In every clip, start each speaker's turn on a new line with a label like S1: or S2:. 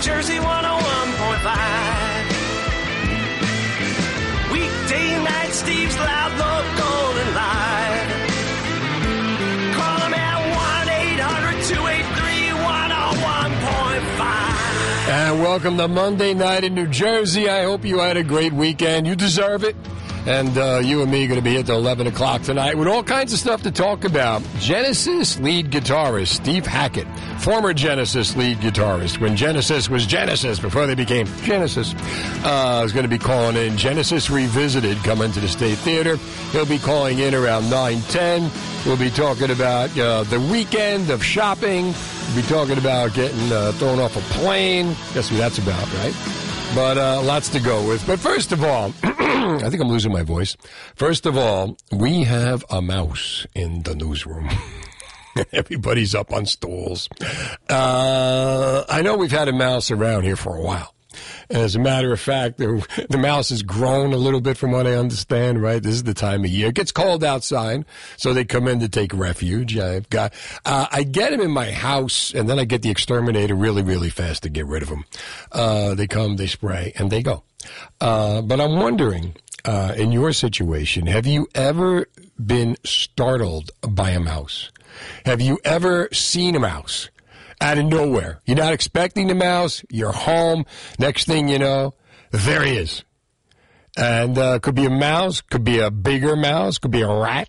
S1: New Jersey 101.5. Weekday night, Steve's loud, local, and live. Call him at 1 800 283 101.5.
S2: And welcome to Monday night in New Jersey. I hope you had a great weekend. You deserve it. And uh, you and me are going to be here till 11 o'clock tonight with all kinds of stuff to talk about. Genesis lead guitarist Steve Hackett, former Genesis lead guitarist, when Genesis was Genesis before they became Genesis, uh, is going to be calling in Genesis Revisited coming to the State Theater. He'll be calling in around 910. We'll be talking about uh, the weekend of shopping. We'll be talking about getting uh, thrown off a plane. Guess what that's about, right? But uh, lots to go with. But first of all, I think I'm losing my voice. First of all, we have a mouse in the newsroom. Everybody's up on stools. Uh, I know we've had a mouse around here for a while. As a matter of fact, the, the mouse has grown a little bit from what I understand, right? This is the time of year. It gets cold outside, so they come in to take refuge. I've got, uh, I get them in my house, and then I get the exterminator really, really fast to get rid of them. Uh, they come, they spray, and they go. Uh, but I'm wondering, uh, in your situation, have you ever been startled by a mouse? Have you ever seen a mouse? Out of nowhere. You're not expecting the mouse. You're home. Next thing you know, there he is. And uh, could be a mouse, could be a bigger mouse, could be a rat.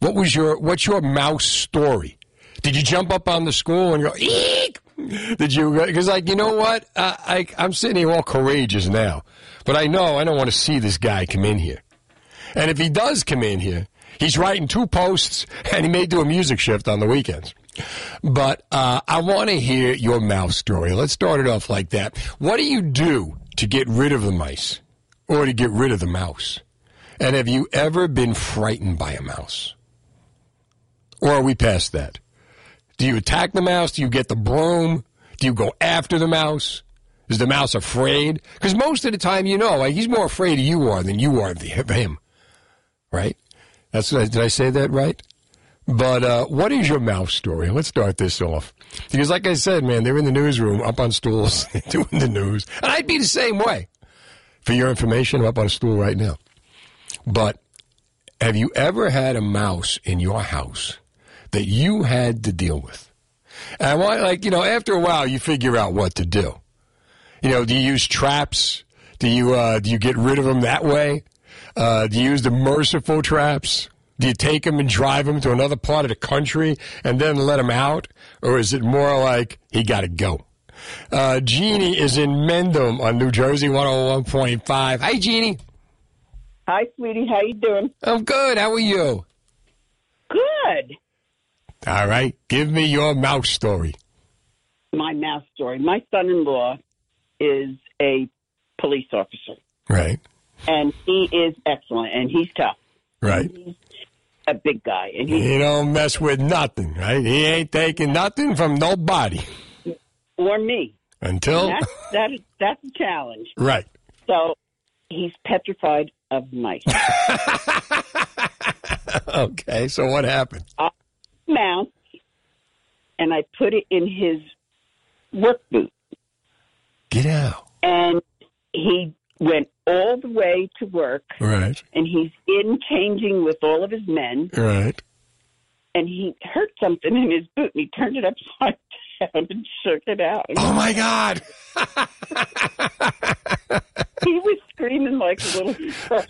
S2: What was your what's your mouse story? Did you jump up on the school and go eek? Did you? Because like you know what, uh, I I'm sitting here all courageous now, but I know I don't want to see this guy come in here. And if he does come in here, he's writing two posts, and he may do a music shift on the weekends. But uh, I want to hear your mouse story. Let's start it off like that. What do you do to get rid of the mice or to get rid of the mouse? And have you ever been frightened by a mouse? Or are we past that? Do you attack the mouse? Do you get the broom? Do you go after the mouse? Is the mouse afraid? Because most of the time, you know, like he's more afraid of you are than you are of him. Right? That's did I say that right? But uh, what is your mouse story? Let's start this off. Because, like I said, man, they're in the newsroom, up on stools, doing the news. And I'd be the same way. For your information, I'm up on a stool right now. But have you ever had a mouse in your house that you had to deal with? And want, like, you know, after a while, you figure out what to do. You know, do you use traps? Do you uh, do you get rid of them that way? Uh, do you use the merciful traps? Do you take him and drive him to another part of the country and then let him out? Or is it more like he got to go? Uh, Jeannie is in Mendham on New Jersey 101.5. Hi, Jeannie.
S3: Hi, sweetie. How you doing?
S2: I'm good. How are you?
S3: Good.
S2: All right. Give me your mouse story.
S3: My mouse story. My son-in-law is a police officer,
S2: Right.
S3: and he is excellent, and he's tough.
S2: Right.
S3: He's a big guy, and he
S2: He don't mess with nothing, right? He ain't taking nothing from nobody
S3: or me.
S2: until
S3: That's that is, that's a challenge.
S2: right.
S3: So he's petrified of mice.
S2: Okay. So what happened?
S3: mouse, and I put it in his work boot,
S2: Get out.
S3: and he went all the way to work,
S2: Right.
S3: and he's in changing with all of his men.
S2: Right.
S3: and he heard something in his boot and he turned it upside down and shook it out.
S2: Oh my God.
S3: He was screaming like a little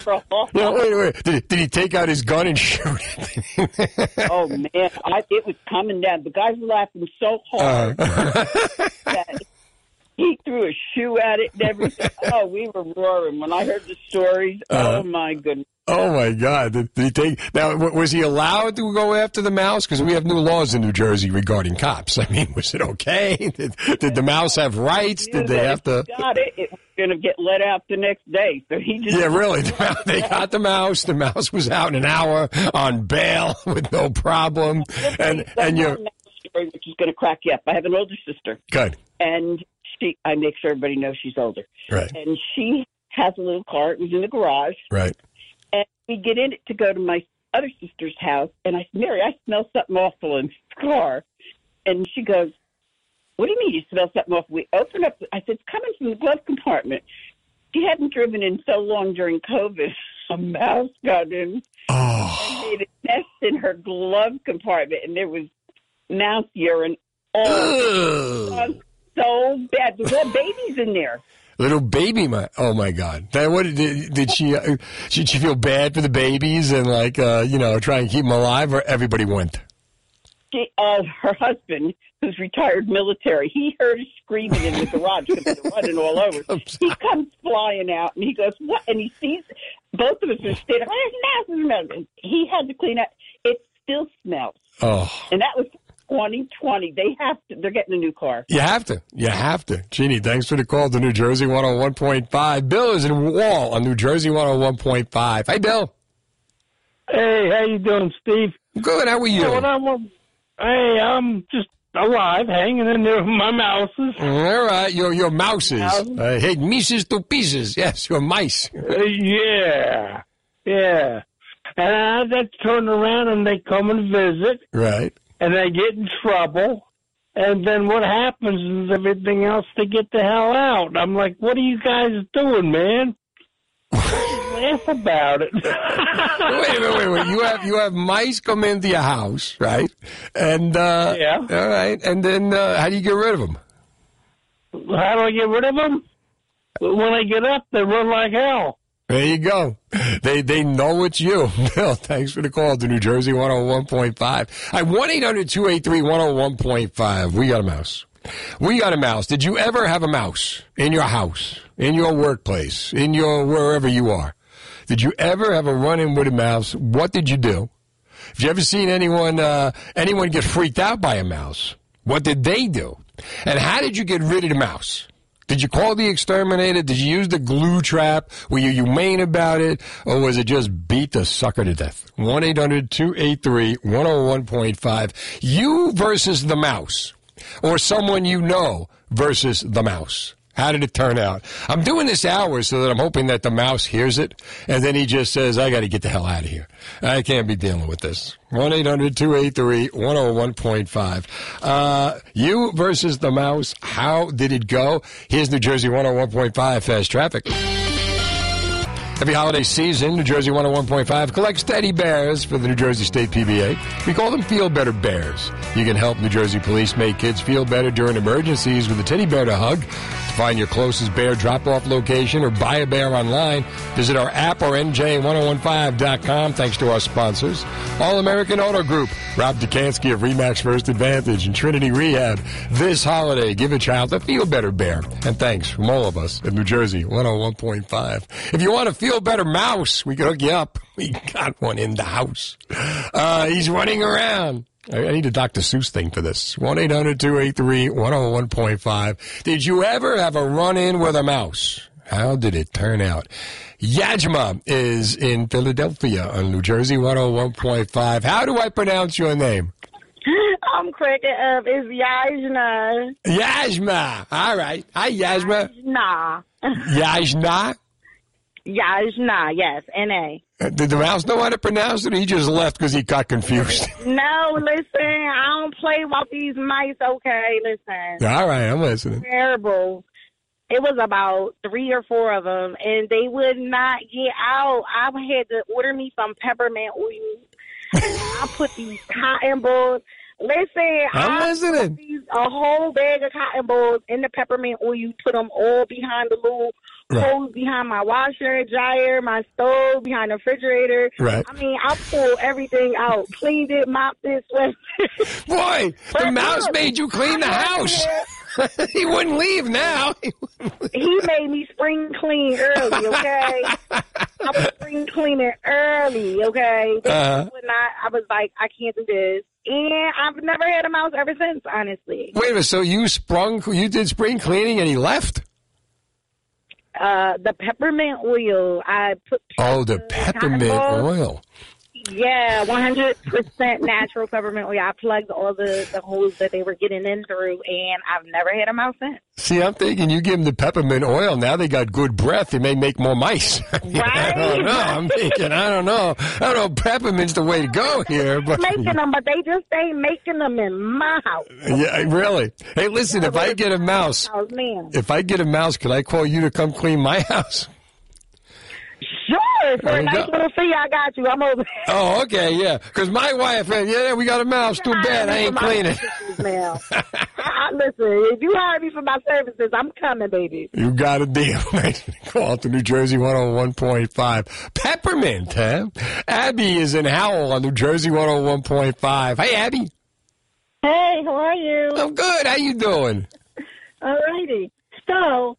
S3: girl.
S2: No, wait, wait. Did he, did he take out his gun and shoot it?
S3: Oh man, I, it was coming down. The guys were laughing so hard
S2: Uh,
S3: that he threw a shoe at it and everything. oh, we were roaring when I heard the stories.
S2: Uh-huh.
S3: oh my goodness!
S2: Oh my God! Did, did he take now? Was he allowed to go after the mouse? Because we have new laws in New Jersey regarding cops. I mean, was it okay? Did, did the mouse have rights? Did they have to?
S3: Got it. It was going to get let out the next day, so he just
S2: Yeah, really. They got the mouse. The mouse was out in an hour on bail with no problem. And and you're
S3: story which is going to crack you up. I have an older sister,
S2: good,
S3: and she. I make sure everybody knows she's older,
S2: right?
S3: and she has a little car. It was in the garage,
S2: Right.
S3: and we get in it to go to my other sister's house, and I said, Mary, I smell something awful in the car, and she goes, "What do you mean you smell something awful?" We open up. I said, "It's coming from the glove compartment." She hadn't driven in so long during COVID. A mouse got in
S2: Oh,
S3: made a nest in her glove compartment, and there was mouse urine all. So bad. There's all babies in there.
S2: little baby. My oh my God! That, what did, did she? Uh, should she feel bad for the babies and like uh, you know try and keep them alive, or everybody went?
S3: She, uh, her husband, who's retired military, he heard screaming in the garage because they're running all over. He comes flying out and he goes, "What?" And he sees both of us are standing. There's mouse in He had to clean up. It still smells,
S2: Oh.
S3: and that was 2020. They have to. They're getting a new car.
S2: You have to. You have to. Jeannie, thanks for the call to New Jersey 101.5. Bill is in Wall on New Jersey 101.5. Hey, Bill.
S4: Hey, how you doing, Steve?
S2: Good. How are you?
S4: Well, I'm, um, hey, I'm just alive, hanging in there with my mouses.
S2: Mm, all right. Your, your mouses. I hate mices to pieces. Yes, your mice.
S4: Uh, yeah, yeah. And I just turn around and they come and visit,
S2: Right.
S4: And they get in trouble. And then what happens is everything else they get the hell out. I'm like, what are you guys doing, man? Laugh about it.
S2: wait a minute, wait a minute. You have you have mice come into your house, right? And uh,
S4: Yeah.
S2: all right. And then uh, how do you get rid of them?
S4: How do I get rid of them? When I get up, they run like hell.
S2: There you go. They they know it's you. Bill, thanks for the call to New Jersey 101.5. I 1 800 283 101.5. We got a mouse. We got a mouse. Did you ever have a mouse in your house, in your workplace, in your wherever you are? Did you ever have a run in with a mouse? What did you do? Have you ever seen anyone uh, anyone get freaked out by a mouse? What did they do? And how did you get rid of the mouse? Did you call the exterminator? Did you use the glue trap? Were you humane about it? Or was it just beat the sucker to death? 1-800-283-101.5. You versus the mouse. Or someone you know versus the mouse. How did it turn out? I'm doing this hour so that I'm hoping that the mouse hears it, and then he just says, I got to get the hell out of here. I can't be dealing with this. 1 800 283 101.5. Uh, You versus the mouse. How did it go? Here's New Jersey 101.5 Fast Traffic. Every holiday season, New Jersey 101.5 collects teddy bears for the New Jersey State PBA. We call them Feel Better Bears. You can help New Jersey police make kids feel better during emergencies with a teddy bear to hug. Find your closest bear drop-off location or buy a bear online, visit our app or NJ1015.com thanks to our sponsors. All American Auto Group, Rob Dekanski of Remax First Advantage and Trinity Rehab. This holiday, give a child a Feel Better Bear. And thanks from all of us at New Jersey 101.5. If you want a feel better mouse, we can hook you up. We got one in the house. Uh, he's running around. I need a Dr. Seuss thing for this. 1 800 283 101.5. Did you ever have a run in with a mouse? How did it turn out? Yajma is in Philadelphia on New Jersey 101.5. How do I pronounce your name?
S5: I'm cracking up. It's Yajna.
S2: Yajma. All right. Hi, Yajma.
S5: Nah.
S2: Yajna.
S5: Yajna, yes, N-A.
S2: Did the mouse know how to pronounce it? Or he just left because he got confused.
S5: No, listen, I don't play about these mice, okay? Listen.
S2: All right, I'm listening.
S5: Terrible. It was about three or four of them, and they would not get out. I had to order me some peppermint oil. I put these cotton balls. Listen,
S2: I'm
S5: I
S2: listening.
S5: put these, a whole bag of cotton balls in the peppermint oil. You Put them all behind the little
S2: Right.
S5: hose behind my washer, dryer, my stove, behind the refrigerator.
S2: Right.
S5: I mean, I pulled everything out, cleaned it, mopped it, swept it.
S2: Boy, the
S5: But
S2: mouse
S5: look,
S2: made you clean the house. he wouldn't leave now.
S5: He made me spring clean early, okay? I was spring cleaning early, okay?
S2: Uh-huh.
S5: would not, I was like, I can't do this. And I've never had a mouse ever since, honestly.
S2: Wait a minute. So you sprung, you did spring cleaning, and he left.
S5: Uh, the peppermint oil, I put.
S2: Oh, the peppermint oil.
S5: Yeah, 100% natural peppermint oil. I plugged all the, the holes that they were getting in through, and I've never had a mouse since.
S2: See, I'm thinking you give them the peppermint oil. Now they got good breath. They may make more mice. I don't know. I'm thinking. I don't know. I don't know. Peppermint's the way to go here, but
S5: Making them, but they just ain't making them in my house.
S2: yeah, really. Hey, listen. If I get a mouse,
S5: Oh, man.
S2: if I get a mouse, could I call you to come clean my house?
S5: Sure, for
S2: There
S5: a
S2: you
S5: nice
S2: go.
S5: little fee, I got you. I'm over.
S2: Oh, okay, yeah. Because my wife, uh, yeah, we got a mouse. Too bad I ain't cleaning.
S5: for my services Now. I, I- listen, if you hire me for my services, I'm coming, baby.
S2: You got a deal. Call to New Jersey 101.5. Peppermint, huh? Abby is in Howell on New Jersey 101.5. Hey, Abby.
S6: Hey, how are you?
S2: I'm good. How you doing?
S6: All righty. So,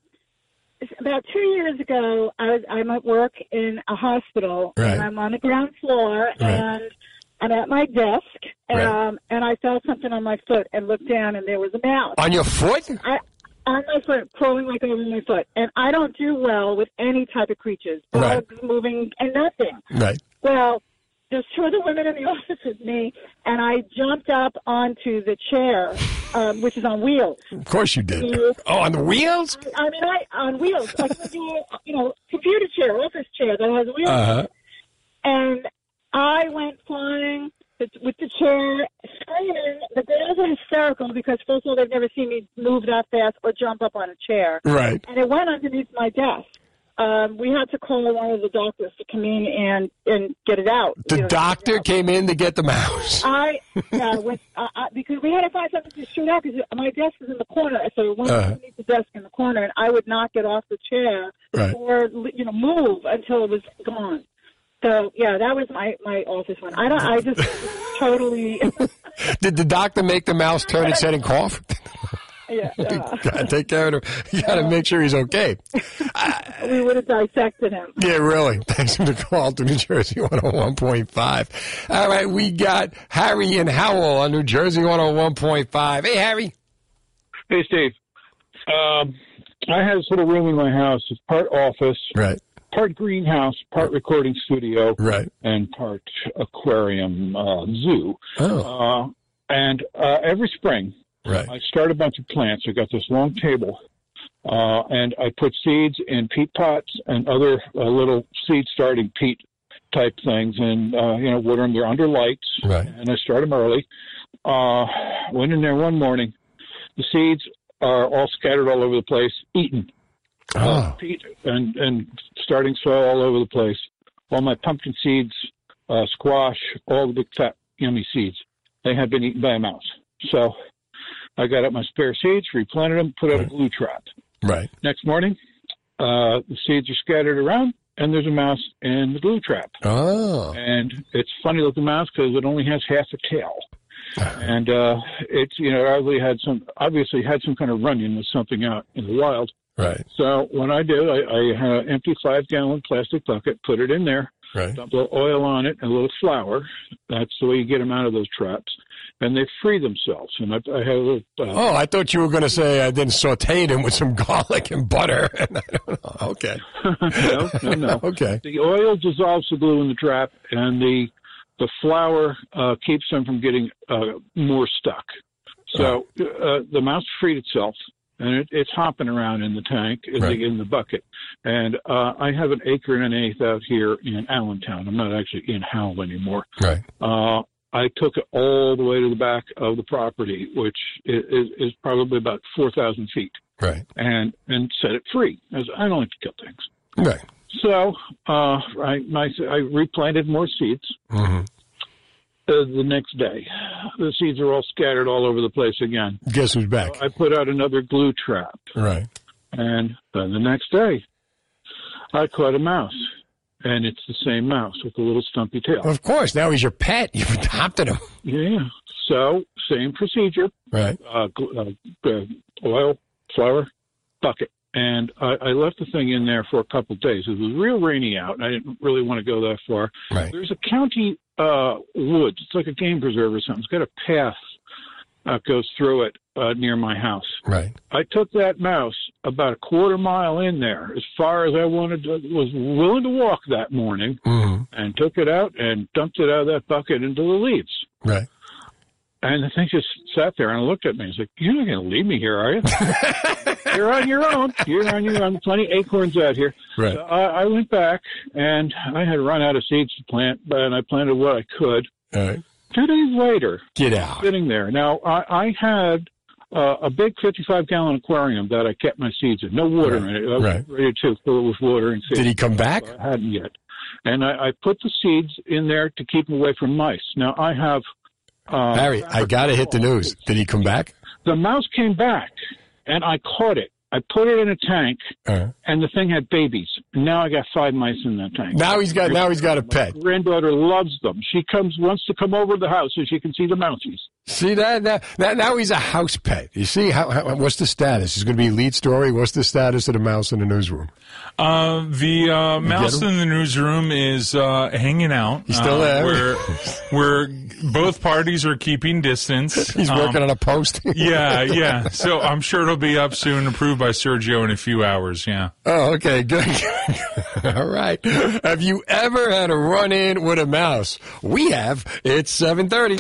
S6: about two years ago, I was I'm at work in a hospital,
S2: Right.
S6: and I'm on the ground floor,
S2: Right.
S6: and I'm at my desk,
S2: Right.
S6: um, and I felt something on my foot, and looked down, and there was a mouse.
S2: On your foot?
S6: I, on my foot, crawling like over my foot, and I don't do well with any type of creatures,
S2: Right.
S6: bugs moving, and nothing.
S2: Right.
S6: Well, there's two other women in the office with me, and I jumped up onto the chair, um, which is on wheels.
S2: Of course you did. Oh, on the wheels?
S6: I mean, I on wheels, like a you know, computer chair, office chair that has wheels.
S2: Uh-huh.
S6: And I went flying with with the chair, screaming. The girls are hysterical because first of all, they've never seen me move that fast or jump up on a chair,
S2: Right.
S6: and it went underneath my desk. Um, we had to call one of the doctors to come in and and get it out.
S2: The
S6: you know,
S2: doctor
S6: out.
S2: came in to get the mouse.
S6: I yeah, with, uh, uh, because we had to find something to shoot out because my desk was in the corner, so
S2: Uh-huh.
S6: underneath the desk in the corner, and I would not get off the chair
S2: Right.
S6: or you know move until it was gone. So yeah, that was my my office one. I don't. I just totally
S2: Did the doctor make the mouse turn its head and cough?
S6: yeah. Uh,
S2: gotta take care of him. You gotta make sure he's okay.
S6: we would have dissected him.
S2: Yeah, really. Thanks for the call to New Jersey 101.5. All right, we got Harry and Howell on New Jersey 101.5. Hey, Harry.
S7: Hey, Steve. Um, I had this little room in my house. It's part office,
S2: Right,
S7: part greenhouse, part recording studio,
S2: right.
S7: and part aquarium uh, zoo.
S2: Oh,
S7: Uh, and uh, every spring,
S2: right.
S7: I start a bunch of plants. I got this long table, uh, and I put seeds in peat pots and other uh, little seed starting peat type things, and uh, you know, water them. They're under lights,
S2: Right.
S7: and I start them early. Uh, went in there one morning. The seeds are all scattered all over the place, eaten. Uh,
S2: Oh,
S7: peat and and starting soil all over the place. All my pumpkin seeds, uh, squash, all the big fat yummy seeds, they had been eaten by a mouse. So I got up my spare seeds, replanted them, put out a glue trap.
S2: right.
S7: Next morning, uh, the seeds are scattered around, and there's a mouse in the glue trap.
S2: Oh,
S7: And it's funny looking mouse because it only has half a tail. And uh, it's you know obviously had some obviously had some kind of run-in with something out in the wild.
S2: right,
S7: So what I did, I, I had an empty five gallon plastic bucket, put it in there,
S2: right.
S7: dump a little oil on it, and a little flour. That's the way you get them out of those traps. And they free themselves. And I, I have a little, uh,
S2: Oh, I thought you were going to say I then sauteed them with some garlic and butter. And I don't know. Okay.
S7: no, no, no.
S2: Okay.
S7: The oil dissolves the glue in the trap, and the the flour uh, keeps them from getting uh, more stuck. So uh, the mouse freed itself, and it, it's hopping around in the tank in,
S2: Right.
S7: the, in the bucket. And uh, I have an acre and an eighth out here in Allentown. I'm not actually in Howell anymore.
S2: Right.
S7: Uh, I took it all the way to the back of the property, which is, is, probably about four thousand feet,
S2: Right.
S7: and and set it free. As I don't like to kill things.
S2: Right.
S7: So uh, I, my, I replanted more seeds
S2: hmm
S7: uh, the next day. The seeds are all scattered all over the place again.
S2: Guess who's back?
S7: I put out another glue trap,
S2: Right.
S7: and then the next day, I caught a mouse, and it's the same mouse with the little stumpy tail.
S2: Of course. Now he's your pet. You've adopted him.
S7: Yeah. So same procedure.
S2: Right.
S7: Uh, uh, uh, oil, flour, bucket. And I, I left the thing in there for a couple of days. It was real rainy out. and I didn't really want to go that far.
S2: Right.
S7: There's a county uh, woods. It's like a game preserve or something. It's got a path that goes through it uh, near my house.
S2: Right.
S7: I took that mouse about a quarter mile in there, as far as I wanted to, was willing to walk that morning,
S2: hmm
S7: and took it out and dumped it out of that bucket into the leaves.
S2: Right.
S7: And the thing just sat there and looked at me. He's like, "You're not going to leave me here, are you? You're on your own. You're on your own. Plenty of acorns out here."
S2: Right.
S7: So I, I went back, and I had run out of seeds to plant, but I planted what I could.
S2: All right.
S7: Two days later,
S2: Get out.
S7: sitting there. Now I, I had uh, a big 55 gallon aquarium that I kept my seeds in. No water in it. I was
S2: Right.
S7: ready to fill it with water and seeds.
S2: Did he come back?
S7: I hadn't yet. And I, I put the seeds in there to keep them away from mice. Now I have. Uh,
S2: Harry, I got to hit the news. Did he come back?
S7: The mouse came back, and I caught it. I put it in a tank,
S2: Uh,
S7: and the thing had babies. Now I got five mice in that tank.
S2: now he's got. Now he's got a pet.
S7: My granddaughter loves them. She comes wants to come over to the house so she can see the mousies.
S2: See that? Now, now, now he's a house pet. You see how, how? What's the status? He's going to be lead story. What's the status of the mouse in the newsroom?
S8: Uh, the uh, mouse in the newsroom is uh, hanging out.
S2: He's still
S8: uh,
S2: there?
S8: Where, where both parties are keeping distance.
S2: He's
S8: Um,
S2: working on a post.
S8: yeah, yeah. So I'm sure it'll be up soon, approved by Sergio in a few hours. Yeah.
S2: Oh, okay, good. All right. Have you ever had a run in with a mouse? We have. It's seven thirty.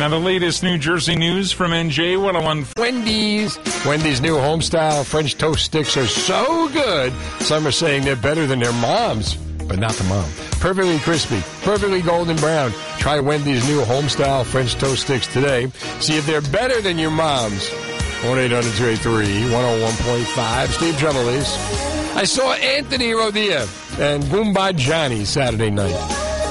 S8: Now the latest New Jersey news from NJ 101.
S2: Wendy's. Wendy's new homestyle French toast sticks are so good. Some are saying they're better than their moms, but not the mom. Perfectly crispy, perfectly golden brown. Try Wendy's new homestyle French toast sticks today. See if they're better than your mom's. 1 800 283 101.5. Steve Trevelise. I saw Anthony Rodia and Goomba Johnny Saturday night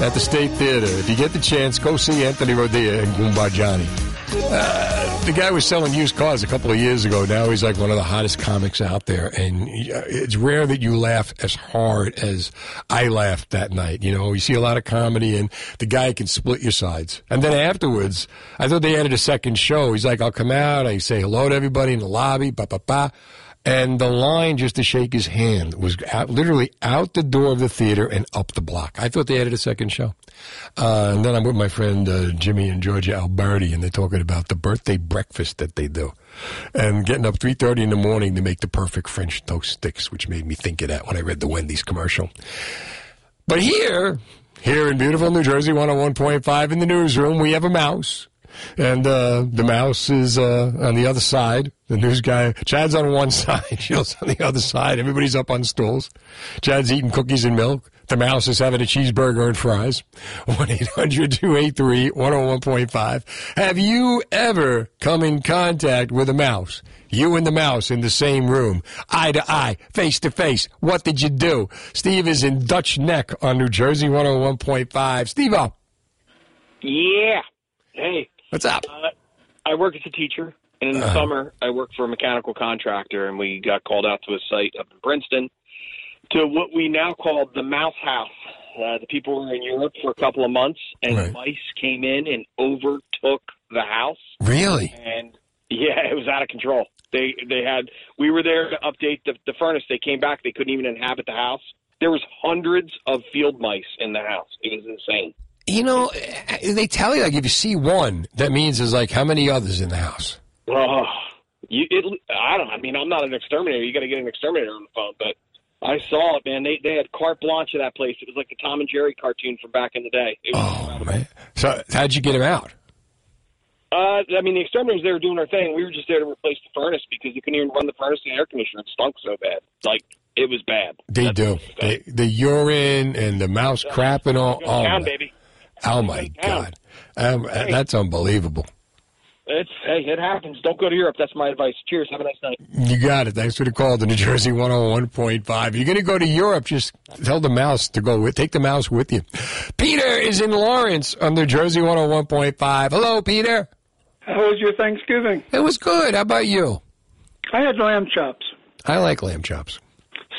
S2: at the State Theater. If you get the chance, go see Anthony Rodia and Goomba Johnny. Uh, the guy was selling used cars a couple of years ago. Now he's like one of the hottest comics out there, and uh, it's rare that you laugh as hard as I laughed that night. You know, you see a lot of comedy, and the guy can split your sides. And then afterwards, I thought they added a second show. He's like, "I'll come out, I say hello to everybody in the lobby, ba ba ba." And the line just to shake his hand was out, literally out the door of the theater and up the block. I thought they added a second show. Uh, and then I'm with my friend uh, Jimmy and Georgia Alberti, and they're talking about the birthday breakfast that they do, and getting up 3:30 in the morning to make the perfect French toast sticks, which made me think of that when I read the Wendy's commercial. But here, here in beautiful New Jersey, 101.5 in the newsroom, we have a mouse. And uh, the mouse is uh, on the other side. The news guy, Chad's on one side, Shield's on the other side. Everybody's up on stools. Chad's eating cookies and milk. The mouse is having a cheeseburger and fries. 1 800 283 101.5. Have you ever come in contact with a mouse? You and the mouse in the same room, eye to eye, face to face. What did you do? Steve is in Dutch Neck on New Jersey 101.5. Steve up.
S9: Yeah. Hey,
S2: What's up?
S9: uh, I work as a teacher, and in the
S2: Uh-huh.
S9: summer, I work for a mechanical contractor, and we got called out to a site up in Princeton to what we now call the Mouse House. Uh, the people were in Europe for a couple of months, and
S2: Right.
S9: mice came in and overtook the house,
S2: Really?
S9: and yeah, it was out of control. They they had we were there to update the, the furnace. They came back, they couldn't even inhabit the house. There was hundreds of field mice in the house. It was insane.
S2: You know, eh, they tell you like if you see one, that means there's like how many others in the house?
S9: Oh, you, it, I don't. I mean, I'm not an exterminator. You got to get an exterminator on the phone, but I saw it, man. They they had carte blanche of that place. It was like the Tom and Jerry cartoon from back in the day. It was
S2: Oh man! So how'd you get him out?
S9: Uh, I mean, the exterminators they were doing their thing. We were just there to replace the furnace because you couldn't even run the furnace and air conditioner. It stunk so bad. Like it was bad.
S2: They
S9: That's
S2: do.
S9: what it was bad.
S2: They, the urine and the mouse crap and all. Oh,
S9: down, baby.
S2: Oh my. God! Um, That's unbelievable.
S9: It's hey, it happens. Don't go to Europe. That's my advice. Cheers. Have a nice night.
S2: You got it. Thanks for the call to New Jersey 101.5. You're going to go to Europe, just tell the mouse to go with, take the mouse with you. Peter is in Lawrence on New Jersey 101.5. Hello, Peter.
S10: How was your Thanksgiving?
S2: It was good. How about you?
S10: I had lamb chops.
S2: I like lamb chops.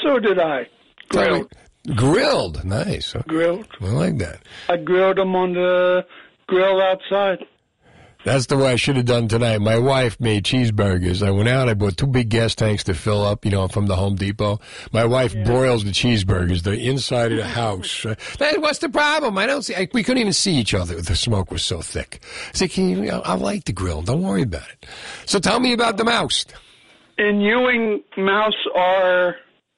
S10: So did I. Grilled.
S2: Grilled. Nice.
S10: Grilled.
S2: I like that.
S10: I grilled them on the grill outside.
S2: That's the way I should have done tonight. My wife made cheeseburgers. I went out. I bought two big gas tanks to fill up, you know, from the Home Depot. My wife broils the cheeseburgers. They're inside of the house. Hey, what's the problem? I don't see. I, we couldn't even see each other. The smoke was so thick. I said, Can you, I like the grill. Don't worry about it. So tell me about the mouse.
S10: In Ewing, mouse are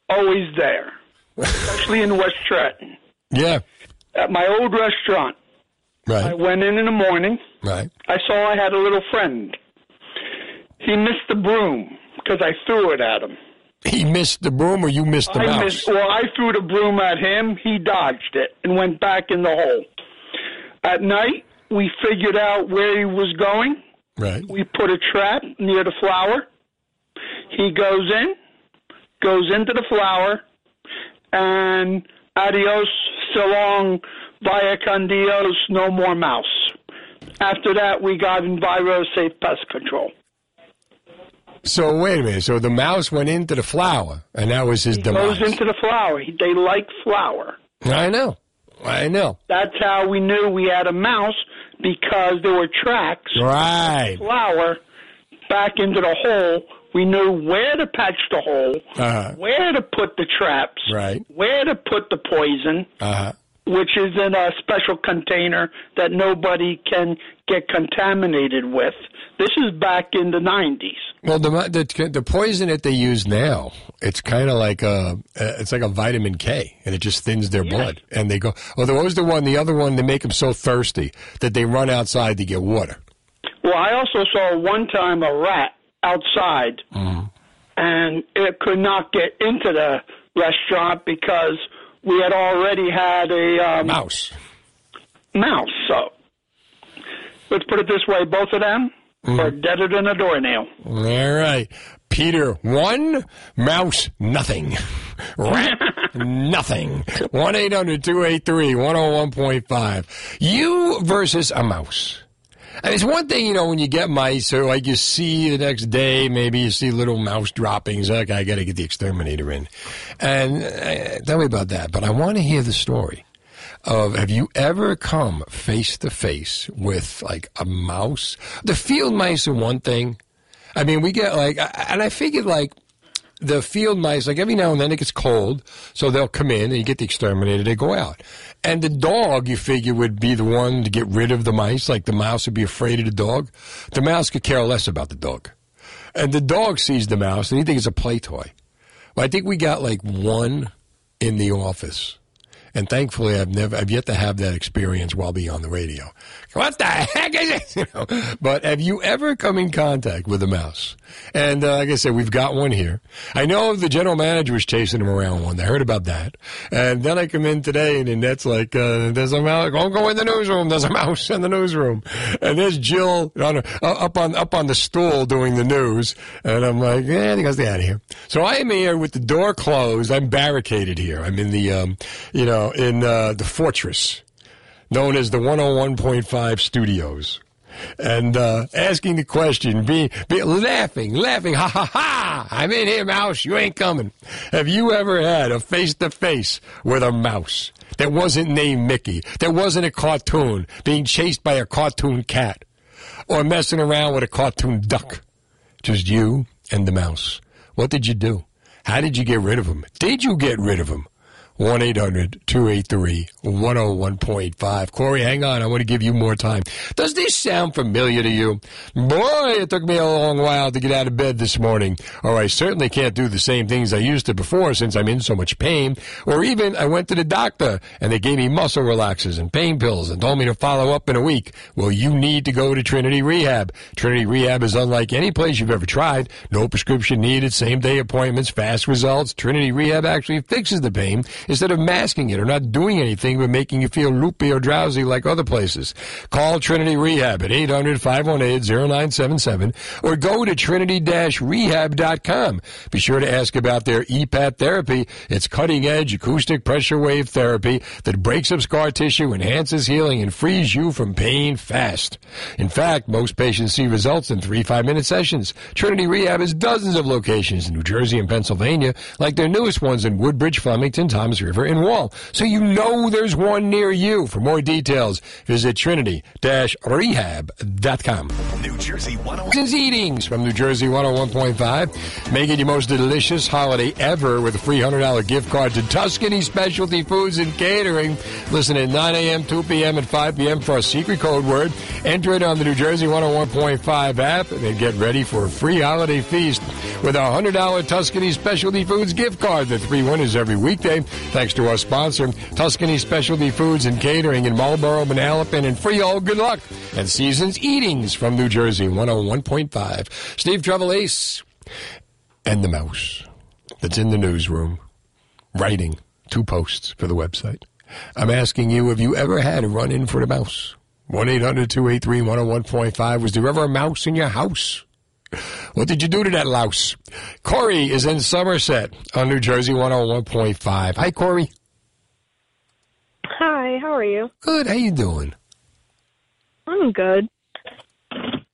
S10: always there, especially in West Trenton.
S2: Yeah.
S10: At my old restaurant,
S2: Right.
S10: I went in in the morning.
S2: Right.
S10: I saw I had a little friend. He missed the broom because I threw it at him.
S2: He missed the broom, or you missed the
S10: I
S2: mouse.
S10: missed. Well, I threw the broom at him. He dodged it and went back in the hole. At night, we figured out where he was going.
S2: Right.
S10: We put a trap near the flour. He goes in, goes into the flour, and adios, so long, via con Dios, no more mouse. After that, we got Enviro Safe Pest Control.
S2: So wait a minute. So the mouse went into the flour, and that was his demise.
S10: Goes into the flour. They like flour.
S2: I know. I know.
S10: That's how we knew we had a mouse because there were tracks.
S2: Right.
S10: Flour back into the hole. We knew where to patch the hole,
S2: Uh-huh.
S10: where to put the traps,
S2: Right.
S10: where to put the poison,
S2: Uh-huh.
S10: which is in a special container that nobody can get contaminated with. This is back in the 90s.
S2: Well, the the the poison that they use now, it's kind of like a it's like a vitamin K, and it just thins their blood. And they go, oh, there was the one, the other one, they make them so thirsty that they run outside to get water.
S10: Well, I also saw one time a rat outside, and it could not get into the restaurant because we had already had a um,
S2: mouse.
S10: Mouse. So let's put it this way: both of them are deader than a doornail.
S2: All right, Peter, one mouse, nothing. Rat, nothing. One eight hundred two eight three one zero one point five. You versus a mouse. And it's one thing, you know, when you get mice, or like you see the next day, maybe you see little mouse droppings. Like, I got to get the exterminator in. And uh, tell me about that. But I want to hear the story of have you ever come face to face with like a mouse? The field mice are one thing. I mean, we get like, and I figured like the field mice, like every now and then it gets cold, so they'll come in and you get the exterminator, they go out. And the dog, you figure, would be the one to get rid of the mice, like the mouse would be afraid of the dog. The mouse could care less about the dog. And the dog sees the mouse and he thinks it's a play toy. I think we got like one in the office. And thankfully, I've never, I've yet to have that experience while being on the radio. What the heck is it? You know, but have you ever come in contact with a mouse? And uh, like I said, we've got one here. I know the general manager was chasing him around one. I heard about that. And then I come in today, and Annette's like, uh, "There's a mouse. Don't go in the newsroom. There's a mouse in the newsroom." And there's Jill on, uh, up on up on the stool doing the news. And I'm like, "Yeah, I think I'll stay out of here." So I am here with the door closed. I'm barricaded here. I'm in the, um, you know, in uh, the fortress known as the 101.5 studios. And uh, asking the question, be, be laughing, laughing, ha ha ha! I'm in here, mouse. You ain't coming. Have you ever had a face to face with a mouse that wasn't named Mickey, that wasn't a cartoon, being chased by a cartoon cat, or messing around with a cartoon duck? Just you and the mouse. What did you do? How did you get rid of him? Did you get rid of him? 1 800 283 101.5. Corey, hang on. I want to give you more time. Does this sound familiar to you? Boy, it took me a long while to get out of bed this morning. Or I certainly can't do the same things I used to before since I'm in so much pain. Or even I went to the doctor and they gave me muscle relaxers and pain pills and told me to follow up in a week. Well, you need to go to Trinity Rehab. Trinity Rehab is unlike any place you've ever tried. No prescription needed, same day appointments, fast results. Trinity Rehab actually fixes the pain instead of masking it or not doing anything but making you feel loopy or drowsy like other places. Call Trinity Rehab at 800-518-0977 or go to trinity-rehab.com. Be sure to ask about their EPAT therapy. It's cutting edge acoustic pressure wave therapy that breaks up scar tissue, enhances healing, and frees you from pain fast. In fact, most patients see results in three five-minute sessions. Trinity Rehab has dozens of locations in New Jersey and Pennsylvania, like their newest ones in Woodbridge, Flemington, Thomas Toms River in Wall. So you know there's one near you. For more details, visit trinity-rehab.com.
S11: New Jersey 101.
S2: Eatings from New Jersey 101.5. Make it your most delicious holiday ever with a free $100 gift card to Tuscany Specialty Foods and Catering. Listen at 9 a.m., 2 p.m., and 5 p.m. for a secret code word. Enter it on the New Jersey 101.5 app and then get ready for a free holiday feast with a $100 Tuscany Specialty Foods gift card. The three winners every weekday. Thanks to our sponsor, Tuscany Specialty Foods and Catering in Marlboro, Manalapan, and Freehold. Good luck. And Seasons Eatings from New Jersey 101.5. Steve Trevelise and the mouse that's in the newsroom writing two posts for the website. I'm asking you, have you ever had a run in for the mouse? 1 800 283 101.5. Was there ever a mouse in your house? What did you do to that louse? Corey is in Somerset on New Jersey 101.5. Hi, Corey.
S12: Hi, how are you?
S2: Good. How you doing?
S12: I'm good.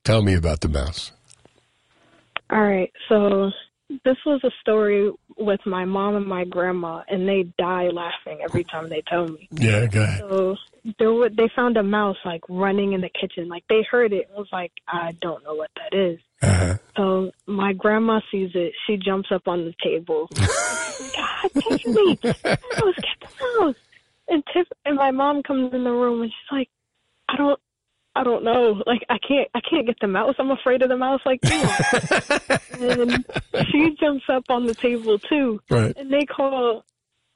S2: Tell me about the mouse.
S12: All right, so this was a story with my mom and my grandma, and they die laughing every time they tell me.
S2: Yeah, go ahead.
S12: So there were, they found a mouse like running in the kitchen. Like they heard it. It was like, I don't know what that is.
S2: Uh-huh.
S12: So my grandma sees it. She jumps up on the table. God, get the mouse, get the mouse. And Tiff and my mom comes in the room and she's like, I don't, I don't know. Like I can't, I can't get the mouse. I'm afraid of the mouse. Like you. and she jumps up on the table too.
S2: Right.
S12: And they call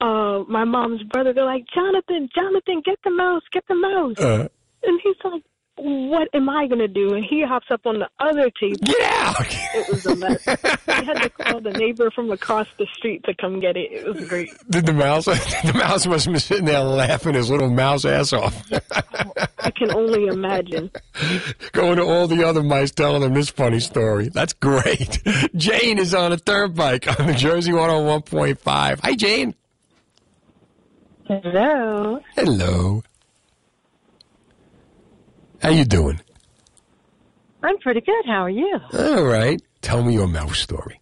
S12: uh my mom's brother. They're like, Jonathan, Jonathan, get the mouse, get the mouse.
S2: Uh,
S12: And he's like, what am I going to do? And he hops up on the other table.
S2: Get out!
S12: It was a mess. I had to call the neighbor from across the street to come get it. It was great.
S2: Did the mouse? The mouse must have been sitting there laughing his little mouse ass off.
S12: I can only imagine.
S2: Going to all the other mice telling them this funny story. That's great. Jane is on a turnpike on the Jersey 101.5. Hi, Jane.
S13: Hello.
S2: Hello. How you doing?
S13: I'm pretty good. How are you?
S2: All right. Tell me your mouse story.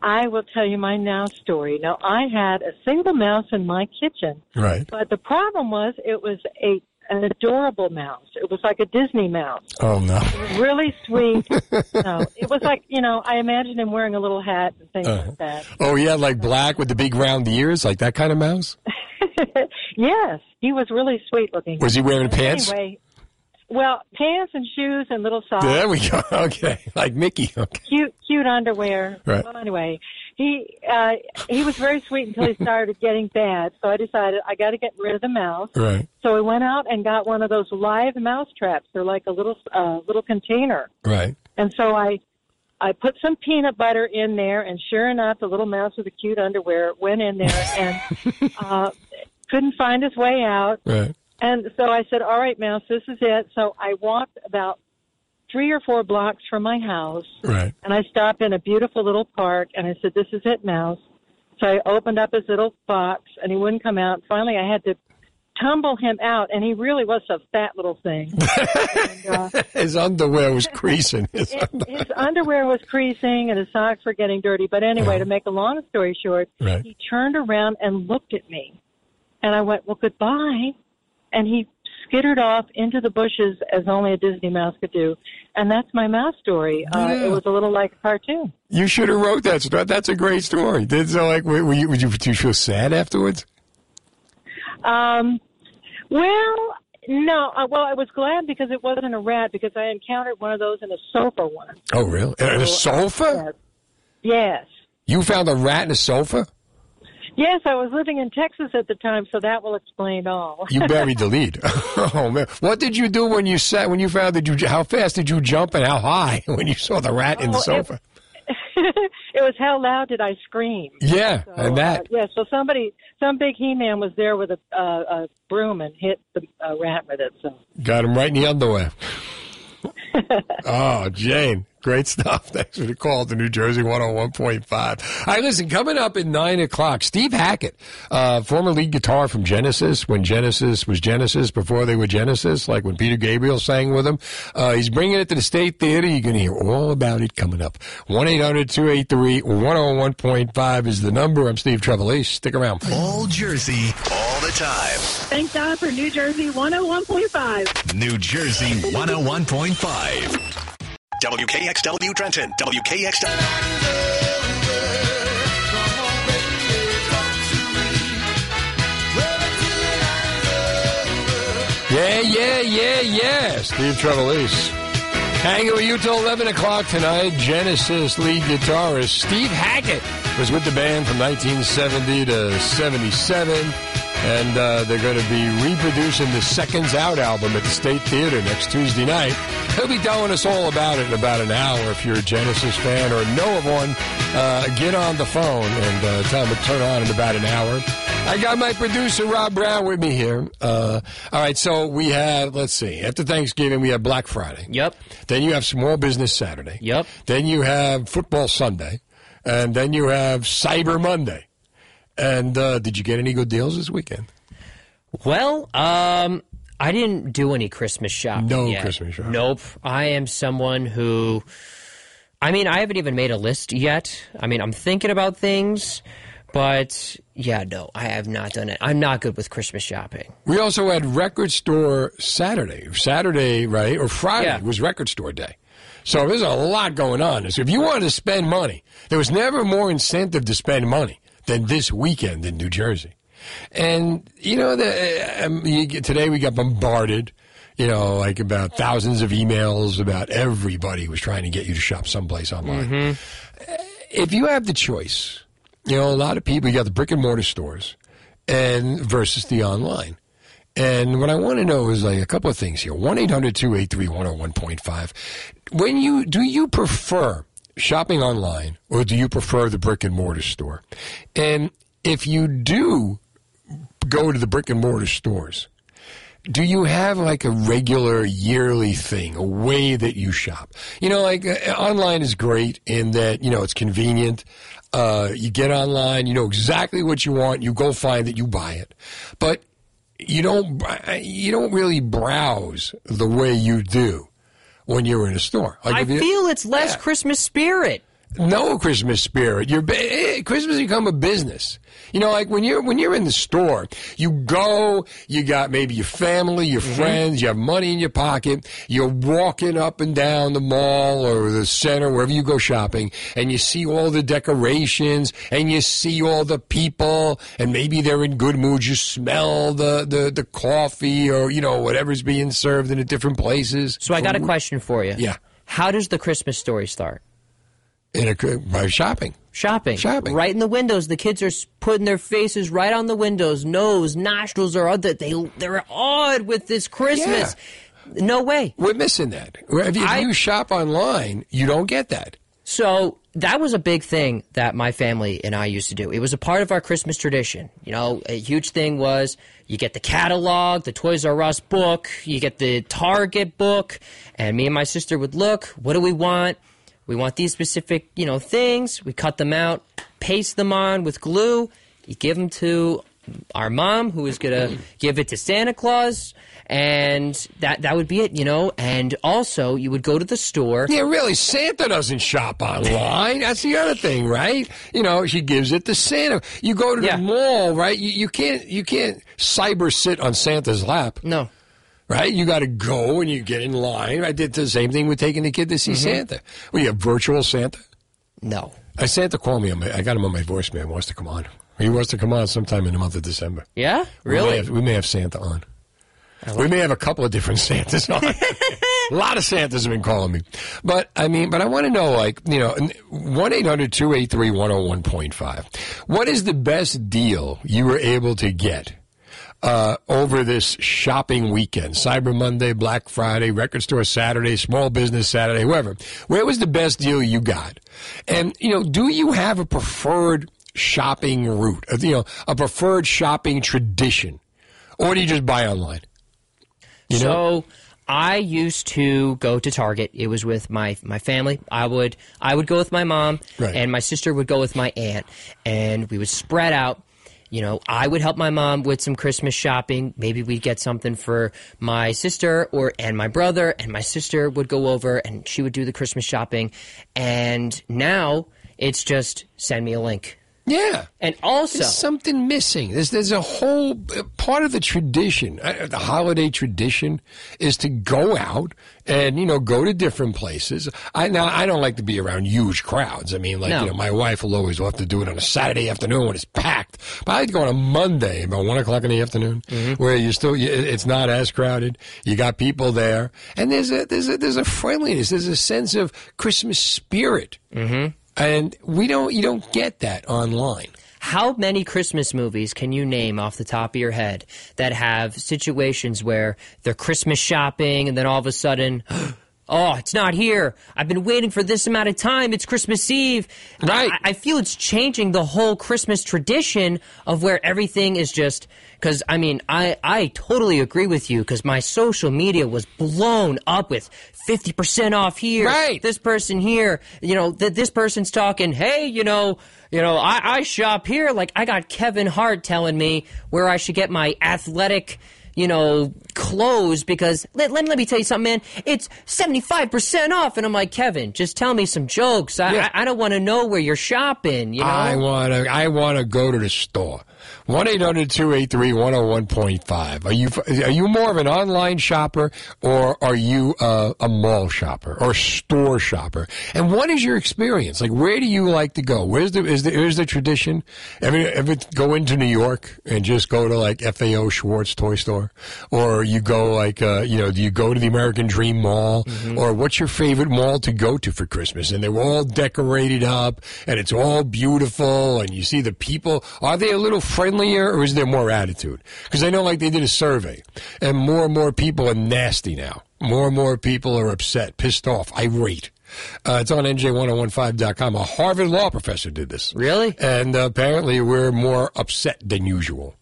S13: I will tell you my now story. Now, I had a single mouse in my kitchen,
S2: Right.
S13: but the problem was it was a an adorable mouse. It was like a Disney mouse.
S2: Oh, no.
S13: Really sweet. no, it was like you know I imagined him wearing a little hat and things
S2: Uh-huh.
S13: like that.
S2: Oh, yeah, like black with the big round ears, like that kind of mouse?
S13: yes, he was really sweet looking.
S2: Was he wearing pants?
S13: Anyway, well, pants and shoes and little socks.
S2: There we go. Okay. Like Mickey. Okay.
S13: cute cute underwear.
S2: Right.
S13: Well, anyway, he uh, he was very sweet until he started getting bad. So I decided I got to get rid of the mouse.
S2: Right.
S13: So I went out and got one of those live mouse traps. They're like a little uh, little container.
S2: Right.
S13: And so I I put some peanut butter in there, and sure enough, the little mouse with the cute underwear went in there and uh, couldn't find his way out.
S2: Right.
S13: And so I said, "All right, mouse, this is it." So I walked about three or four blocks from my house,
S2: Right.
S13: and I stopped in a beautiful little park, and I said, "This is it, mouse." So I opened up his little box, and he wouldn't come out. Finally, I had to tumble him out, and he really was a fat little thing. and, uh,
S2: His underwear was creasing. His
S13: his underwear was creasing, and his socks were getting dirty. But anyway, to make a long story short,
S2: Right.
S13: he turned around and looked at me, and I went, "Well, goodbye," and he skittered off into the bushes as only a Disney mouse could do, and that's my mouse story. Uh,
S2: Yeah.
S13: it was a little like a cartoon.
S2: You should have wrote that story. That's a great story. Did so like were you, would you you feel sad afterwards?
S13: Um, well, no. Uh, well, I was glad because it wasn't a rat because I encountered one of those in a sofa once.
S2: Oh, really? In a sofa?
S13: Yes.
S2: You found a rat in a sofa?
S13: Yes, I was living in Texas at the time, so that will explain all.
S2: You buried the lead. oh man! What did you do when you sat when you found that you? How fast did you jump and how high when you saw the rat in the
S13: Oh, it-
S2: sofa?
S13: it was how loud did I scream?
S2: Yeah,
S13: So,
S2: and that.
S13: Uh, yeah, so somebody, some big He-Man was there with a, uh, a broom and hit the uh, rat with it. So
S2: Got him right in the underwear. oh, Jane. Great stuff. Thanks for the call to New Jersey 101.5. All right, listen, coming up at 9 o'clock, Steve Hackett, uh, former lead guitar from Genesis, when Genesis was Genesis, before they were Genesis, like when Peter Gabriel sang with them. Uh, he's bringing it to the State Theater. You're going to hear all about it coming up. 1-800-283-101.5 is the number. I'm Steve Trevelise. Stick around.
S11: All Jersey, all the time.
S14: Thank God for New Jersey 101.5.
S11: New Jersey 101.5. WKXW Trenton. WKXW.
S2: Yeah, yeah, yeah, yeah. Steve Trevelise. Hanging with you till 11 o'clock tonight. Genesis lead guitarist Steve Hackett was with the band from 1970 to 77. And uh, they're going to be reproducing the Seconds Out album at the State Theater next Tuesday night. He'll be telling us all about it in about an hour. If you're a Genesis fan or know of one, uh, get on the phone and uh, tell him to turn on in about an hour. I got my producer Rob Brown with me here. Uh, all right, so we have let's see. After Thanksgiving, we have Black Friday.
S15: Yep.
S2: Then you have Small Business Saturday.
S15: Yep.
S2: Then you have Football Sunday, and then you have Cyber Monday. And uh, did you get any good deals this weekend?
S15: Well, um, I didn't do any Christmas shopping.
S2: No
S15: yet.
S2: Christmas shopping.
S15: Nope. I am someone who. I mean, I haven't even made a list yet. I mean, I'm thinking about things, but yeah, no, I have not done it. I'm not good with Christmas shopping.
S2: We also had Record Store Saturday. Saturday, right, or Friday
S15: Yeah.
S2: was Record Store Day. So there's a lot going on. So if you wanted to spend money, there was never more incentive to spend money than this weekend in New Jersey. And you know, the, um, you get, today we got bombarded. You know, like about thousands of emails about everybody was trying to get you to shop someplace online. If you have the choice, you know, a lot of people, you got the brick and mortar stores and versus the online. And what I want to know is like a couple of things here. 1 800 283 101.5. When you, do you prefer shopping online or do you prefer the brick and mortar store? And if you do go to the brick and mortar stores, do you have like a regular yearly thing, a way that you shop? You know, like uh, online is great in that, you know, it's convenient. Uh, you get online, you know exactly what you want, you go find it, you buy it. But you don't, you don't really browse the way you do when you're in a store.
S15: I
S2: you-
S15: feel it's less Christmas spirit.
S2: no Christmas spirit. You're eh, Christmas has become a business. You know, like when you're when you're in the store, you go, you got maybe your family, your mm-hmm. friends, you have money in your pocket, you're walking up and down the mall or the center, wherever you go shopping, and you see all the decorations and you see all the people, and maybe they're in good mood. You smell the the, the coffee or you know whatever's being served in the different places.
S15: So I got a mm-hmm. question for you.
S2: Yeah.
S15: How does the Christmas story start?
S2: In a by shopping.
S15: Shopping.
S2: Shopping.
S15: Right in the windows. The kids are putting their faces right on the windows. Nose, nostrils are other. They they're awed with this Christmas. No way.
S2: We're missing that. If you, if you shop online, you don't get that.
S15: So that was a big thing that my family and I used to do. It was a part of our Christmas tradition. You know, a huge thing was you get the catalog, the Toys R Us book, you get the Target book, and me and my sister would look, what do we want? We want these specific, you know, things. We cut them out, paste them on with glue. You give them to our mom, who is gonna give it to Santa Claus, and that that would be it, you know. And also, you would go to the store.
S2: Yeah, really, Santa doesn't shop online. That's the other thing, right? You know, she gives it to Santa. You go to the mall, right? You, you can't you can't cyber sit on Santa's lap.
S15: No.
S2: Right? You got to go and you get in line. I did the same thing with taking the kid to see
S15: Mhm.
S2: Santa. Well, you have virtual Santa?
S15: No.
S2: Uh, Santa called me. My, I got him on my voicemail. He wants to come on. He wants to come on sometime in the month of December.
S15: Yeah,
S2: We may
S15: really.
S2: have, we may have Santa on. We may have a couple of different Santas on. a lot of Santas have been calling me. But, I mean, but I want to know, like, you know, 1 800 283 101.5. What is the best deal you were able to get? Uh, over this shopping weekend, Cyber Monday, Black Friday, Record Store Saturday, Small Business Saturday, whoever. Where was the best deal you got? And, you know, do you have a preferred shopping route? Uh, You know, a preferred shopping tradition? Or do you just buy online? You
S15: so I used to go to Target. It was with my my family. I would I would go with my mom,
S2: Right.
S15: and my sister would go with my aunt, and we would spread out. You know, I would help my mom with some Christmas shopping. Maybe we'd get something for my sister or and my brother, and my sister would go over and she would do the Christmas shopping. And now it's just send me a link.
S2: Yeah.
S15: And also,
S2: There's something missing. There's there's a whole part of the tradition, uh, the holiday tradition, is to go out and you know go to different places. I now I don't like to be around huge crowds. I mean, like
S15: No.
S2: you know, my wife will always love to do it on a Saturday afternoon when it's packed. But I like to go on a Monday about one o'clock in the afternoon, where you still it's not as crowded. You got people there, and there's a there's a there's a friendliness. There's a sense of Christmas spirit. Mm-hmm. And we don't, you don't get that online.
S15: How many Christmas movies can you name off the top of your head that have situations where they're Christmas shopping and then all of a sudden, oh, it's not here. I've been waiting for this amount of time. It's Christmas Eve. Right. I, I feel it's changing the whole Christmas tradition of where everything is just. Because, I mean, I, I totally agree with you because my social media was blown up with 50% off here. Right. This person here. You know, th- this person's talking, hey, you know, you know, I, I shop here. Like, I got Kevin Hart telling me where I should get my athletic, you know, clothes because let, let, let me tell you something, man. It's 75% off. And I'm like, Kevin, just tell me some jokes. I,
S2: Yeah.
S15: I, I don't want to know where you're shopping, you know?
S2: I want to. I want to go to the store. One 1-800-283-101.5. Are you are you more of an online shopper or are you uh, a mall shopper or store shopper? And what is your experience? Like, where do you like to go? Where's the is the is the tradition? Ever ever go into New York and just go to like FAO Schwarz toy store, or you go like uh, you know do you go to the American Dream Mall, or what's your favorite mall to go to for Christmas? And they're all decorated up, and it's all beautiful, and you see the people. Are they a little friendlier, or is there more attitude? Because I know like they did a survey, and more and more people are nasty now. More and more people are upset, pissed off, irate. Uh, it's on NJ1015.com. A Harvard law professor did this.
S15: Really?
S2: And uh, apparently we're more upset than usual.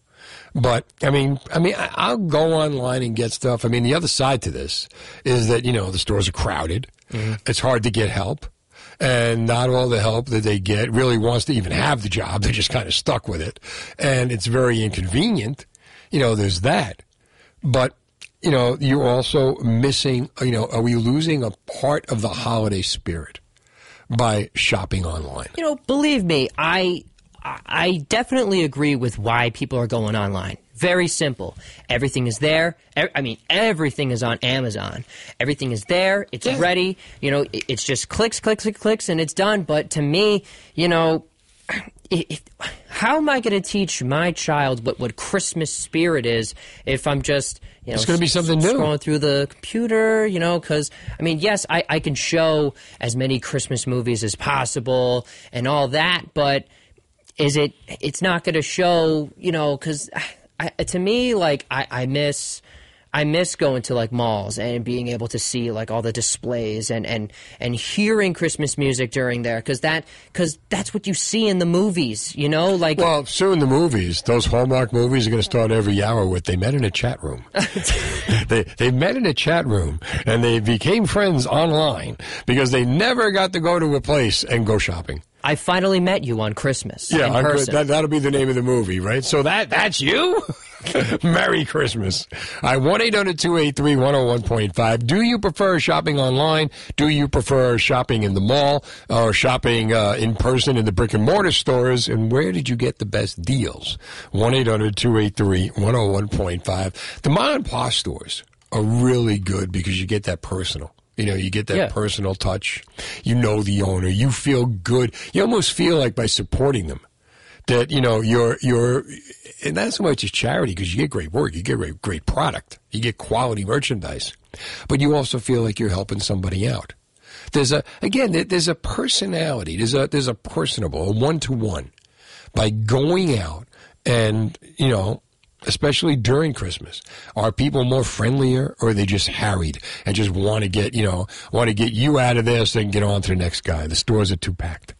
S2: But I mean, I mean, I- I'll go online and get stuff. I mean, the other side to this is that you know the stores are crowded. It's hard to get help, and not all the help that they get really wants to even have the job. They're just kind of stuck with it, and it's very inconvenient. You know, there's that. But you know, you're also missing. You know, are we losing a part of the holiday spirit by shopping online?
S15: You know, believe me, I I- definitely agree with why people are going online. Very simple. Everything is there. I mean, everything is on Amazon. Everything is there. It's ready. You know, it's just clicks, clicks, clicks, clicks, and it's done. But to me, you know, how am I going to teach my child what, what Christmas spirit is if I'm just you know
S2: It's gonna be
S15: s-
S2: something new.
S15: scrolling through the computer? You know, because I mean, yes, I, I can show as many Christmas movies as possible and all that, but is it? It's not going to show. You know, because to me, like I, I miss. I miss going to like malls and being able to see like all the displays and and and hearing Christmas music during there because that because that's what you see in the movies, you know. Like
S2: Well, soon the movies, those Hallmark movies are going to start every hour with they met in a chat room. they they met in a chat room and they became friends online because they never got to go to a place and go shopping.
S15: I finally met you on Christmas.
S2: Yeah,
S15: in person.
S2: That, that'll be the name of the movie, right? So that that's you. Merry Christmas. I one eight hundred two eight three one zero one point five. Do you prefer shopping online? Do you prefer shopping in the mall or shopping uh, in person in the brick and mortar stores? And where did you get the best deals? One eight hundred two eight three one zero one point five. The mom and pop stores are really good because you get that personal. You know, you get that
S15: Yeah.
S2: personal touch. You know the owner. You feel good. You almost feel like by supporting them that you know you're you're and not so much as charity because you get great work, you get great great product, you get quality merchandise, but you also feel like you're helping somebody out. There's a again there's a personality, there's a there's a personable, a one to one by going out and you know. Especially during Christmas, are people more friendlier, or are they just harried and just want to get you know want to get you out of there so they can get on to the next guy? The stores are too packed.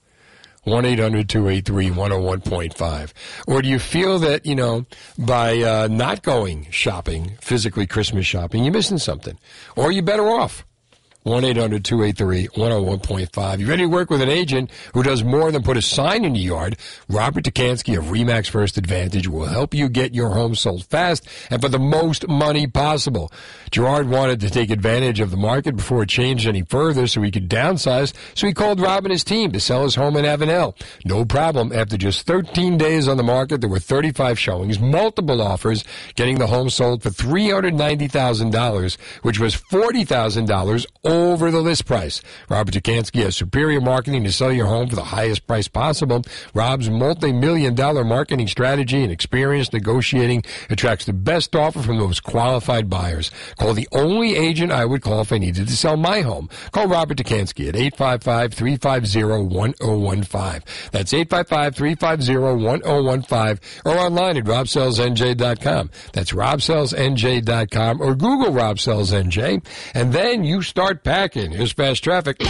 S2: 1 800 283 101.5. Or do you feel that, you know, by uh, not going shopping, physically Christmas shopping, you're missing something? Or are you better off? 1 800 283 101.5. You ready to work with an agent who does more than put a sign in your yard? Robert Dekanski of Remax First Advantage will help you get your home sold fast and for the most money possible. Gerard wanted to take advantage of the market before it changed any further so he could downsize, so he called Rob and his team to sell his home in Avenel. No problem. After just 13 days on the market, there were 35 showings, multiple offers, getting the home sold for $390,000, which was $40,000 over the list price. Robert Dekanski has superior marketing to sell your home for the highest price possible. Rob's multi-million dollar marketing strategy and experience negotiating attracts the best offer from those qualified buyers. Call the only agent I would call if I needed to sell my home. Call Robert Dekanski at 855-350-1015. That's 855-350-1015 or online at robsellsnj.com. That's robsellsnj.com or Google Rob Sells NJ. And then you start packing. Here's fast traffic.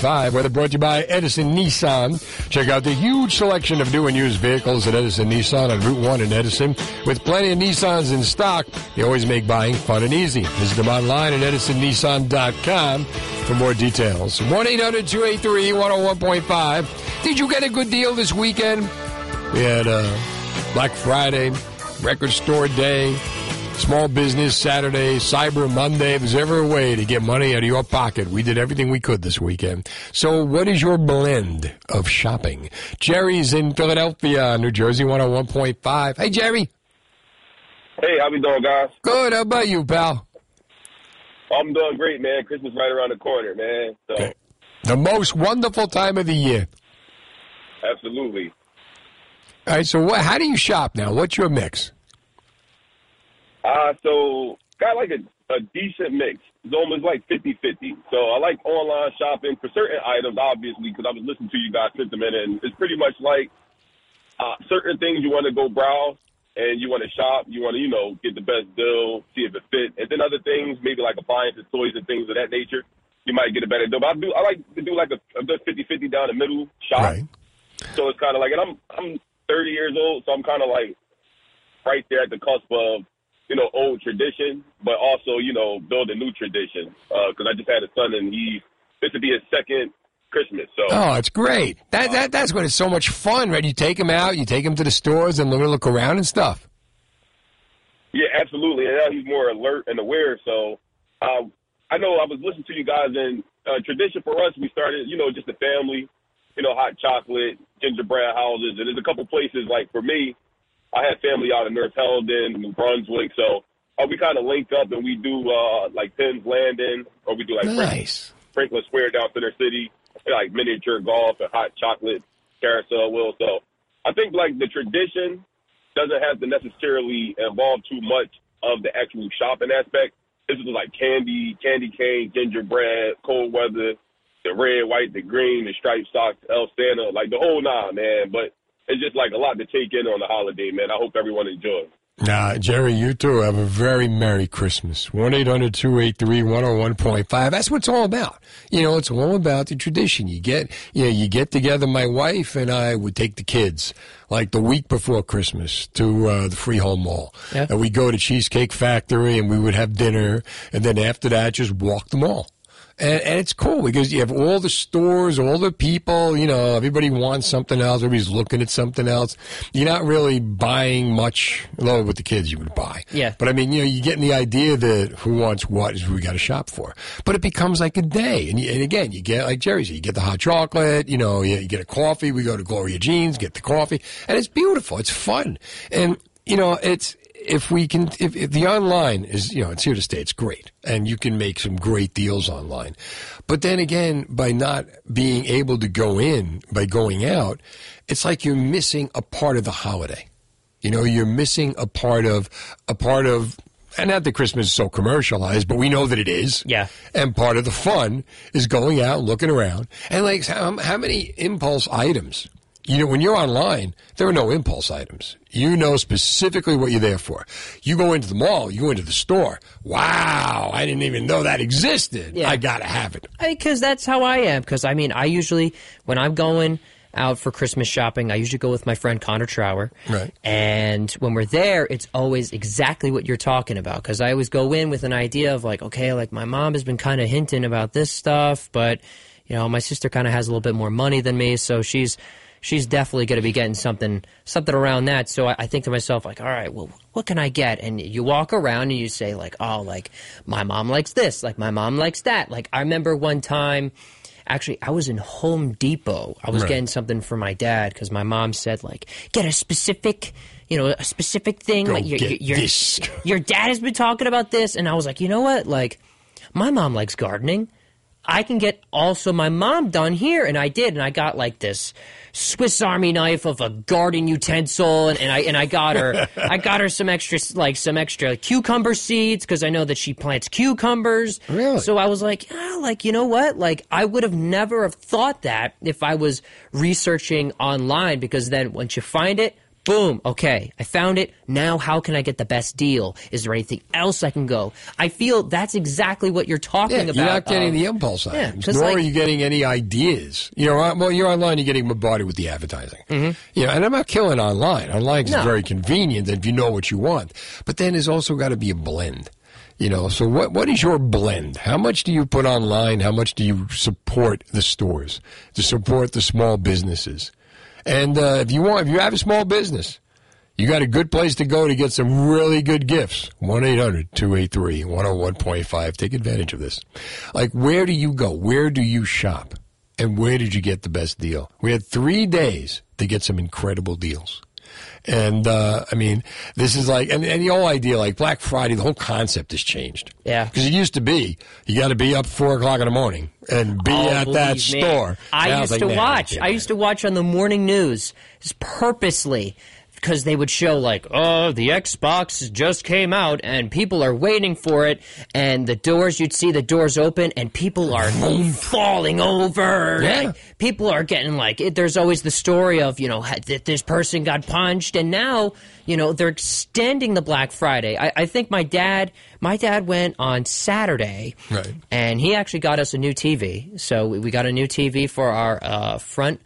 S2: Five, weather brought to you by Edison Nissan. Check out the huge selection of new and used vehicles at Edison Nissan on Route 1 in Edison. With plenty of Nissans in stock, they always make buying fun and easy. Visit them online at edisonnissan.com for more details. 1-800-283-101.5. Did you get a good deal this weekend? We had uh, Black Friday, Record Store Day, Small Business Saturday, Cyber Monday. If there's ever a way to get money out of your pocket, we did everything we could this weekend. So, what is your blend of shopping? Jerry's in Philadelphia, New Jersey, 101.5. Hey, Jerry.
S16: Hey, how we doing, guys?
S2: Good. How about you, pal?
S16: I'm doing great, man. Christmas right around the corner, man. So,
S2: The most wonderful time of the year.
S16: absolutely.
S2: All right, so what, how do you shop now? What's your mix?
S16: Uh, so got like a, a decent mix. It's almost like 50-50. So I like online shopping for certain items, obviously, because I was listening to you guys sentiment, and it's pretty much like uh, certain things you want to go browse and you want to shop, you want to, you know, get the best deal, see if it fit, and then other things, maybe like appliances, toys, and things of that nature, you might get a better deal. But I do, I like to do like a, a good 50-50 down the middle shop. Right. So it's kind of like, and I'm I'm 30 years old, so I'm kind of like right there at the cusp of you know old tradition, but also you know build a new tradition. Because I just had a son, and he this would be his second Christmas. So
S2: Oh, it's great. That, that That's when it's so much fun, right? You take them out, you take them to the stores and let them look around and stuff.
S16: Yeah, absolutely. And now he's more alert and aware. So uh, I know I was listening to you guys, and uh, tradition for us, we started, you know, just the family, you know, hot chocolate, gingerbread houses, and there's a couple places like for me, I have family out in North Helden, New Brunswick, so uh, we kind of link up and we do uh, like Penn's Landing, or we do like
S2: Nice.
S16: Franklin Square down Center City, like miniature golf and hot chocolate carousel wheel. So I think like the tradition doesn't have to necessarily involve too much of the actual shopping aspect. This is like candy, candy cane, gingerbread, cold weather, the red, white, the green, the striped socks, El Santa, like the whole nine, man. But it's just like a lot to take in on the holiday, man. I hope everyone enjoys.
S2: Nah, Jerry, you too have a very Merry Christmas. 1 800 283 101.5. That's what it's all about. You know, it's all about the tradition. You get, you know, you get together, my wife and I would take the kids like the week before Christmas to uh, the Freehold Mall.
S15: Yeah.
S2: And we go to Cheesecake Factory and we would have dinner. And then after that, just walk the mall. And, and it's cool because you have all the stores, all the people, you know, everybody wants something else. Everybody's looking at something else. You're not really buying much, although with the kids you would buy.
S15: Yeah.
S2: But I mean, you know, you're getting the idea that who wants what is who we got to shop for. But it becomes like a day. And, you, and again, you get, like Jerry said, you get the hot chocolate, you know, you, you get a coffee. We go to Gloria Jean's, get the coffee. And it's beautiful. It's fun. And, you know, it's, if we can, if, if the online is, you know, it's here to stay, it's great. And you can make some great deals online. But then again, by not being able to go in, by going out, it's like you're missing a part of the holiday. You know, you're missing a part of, a part of, and not that Christmas is so commercialized, but we know that it is.
S15: Yeah.
S2: And part of the fun is going out looking around. And like, how, how many impulse items You know, when you're online, there are no impulse items. You know specifically what you're there for. You go into the mall, you go into the store. Wow, I didn't even know that existed.
S15: Yeah.
S2: I gotta have it.
S15: Because that's how I am. Because I mean, I usually when I'm going out for Christmas shopping, I usually go with my friend Connor Trower.
S2: Right.
S15: And when we're there, it's always exactly what you're talking about. Because I always go in with an idea of like, okay, like my mom has been kind of hinting about this stuff, but you know, my sister kind of has a little bit more money than me, so she's she's definitely going to be getting something something around that. So I, I think to myself like, all right, well, what can I get? And you walk around and you say like, oh, like my mom likes this, like my mom likes that. Like I remember one time. Actually, I was in Home Depot. I was
S17: Right.
S15: getting something for my dad because my mom said like, get a specific, you know, a specific thing.
S2: Go
S15: like your, your, your dad has been talking about this, and I was like, you know what? Like, my mom likes gardening. I can get also my mom done here, and I did, and I got like this Swiss Army knife of a garden utensil, and, and I and I got her, I got her some extra like some extra cucumber seeds because I know that she plants cucumbers. Really? So I was like, ah, like you know what? Like I would have never have thought that if I was researching online, because then once you find it. Boom. Okay. I found it. Now, how can I get the best deal? Is there anything else I can go? I feel that's exactly what you're talking
S2: Yeah,
S15: about.
S2: you're not getting
S15: of-
S2: the impulse
S15: Yeah,
S2: nor
S15: like-
S2: are you getting any ideas. You know, well, you're online, you're getting bombarded with the advertising. Mm-hmm. You know, and I'm not killing online. Online is
S15: No.
S2: very convenient if you know what you want. But then there's also got to be a blend. You know, so what what is your blend? How much do you put online? How much do you support the stores to support the small businesses? And uh, if you want, if you have a small business, you got a good place to go to get some really good gifts. 1 800 283 101.5. Take advantage of this. Like, where do you go? Where do you shop? And where did you get the best deal? We had three days to get some incredible deals. And, uh, I mean, this is like, and, and the whole idea, like Black Friday, the whole concept has changed.
S15: Yeah.
S2: Because it used to be, you got to be up 4 o'clock in the morning and be
S15: Oh,
S2: at that
S15: me.
S2: store.
S15: I
S2: Now
S15: used
S2: like,
S15: to
S2: nah,
S15: watch. I used to watch on the morning news just purposely because they would show like, oh, the Xbox just came out and people are waiting for it, and the doors you'd see the doors open and people are falling over.
S2: Yeah.
S15: Like, people are getting like. It, there's always the story of you know that this person got punched, and now you know they're extending the Black Friday. I, I think my dad, my dad went on Saturday
S2: Right.
S15: and he actually got us a new TV. So we, we got a new TV for our uh, front,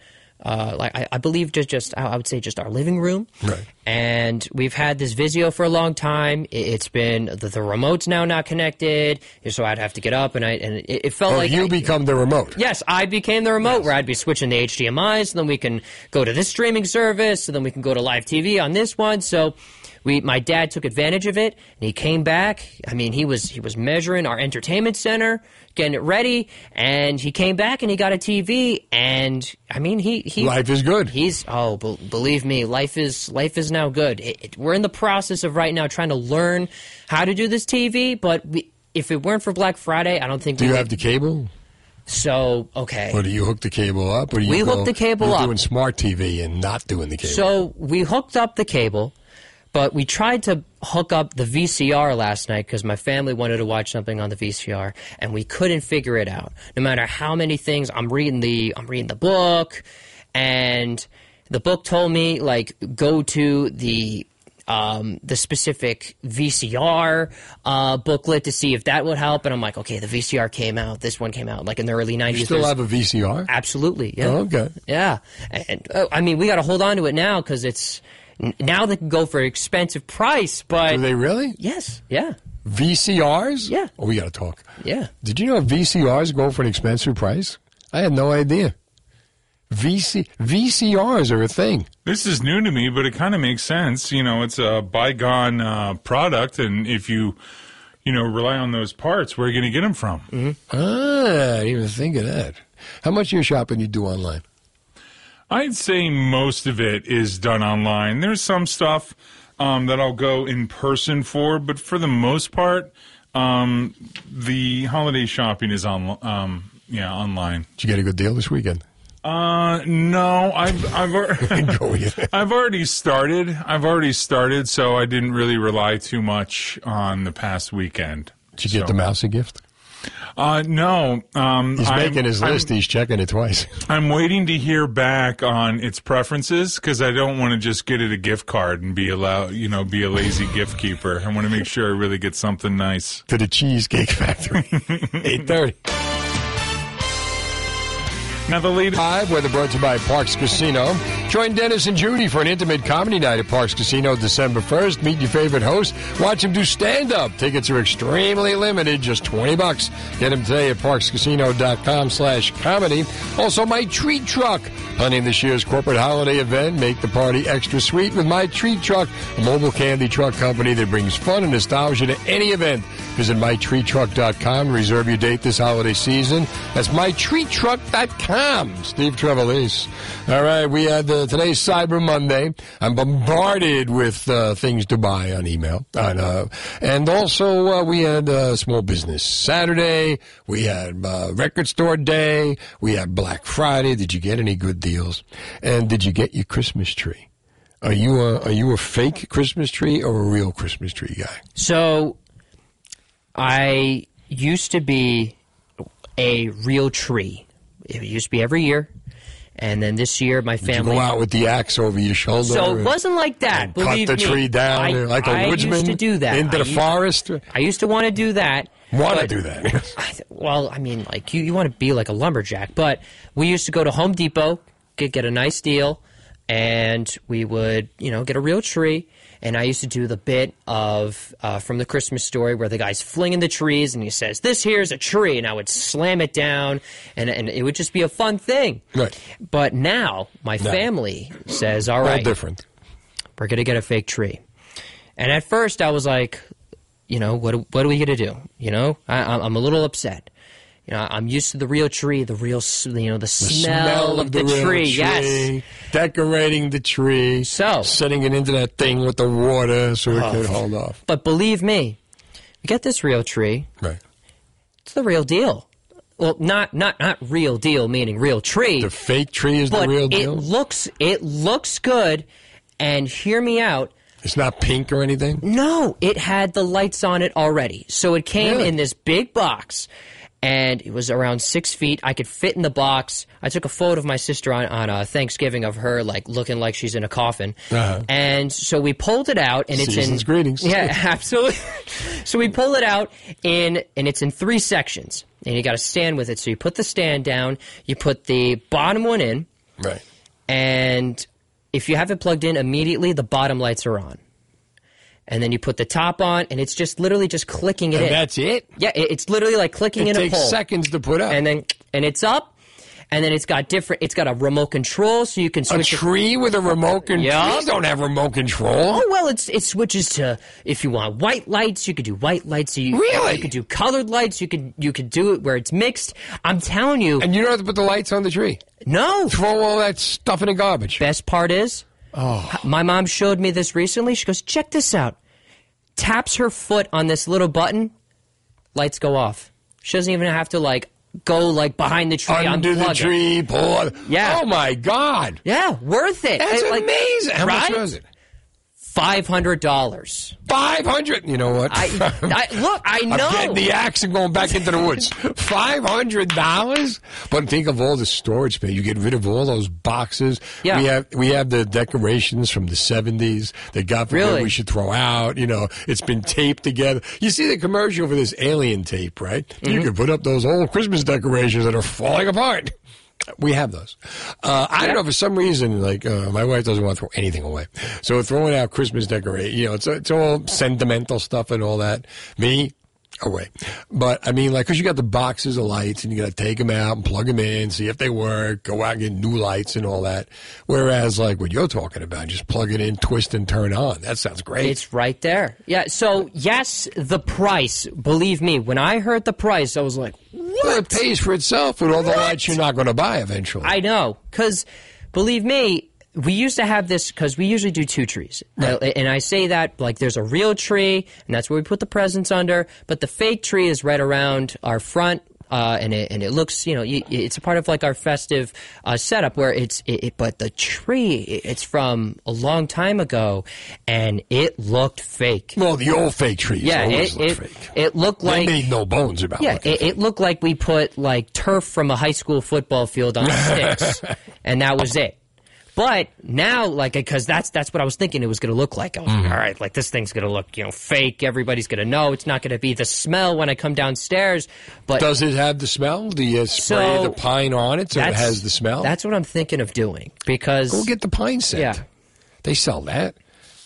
S15: uh, like I, I believe just just I would say just our living room.
S2: Right.
S15: And we've had this Vizio for a long time. It, it's been the, the remote's now not connected, so I'd have to get up and I and it, it felt
S2: Oh,
S15: like
S2: you
S15: I-
S2: become the remote.
S15: Yes, I became the remote where I'd be switching the HDMI, so then we can go to this streaming service, so then we can go to live TV on this one. So we, my dad took advantage of it, and he came back. I mean, he was he was measuring our entertainment center, getting it ready, and he came back and he got a TV, and I mean, he he
S2: Life is good.
S15: He's oh, be, believe me, life is life is now good. It, it, we're in the process of right now trying to learn how to do this TV, but we, if it weren't for Black Friday, I don't think
S2: Do
S15: we
S2: you
S15: would-
S2: have the cable?
S15: So okay.
S2: Or do you hook the cable up? Or do you
S15: We
S2: go-
S15: hook the cable up.
S2: doing smart TV and not doing the cable.
S15: So we hooked up the cable, but we tried to hook up the VCR last night because my family wanted to watch something on the VCR, and we couldn't figure it out. No matter how many things I'm reading the I'm reading the book, and the book told me like go to the um, the specific VCR uh, booklet to see if that would help. And I'm like, okay, the VCR came out. This one came out like in the early 90s.
S2: you still have a VCR?
S15: Absolutely. Yeah.
S2: Oh, okay.
S15: Yeah. And, uh, I mean, we got to hold on to it now because it's now they can go for an expensive price. But
S2: Do they really?
S15: Yes. Yeah.
S2: VCRs?
S15: Yeah.
S2: Oh, we got to talk.
S15: Yeah.
S2: Did you know VCRs go for an expensive price? I had no idea. VC VCRs are a thing.
S8: This is new to me, but it kind of makes sense. You know, it's a bygone uh, product, and if you, you know, rely on those parts, where are you going to get them from?
S15: Mm-hmm.
S2: Ah, I didn't even think of that. How much of your shopping you do online?
S8: I'd say most of it is done online. There's some stuff um, that I'll go in person for, but for the most part, um, the holiday shopping is on, um, yeah, online.
S2: Did you get a good deal this weekend?
S8: Uh, no, I've I've I've already started. I've already started, so I didn't really rely too much on the past weekend.
S2: Did you get the mouse a gift?
S8: Uh, no. Um,
S2: He's
S8: I'm-
S2: making his
S8: I'm-
S2: list. He's checking it twice.
S8: I'm waiting to hear back on its preferences because I don't want to just get it a gift card and be allowed, you know, be a lazy gift keeper. I want to make sure I really get something nice.
S2: To the Cheesecake Factory. 8.30.
S8: Now the latest
S2: Live, weather brought to you by Parx Casino. Join Dennis and Judy for an intimate comedy night at Parx Casino December 1st. Meet your favorite host. Watch him do stand-up. Tickets are extremely limited, just 20 bucks. Get them today at parxcasino.com slash comedy. Also, My Treat Truck. Planning this year's corporate holiday event. Make the party extra sweet with My Treat Truck, a mobile candy truck company that brings fun and nostalgia to any event. Visit mytreattruck.com. Reserve your date this holiday season. That's mytreattruck.com. Steve Trevelise. All right, we had uh, today's Cyber Monday. I'm bombarded with uh, things to buy on email, uh, and also uh, we had uh, Small Business Saturday. We had uh, Record Store Day. We had Black Friday. Did you get any good deals? And did you get your Christmas tree? Are you a are you a fake Christmas tree or a real Christmas tree guy?
S15: So, I used to be a real tree. It used to be every year, and then this year my
S2: Did you
S15: family.
S2: go out with the axe over your shoulder?
S15: So it wasn't like that.
S2: cut the
S15: me.
S2: tree down
S15: I,
S2: like a
S15: I
S2: woodsman
S15: used to do that
S2: into
S15: I
S2: the
S15: used-
S2: forest.
S15: I used to want to do that.
S2: Want to do that?
S15: Well, I mean, like you, you want to be like a lumberjack, but we used to go to Home Depot, get get a nice deal, and we would, you know, get a real tree. And I used to do the bit of uh, from the Christmas story where the guy's flinging the trees and he says, "This here's a tree," and I would slam it down, and and it would just be a fun thing.
S2: Right.
S15: But now my
S2: No.
S15: family says, "All
S2: All
S15: right,
S2: different.
S15: we're gonna get a fake tree." And at first, I was like, you know, what what are we gonna do? You know, I, I'm a little upset. You know, I'm used to the real tree, the real, you know, the,
S2: The
S15: smell, of the,
S2: real
S15: tree. Yes.
S2: Decorating the tree.
S15: So.
S2: Setting it into that thing with the water so it
S15: Oh.
S2: could hold off.
S15: But believe me, we get this real tree.
S2: Right.
S15: It's the real deal. Well, not not not real deal meaning real tree.
S2: The fake tree is
S15: but
S2: the real deal.
S15: it
S2: deal?
S15: looks it looks good. And hear me out.
S2: It's not pink or anything?
S15: No, it had the lights on it already. So it came
S2: Really?
S15: in this big box, and it was around six feet. I could fit in the box. I took a photo of my sister on, on uh, Thanksgiving of her like looking like she's in a coffin.
S2: Uh-huh.
S15: And so we pulled it out, and it's
S2: Season's
S15: in
S2: greetings.
S15: Yeah, absolutely. so we pull it out in, and it's in three sections, and you got to stand with it. So you put the stand down, you put the bottom one in,
S2: Right.
S15: and if you have it plugged in immediately, the bottom lights are on. And then you put the top on, and it's just literally just clicking it
S2: And
S15: in.
S2: that's it?
S15: Yeah, it- it's literally like clicking
S2: It
S15: in a
S2: takes seconds to put up.
S15: and then and it's up, and then it's got different. It's got a remote control, so you can
S2: A
S15: switch. it-
S2: tree with a remote control?
S15: Yeah.
S2: Trees don't have remote control.
S15: Oh well, it's it switches to if you want white lights, you could do white lights. You,
S2: Really?
S15: You could do colored lights. You could you could do it where it's mixed. I'm telling you.
S2: And you don't have to put the lights on the tree.
S15: No.
S2: Throw all that stuff in the garbage.
S15: Best part is,
S2: Oh.
S15: my mom showed me this recently. She goes, check this out. Taps her foot on this little button, lights go off. She doesn't even have to like go like behind the tree,
S2: Under the tree, pull.
S15: Yeah.
S2: Oh my God.
S15: Yeah, worth it.
S2: That's
S15: It, like,
S2: amazing. How much was it?
S15: Five hundred dollars.
S2: Five hundred. You know what?
S15: I, I look. I know.
S2: I'm getting the axe and going back into the woods. Five hundred dollars. But think of all the storage space. You get rid of all those boxes.
S15: Yeah.
S2: We have we have the decorations from the seventies that God forbid
S15: Really?
S2: we should throw out. You know, it's been taped together. You see the commercial for this alien tape, right? You
S15: Mm-hmm.
S2: can put up those old Christmas decorations that are falling apart. We have those. Uh, I don't know for some reason, like uh, my wife doesn't want to throw anything away, so throwing out Christmas decoration, you know, it's it's all sentimental stuff and all that. Me, Oh, away. But I mean, like, because you got the boxes of lights and you got to take them out and plug them in, see if they work, go out and get new lights and all that. Whereas, like, what you're talking about, just plug it in, twist and turn on. That sounds great.
S15: It's right there. Yeah. So yes, the price. Believe me, when I heard the price, I was like,
S2: Well, it pays for itself with all the lights you're not going to buy eventually.
S15: I know, because believe me, we used to have this because we usually do two trees, Uh, and I say that like there's a real tree, and that's where we put the presents under, but the fake tree is right around our front Uh, and it and it looks, you know, it's a part of like our festive uh, setup where it's, it, it, but the tree, it's from a long time ago, and it looked fake.
S2: Well, the old fake trees
S15: yeah,
S2: always
S15: it, it,
S2: fake.
S15: it looked
S2: They
S15: like
S2: made no bones about
S15: it.
S2: yeah,
S15: it, it looked like we put like turf from a high school football field on sticks, and that was it. But now, like, because that's that's what I was thinking it was going to look like. I was like, mm-hmm. all right, like this thing's going to look, you know, fake. Everybody's going to know. It's not going to be the smell when I come downstairs. But
S2: Does it have the smell? Do you uh, spray
S15: So,
S2: the pine on it so it has the smell?
S15: That's what I'm thinking of doing because
S2: Go get the pine scent.
S15: Yeah.
S2: They sell that.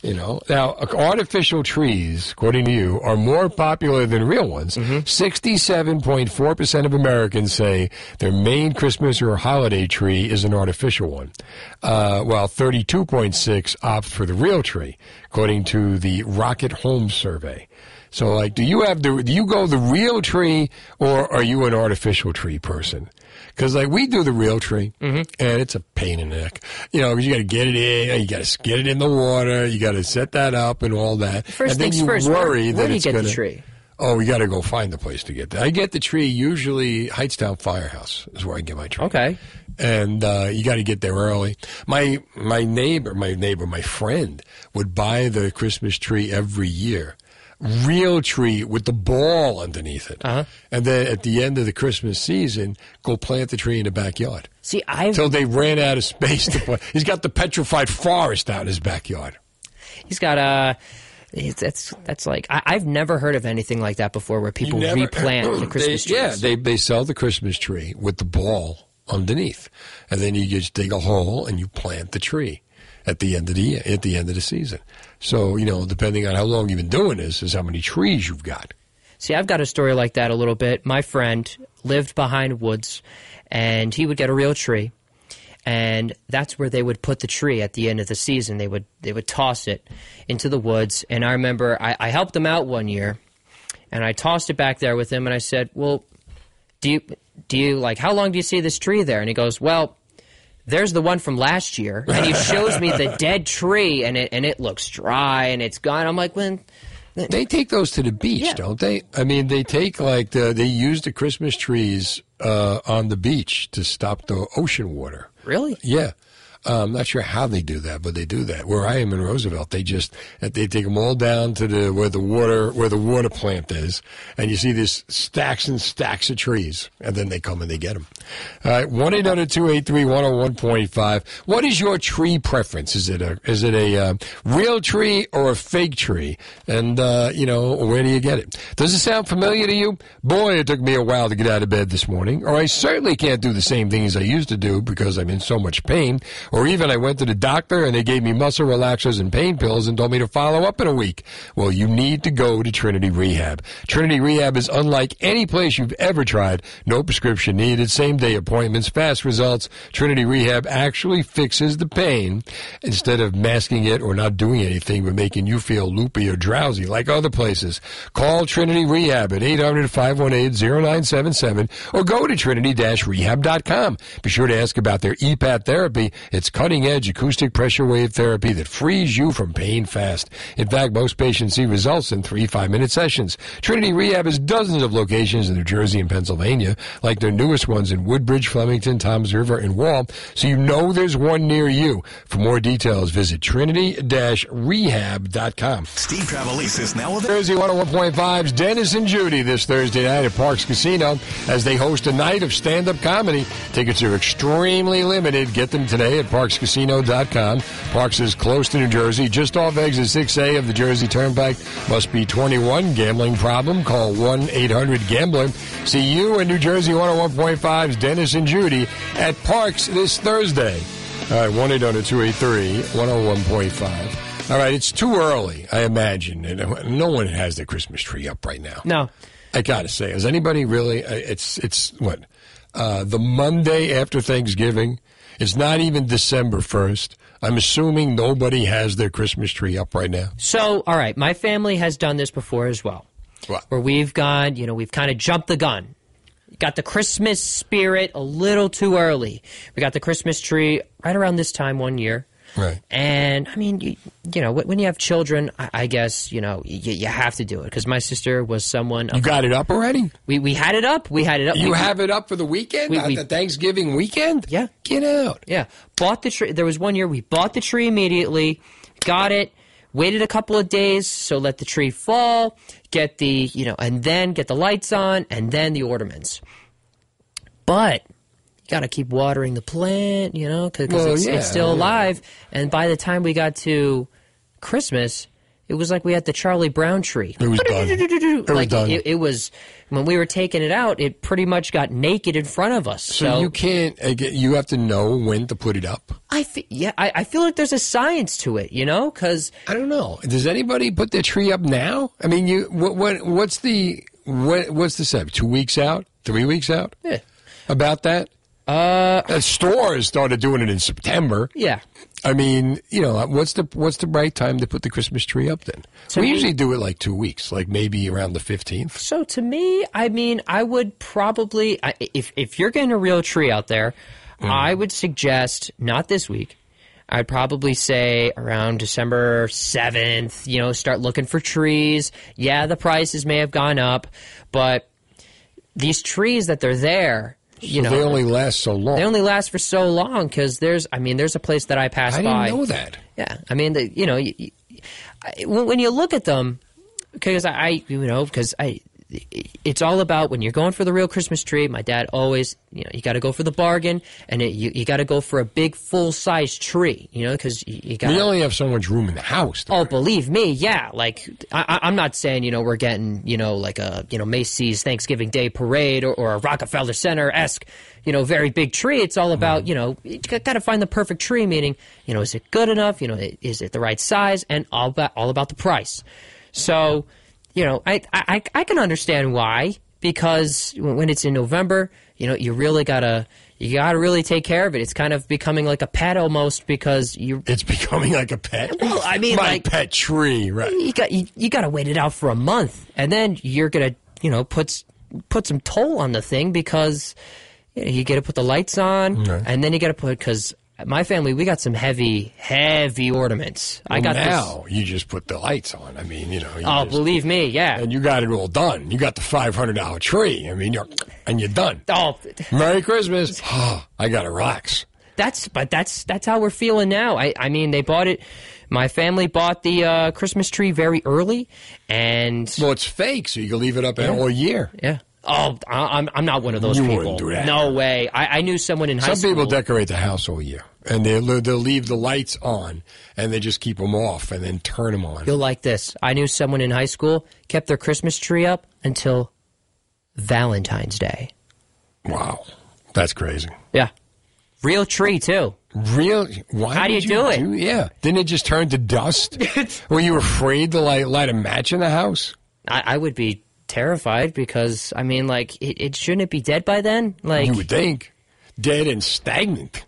S2: You know, now artificial trees, according to you, are more popular than real ones.
S15: Mm-hmm.
S2: Sixty-seven point four percent of Americans say their main Christmas or holiday tree is an artificial one, uh, while thirty-two point six opt for the real tree, according to the Rocket Home Survey. So, like, do you have the do you go the real tree or are you an artificial tree person? Because like we do the real tree,
S15: Mm-hmm.
S2: and it's a pain in the neck. You know, you got to get it in, you got to get it in the water, you got to set that up and all that.
S15: First
S2: and then
S15: things
S2: you
S15: first, where-
S2: worry
S15: where
S2: that
S15: do you
S2: it's
S15: get the
S2: gonna,
S15: tree?
S2: Oh, we got to go find the place to get that. I get the tree usually Hightstown Firehouse is where I get my tree.
S15: Okay.
S2: And uh, you got to get there early. My my neighbor, my neighbor, my friend would buy the Christmas tree every year. Real tree with the ball underneath it. Uh-huh. And then at the end of the Christmas season, go plant the tree in the backyard.
S15: See, I
S2: Until they ran out of space to put. He's got the petrified forest out in his backyard.
S15: he's got a. It's, that's that's like I, I've never heard of anything like that before, where people
S2: never-
S15: replant the Christmas
S2: they,
S15: trees.
S2: Yeah, they they sell the Christmas tree with the ball underneath, and then you just dig a hole and you plant the tree at the end of the year, at the end of the season. So you know, depending on how long you've been doing this, is how many trees you've got.
S15: See, I've got a story like that a little bit. My friend lived behind woods, and he would get a real tree, and that's where they would put the tree at the end of the season. They would they would toss it into the woods, and I remember I, I helped them out one year, and I tossed it back there with him, and I said, "Well, do you do you like how long do you see this tree there?" And he goes, "Well." There's the one from last year, and he shows me the dead tree, and it and it looks dry and it's gone. I'm like, when
S2: They take those to the beach, don't they? I mean, they take like the, they use the Christmas trees uh, on the beach to stop the ocean water.
S15: Really?
S2: Yeah. I'm not sure how they do that, but they do that. Where I am in Roosevelt, they just they take them all down to the where the water where the water plant is, and you see these stacks and stacks of trees, and then they come and they get them. All right, one eight hundred two eight three one zero one point five. What is your tree preference? Is it a is it a uh, real tree or a fake tree? And uh, you know where do you get it? Does it sound familiar to you? Boy, it took me a while to get out of bed this morning, or I certainly can't do the same things I used to do because I'm in so much pain. Or even I went to the doctor and they gave me muscle relaxers and pain pills and told me to follow up in a week. Well, you need to go to Trinity Rehab. Trinity Rehab is unlike any place you've ever tried. No prescription needed, same day appointments, fast results. Trinity Rehab actually fixes the pain instead of masking it or not doing anything but making you feel loopy or drowsy like other places. Call Trinity Rehab at 800-518-0977 or go to trinity-rehab.com. Be sure to ask about their EPAT therapy. It's cutting edge acoustic pressure wave therapy that frees you from pain fast. In fact, most patients see results in three five minute sessions. Trinity Rehab has dozens of locations in New Jersey and Pennsylvania, like their newest ones in Woodbridge, Flemington, Toms River, and Wall, so you know there's one near you. For more details, visit trinity-rehab.com.
S11: Steve Trevelise is now available.
S2: Jersey 101.5's Dennis and Judy this Thursday night at Parx Casino as they host a night of stand-up comedy. Tickets are extremely limited. Get them today at parxcasino.com. Parx is close to New Jersey, just off exit 6A of the Jersey Turnpike. Must be 21. Gambling problem? Call 1-800-GAMBLER. See you in New Jersey 101.5's Dennis and Judy at Parx this Thursday. All right, 1-800-283-101.5. All right, it's too early, I imagine. And no one has their Christmas tree up right now.
S15: No.
S2: I gotta say, is anybody really? uh, It's it's what uh, the Monday after Thanksgiving. It's not even December first. I'm assuming nobody has their Christmas tree up right now.
S15: So, all right, my family has done this before as well.
S2: What?
S15: Where we've gone, you know, we've kind of jumped the gun. Got the Christmas spirit a little too early. We got the Christmas tree right around this time one year.
S2: Right.
S15: And I mean, you, you know, when you have children, I, I guess you know you, you have to do it because my sister was someone.
S2: You got it up already?
S15: We we had it up. We had it up.
S2: You
S15: We-
S2: have it up for the weekend?
S15: We- we-
S2: the Thanksgiving weekend?
S15: Yeah.
S2: Get out.
S15: Yeah. Bought the tree. There was one year we bought the tree immediately, got it, waited a couple of days, so let the tree fall, get the, you know, and then get the lights on, and then the ornaments. But got to keep watering the plant, you know, because
S2: Well,
S15: it's,
S2: yeah,
S15: it's still
S2: yeah.
S15: alive. And by the time we got to Christmas, it was like we had the Charlie Brown tree.
S2: It was done. It was
S15: like
S2: done.
S15: It, it was when we were taking it out. It pretty much got naked in front of us.
S2: So,
S15: So,
S2: you can't, you have to know when to put it up.
S15: I fe- yeah, I, I feel like there's a science to it, you know, because
S2: I don't know. Does anybody put their tree up now? I mean, you what, what what's the what, what's the set? Two weeks out? Three weeks out?
S15: Yeah.
S2: About that?
S15: Uh,
S2: stores started doing it in September.
S15: Yeah.
S2: I mean, you know, what's the what's the right time to put the Christmas tree up? Then
S15: To
S2: we
S15: me-
S2: usually do it like two weeks, like maybe around the fifteenth.
S15: So to me, I mean, I would probably if if you're getting a real tree out there,
S2: Mm.
S15: I would suggest not this week. I'd probably say around December 7th, you know, start looking for trees. Yeah, the prices may have gone up, but these trees that they're there, you know,
S2: they only last so long.
S15: They only last for so long because there's, I mean, there's a place that I pass by.
S2: I didn't
S15: by.
S2: know that.
S15: Yeah, I mean, the, you know, you, you- I- when, when you look at them, because I, I, you know, because I, it's all about when you're going for the real Christmas tree. My dad always, you know, you got to go for the bargain, and it, you you got to go for a big full size tree, you know, because you, you got.
S2: We only have so much room in the house.
S15: Oh, believe me, yeah. Like I, I'm not saying you know we're getting you know like a you know Macy's Thanksgiving Day parade or, or a Rockefeller Center esque you know very big tree. It's all about you know you got to find the perfect tree. Meaning you know is it good enough? You know is it the right size? And all about all about the price. So you know I I, I can understand why because when it's in November, you know you really gotta. You gotta really take care of it. It's kind of becoming like a pet almost because you.
S2: It's becoming like a pet.
S15: Well, I mean,
S2: My
S15: like
S2: pet tree, right?
S15: you got you, you got to wait it out for a month, and then you're gonna you know put put some toll on the thing because you, know, you got to put the lights on,
S2: Right.
S15: and then you got to put because my family we got some heavy heavy ornaments. I got
S2: now you just put the lights on. I mean, you know. you
S15: Oh,
S2: just-
S15: believe me, yeah.
S2: and you got it all done. You got the five hundred dollar tree. I mean, you're and you're done.
S15: Oh,
S2: Merry Christmas. I got to relax.
S15: that's but that's that's how we're feeling now. I I mean they bought it. My family bought the uh, Christmas tree very early, and
S2: well, it's fake, so you can leave it up
S15: Yeah.
S2: all year.
S15: Yeah. Oh, I'm I'm not one of those
S2: You
S15: people.
S2: wouldn't do that.
S15: No way. I, I knew someone in high
S2: Some
S15: school.
S2: Some people decorate the house all year, and they they'll leave the lights on, and they just keep them off, and then turn them on.
S15: You'll like this. I knew someone in high school kept their Christmas tree up until Valentine's Day.
S2: Wow, that's crazy.
S15: Yeah. Real tree, too.
S2: Real? Why
S15: How do you do it?
S2: yeah. Didn't it just turn to dust? Were you afraid to light, light a match in the house?
S15: I, I would be terrified because, I mean, like, it, it shouldn't it be dead by then? Like,
S2: you would think. Dead and stagnant.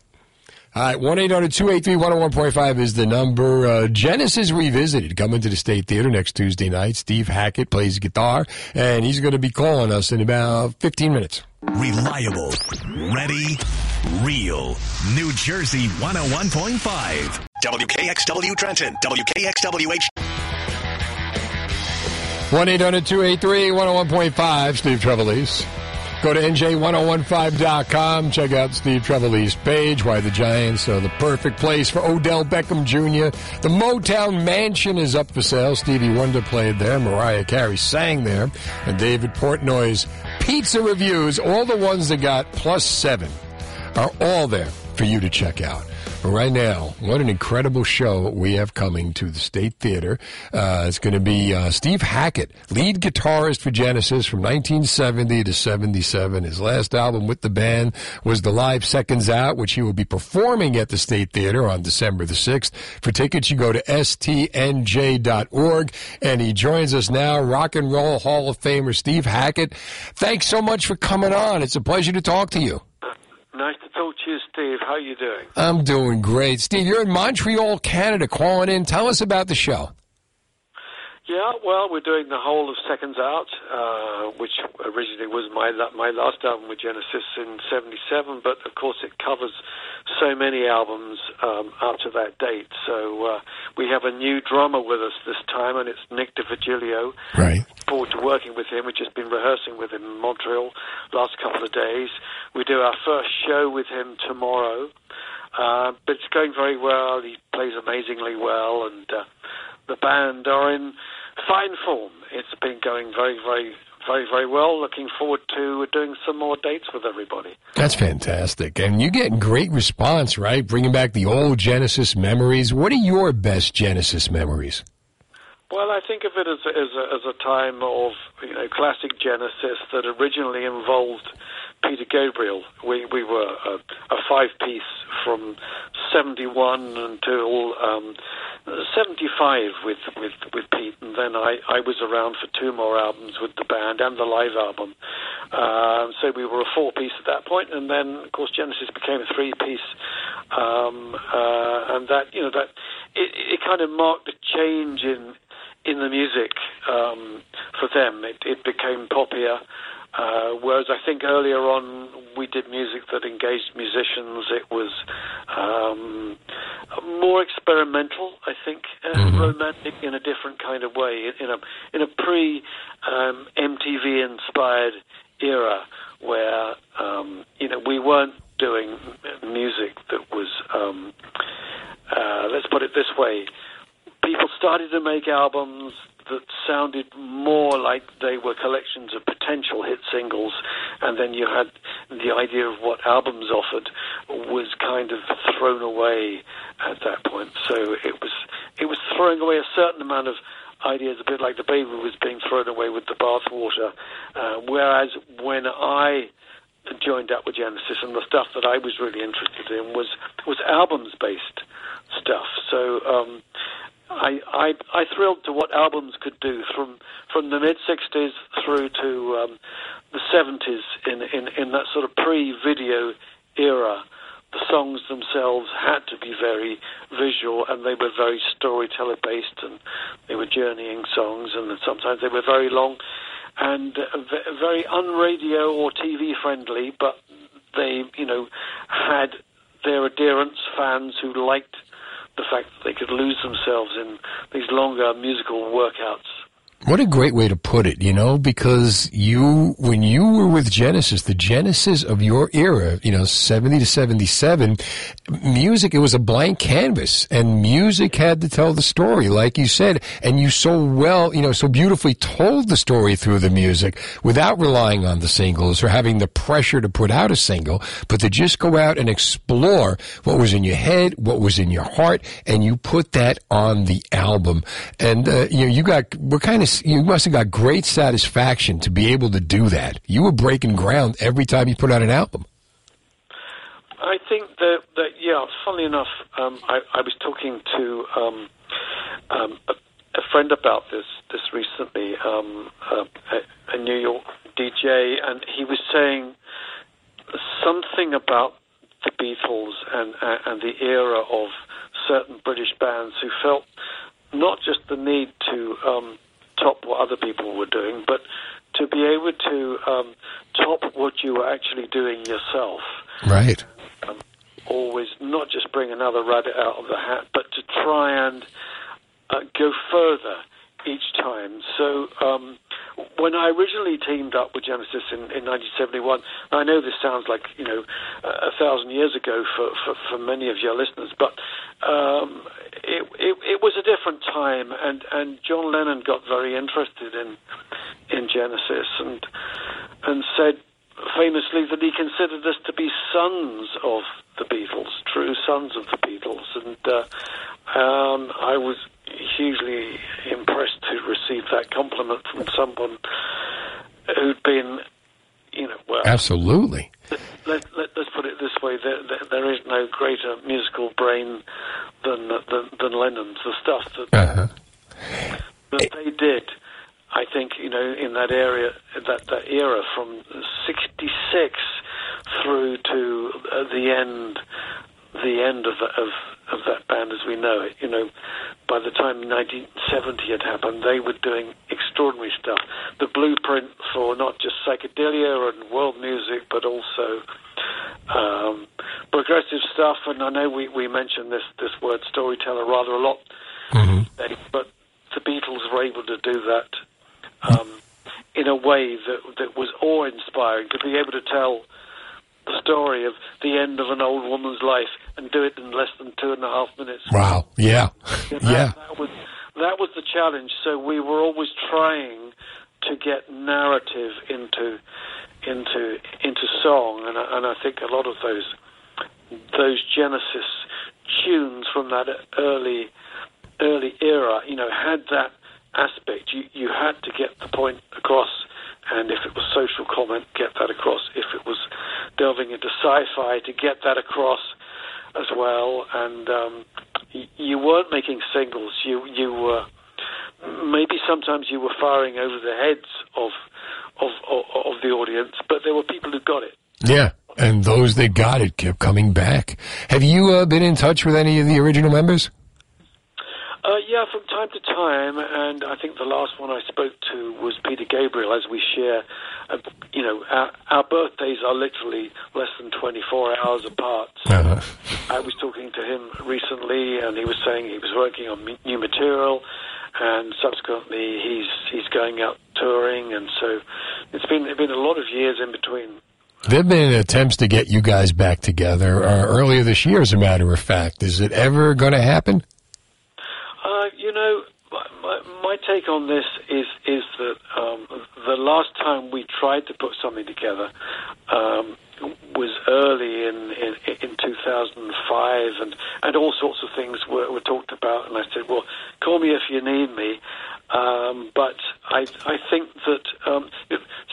S2: All right, 1 800 283 101.5 is the number. Uh, Genesis Revisited coming to the State Theater next Tuesday night. Steve Hackett plays guitar, and he's going to be calling us in about 15 minutes.
S11: Reliable, ready, real. New Jersey 101.5. WKXW Trenton, WKXWH.
S2: 1 800 283 101.5, Steve Trevelise. Go to NJ1015.com. Check out Steve Trevelise page. Why the Giants are the perfect place for Odell Beckham Jr. The Motown Mansion is up for sale. Stevie Wonder played there. Mariah Carey sang there. And David Portnoy's pizza reviews, all the ones that got plus seven, are all there for you to check out. Right now, what an incredible show we have coming to the State Theater. Uh, it's going to be uh, Steve Hackett, lead guitarist for Genesis from 1970 to 77. His last album with the band was The Live Seconds Out, which he will be performing at the State Theater on December the 6th. For tickets, you go to stnj.org. And he joins us now, Rock and Roll Hall of Famer Steve Hackett. Thanks so much for coming on. It's a pleasure to talk to you.
S17: You, Steve. How are you doing?
S2: I'm doing great. Steve, you're in Montreal, Canada, calling in. Tell us about the show.
S17: Yeah, well, we're doing the whole of Seconds Out, uh, which originally was my la- my last album with Genesis in '77, but of course it covers so many albums um, up to that date. So uh, we have a new drummer with us this time, and it's Nick D'Virgilio.
S2: Right.
S17: Forward to working with him. We've just been rehearsing with him in Montreal last couple of days. We do our first show with him tomorrow. Uh, but it's going very well. He plays amazingly well, and uh, the band are in fine form. It's been going very, very, very, very well. Looking forward to doing some more dates with everybody.
S2: That's fantastic. And you get great response, right? Bringing back the old Genesis memories. What are your best Genesis memories?
S17: Well, I think of it as a, as a, as a time of you know classic Genesis that originally involved Peter Gabriel. We we were a, a five piece from seventy one until um, seventy five with, with with Pete, and then I I was around for two more albums with the band and the live album. Um, so we were a four piece at that point, and then of course Genesis became a three piece, um, uh, and that you know that it, it kind of marked a change in in the music um, for them. It, it became poppier. Uh, whereas I think earlier on we did music that engaged musicians. It was um, more experimental, I think, uh, romantic in a different kind of way, in a in a pre um, MTV inspired era where um, you know we weren't doing music that was um, uh, let's put it this way people started to make albums that sounded more like they were collections of potential hit singles, and then you had the idea of what albums offered was kind of thrown away at that point. So it was it was throwing away a certain amount of ideas, a bit like the baby was being thrown away with the bathwater. Uh, whereas when I joined up with Genesis, and the stuff that I was really interested in was was albums based stuff. So um, I, I I thrilled to what albums could do from from the mid '60s through to um, the '70s in, in in that sort of pre-video era. The songs themselves had to be very visual, and they were very storyteller based, and they were journeying songs, and sometimes they were very long and ve- very unradio or TV friendly, but they you know had their adherents, fans who liked the fact that they could lose themselves in these longer musical workouts.
S2: What a great way to put it, you know, because you, when you were with Genesis, the Genesis of your era, you know, 70 to 77, music, it was a blank canvas and music had to tell the story, like you said, and you so well, you know, so beautifully told the story through the music without relying on the singles or having the pressure to put out a single, but to just go out and explore what was in your head, what was in your heart, and you put that on the album. And, uh, you know, you got, we're kind of, you must have got great satisfaction to be able to do that. You were breaking ground every time you put out an album.
S17: I think that, that yeah, funnily enough, um, I, I was talking to um, um, a, a friend about this this recently, um, a, a, a New York DJ, and he was saying something about the Beatles and uh, and the era of certain British bands who felt not just the need to um, top what other people were doing, but to be able to um, top what you were actually doing yourself.
S2: Right.
S17: Um, always not just bring another rabbit out of the hat, but to try and uh, go further each time. So um, when I originally teamed up with Genesis in, in 1971, I know this sounds like you know a thousand years ago for, for, for many of your listeners, but um, it, it, it was a different time, and, and John Lennon got very interested in in Genesis and and said famously that he considered us to be sons of the Beatles, true sons of the Beatles, and uh, um, I was hugely impressed to receive that compliment from someone who'd been, you know, well,
S2: Absolutely.
S17: let, let, let's put it this way: there, there, there is no greater musical brain than than, than Lennon's. The stuff that
S2: Uh-huh.
S17: that they did, I think, you know, in that area, that that era from '66 through to uh, the end, the end of of, of that band as we know it. You know, by the time 1970 had happened, they were doing extraordinary stuff. The blueprint for not just psychedelia and world music, but also um, progressive stuff. And I know we, we mentioned this this word storyteller rather a lot, today, but the Beatles were able to do that um, in a way that that was awe inspiring. To be able to tell the story of the end of an old woman's life and do it in less than two and a half minutes.
S2: Wow. Yeah.
S17: You know,
S2: Yeah.
S17: That was that was the challenge. So we were always trying to get narrative into into into song, and I, and I think a lot of those those Genesis tunes from that early early era, you know, had that aspect. You you had to get the point across, and if it was social comment, get that across. If it was delving into sci-fi, to get that across as well. And um, y- you weren't making singles. You you were maybe sometimes you were firing over the heads of of of, of the audience, but there were people who got it.
S2: Yeah. And those that got it kept coming back. Have you uh, been in touch with any of the original members?
S17: Uh, yeah, from time to time, and I think the last one I spoke to was Peter Gabriel. As we share, uh, you know, our, our birthdays are literally less than 24 hours apart. So I was talking to him recently, and he was saying he was working on m- new material, and subsequently he's he's going out touring, and so it's been it's been a lot of years in between.
S2: There have been attempts to get you guys back together uh, earlier this year, as a matter of fact. Is it ever going to happen?
S17: Uh, you know, my, my, take on this is is that um, the last time we tried to put something together um, was early in, in in 2005, and and all sorts of things were, were talked about. And I said, well, call me if you need me. Um, but I I think that um,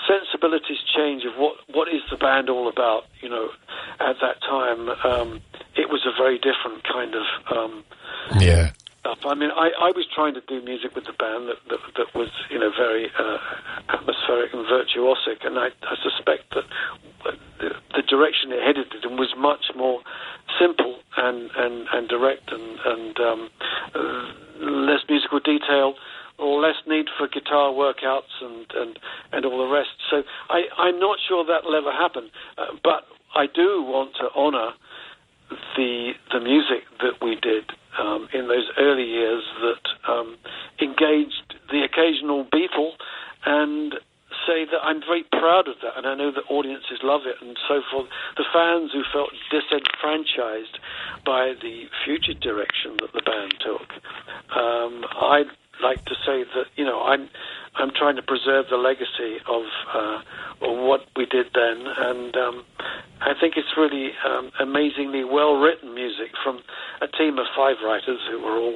S17: sensibilities change of what what is the band all about. You know, at that time, um, it was a very different kind of. Um,
S2: Yeah.
S17: Stuff. I mean, I, I was trying to do music with the band that, that, that was, you know, very uh, atmospheric and virtuosic, and I, I suspect that the, the direction it headed in was much more simple and, and, and direct and, and um, uh, less musical detail, less need for guitar workouts and, and, and all the rest. So I, I'm not sure that will ever happen, uh, but I do want to honour the the music that we did um, in those early years that um, engaged the occasional Beatle and say that I'm very proud of that and I know that audiences love it and so forth. The fans who felt disenfranchised by the future direction that the band took, um, I'd like to say that, you know, I'm I'm trying to preserve the legacy of, uh, of what we did then, and um, I think it's really um, amazingly well written music from a team of five writers who were all,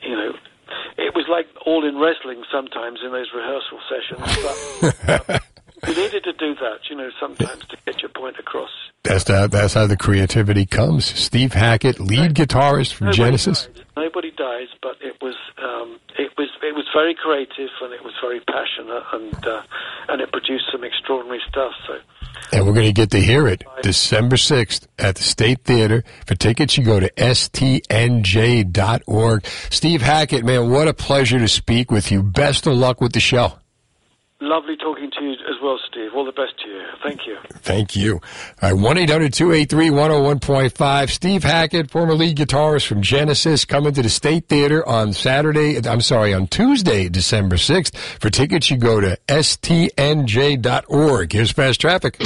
S17: you know, it was like all in wrestling sometimes in those rehearsal sessions. But um, you needed to do that, you know, sometimes to get your point across.
S2: That's that. That's how the creativity comes. Steve Hackett, lead guitarist from
S17: Nobody
S2: Genesis.
S17: dies. Nobody dies, but it was um, it was it was very creative and it was very passionate and uh, and it produced some extraordinary stuff. So
S2: And we're going to get to hear it December 6th at the State Theater. For tickets, you go to stnj.org. Steve Hackett, man, what a pleasure to speak with you. Best of luck with the show.
S17: Lovely talking to you as well, Steve. All the best to you. Thank you.
S2: Thank you. All right, 1 800 283 101.5. Steve Hackett, former lead guitarist from Genesis, coming to the State Theater on Saturday, I'm sorry, on Tuesday, December 6th. For tickets, you go to stnj.org. Here's fast traffic.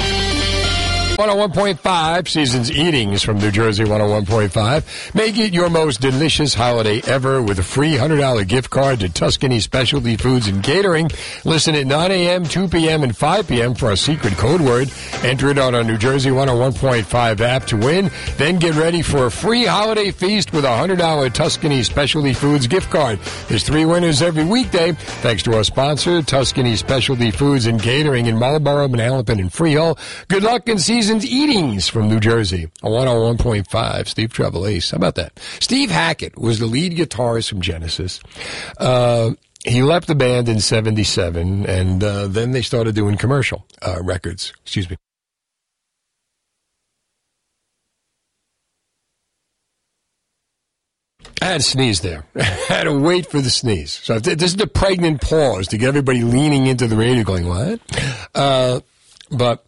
S2: 101.5 Seasons Eatings from New Jersey 101.5. Make it your most delicious holiday ever with a free $100 gift card to Tuscany Specialty Foods and Catering. Listen at 9 a.m., 2 p.m., and 5 p.m. for our secret code word. Enter it on our New Jersey 101.5 app to win. Then get ready for a free holiday feast with a $100 Tuscany Specialty Foods gift card. There's three winners every weekday thanks to our sponsor, Tuscany Specialty Foods and Catering in Marlboro, Manalapan, and Freehold. Good luck in season's eatings from New Jersey. A 101.5, Steve Treble. How about that? Steve Hackett was the lead guitarist from Genesis. Uh, he left the band in 77, and uh, then they started doing commercial uh, records. Excuse me. I had to sneeze there. I had to wait for the sneeze. So this is the pregnant pause to get everybody leaning into the radio going, what? Uh, but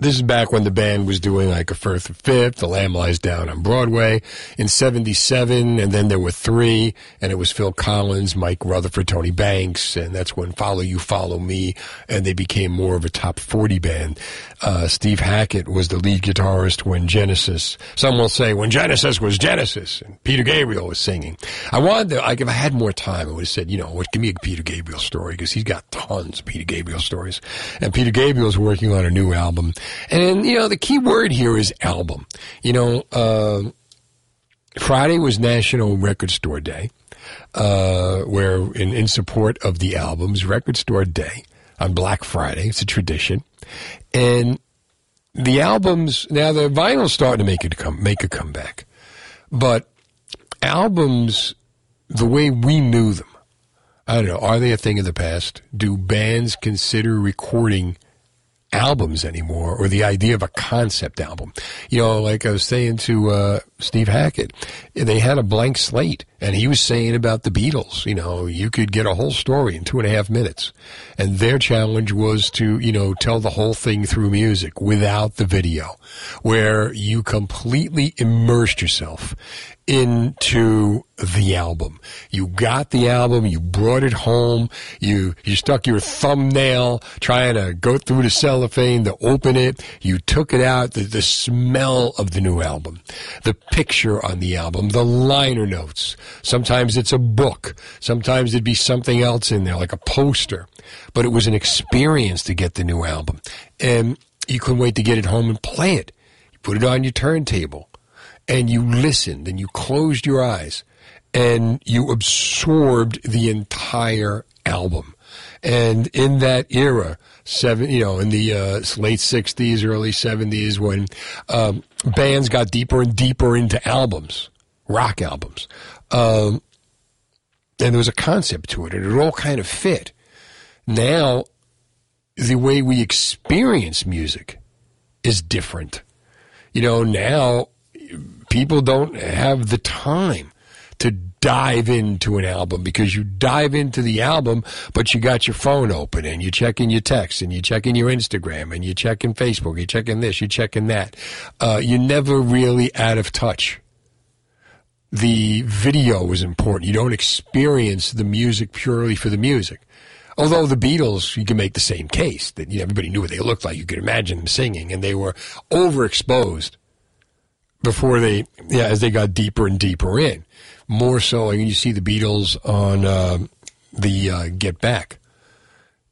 S2: this is back when the band was doing like a Firth of Fifth, The Lamb Lies Down on Broadway in 77, and then there were three, and it was Phil Collins, Mike Rutherford, Tony Banks, and that's when Follow You, Follow Me, and they became more of a top 40 band. Uh, Steve Hackett was the lead guitarist when Genesis, some will say when Genesis was Genesis, and Peter Gabriel was singing. I wanted to, like, if I had more time, I would have said, you know, what, give me a Peter Gabriel story, because he's got tons of Peter Gabriel stories. And Peter Gabriel's working on a new album. And, you know, the key word here is album. You know, uh, Friday was National Record Store Day, uh, where in, in support of the albums, Record Store Day on Black Friday. It's a tradition. And the albums, now the vinyl's starting to make it come, make a comeback. But albums, the way we knew them, I don't know, are they a thing of the past? Do bands consider recording albums anymore or the idea of a concept album. You know, like I was saying to uh, Steve Hackett, they had a blank slate and he was saying about the Beatles, you know, you could get a whole story in two and a half minutes. And their challenge was to, you know, tell the whole thing through music without the video, where you completely immersed yourself into the album. You got the album, you brought it home, you you stuck your thumbnail trying to go through the cellophane to open it, you took it out, the, the smell of the new album, the picture on the album, the liner notes. Sometimes it's a book, sometimes it'd be something else in there, like a poster. But it was an experience to get the new album. And you couldn't wait to get it home and play it. You put it on your turntable and you listened and you closed your eyes and you absorbed the entire album. And in that era, seven, you know, in the uh, late '60s, early '70s, when um, bands got deeper and deeper into albums, rock albums, um, and there was a concept to it, and it all kind of fit. Now, the way we experience music is different. You know, now people don't have the time to dive into an album because you dive into the album, but you got your phone open and you're checking your text and you're checking your Instagram and you're checking Facebook, you're checking this, you're checking that. Uh, you're never really out of touch. The video is important. You don't experience the music purely for the music. Although the Beatles, you can make the same case that you know, everybody knew what they looked like. You could imagine them singing, and they were overexposed before they, yeah, as they got deeper and deeper in. More so, and you see the Beatles on uh, the uh, Get Back,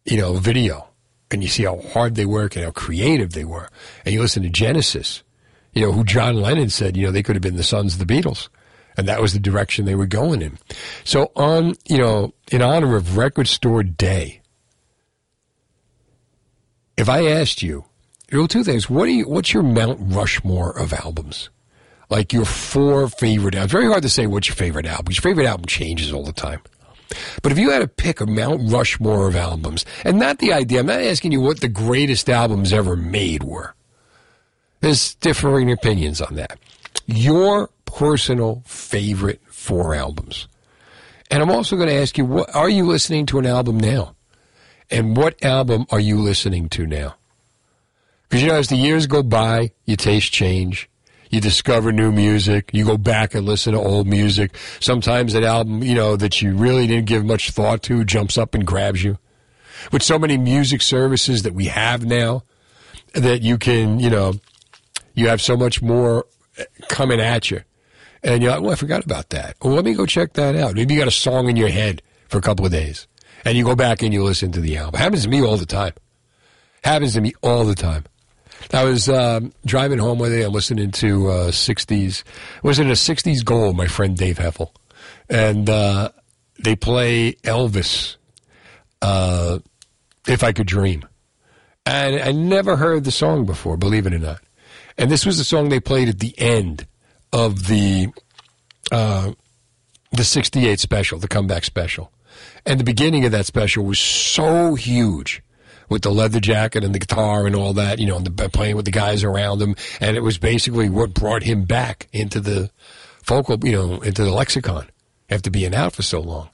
S2: you know, video, and you see how hard they work and how creative they were. And you listen to Genesis, you know, who John Lennon said, you know, they could have been the sons of the Beatles. And that was the direction they were going in. So on, you know, in honor of Record Store Day, if I asked you, well, two things. What do you, what's your Mount Rushmore of albums? Like your four favorite albums. Very hard to say what's your favorite album. Your favorite album changes all the time. But if you had to pick a Mount Rushmore of albums, and not the idea, I'm not asking you what the greatest albums ever made were. There's differing opinions on that. Your personal favorite four albums. And I'm also going to ask you, what are you listening to an album now? And what album are you listening to now? Because you know, as the years go by, your taste change you discover new music. You go back and listen to old music. Sometimes an album, you know, that you really didn't give much thought to jumps up and grabs you. With so many music services that we have now, that you can, you know, you have so much more eh, coming at you. And you're like, well, I forgot about that. Well, let me go check that out. Maybe you got a song in your head for a couple of days. And you go back and you listen to the album. It Happens to me all the time. Happens to me all the time. I was um, driving home one day. I'm listening to uh, 60s. Was it a 60s goal, My friend Dave Hoeffel, and uh, they play Elvis. Uh, if I could dream, and I never heard the song before. Believe it or not, and this was the song they played at the end of the uh, the 68 special, the comeback special. And the beginning of that special was so huge with the leather jacket and the guitar and all that, you know, and the, playing with the guys around him. And it was basically what brought him back into the vocal, you know, into the lexicon after being out for so long.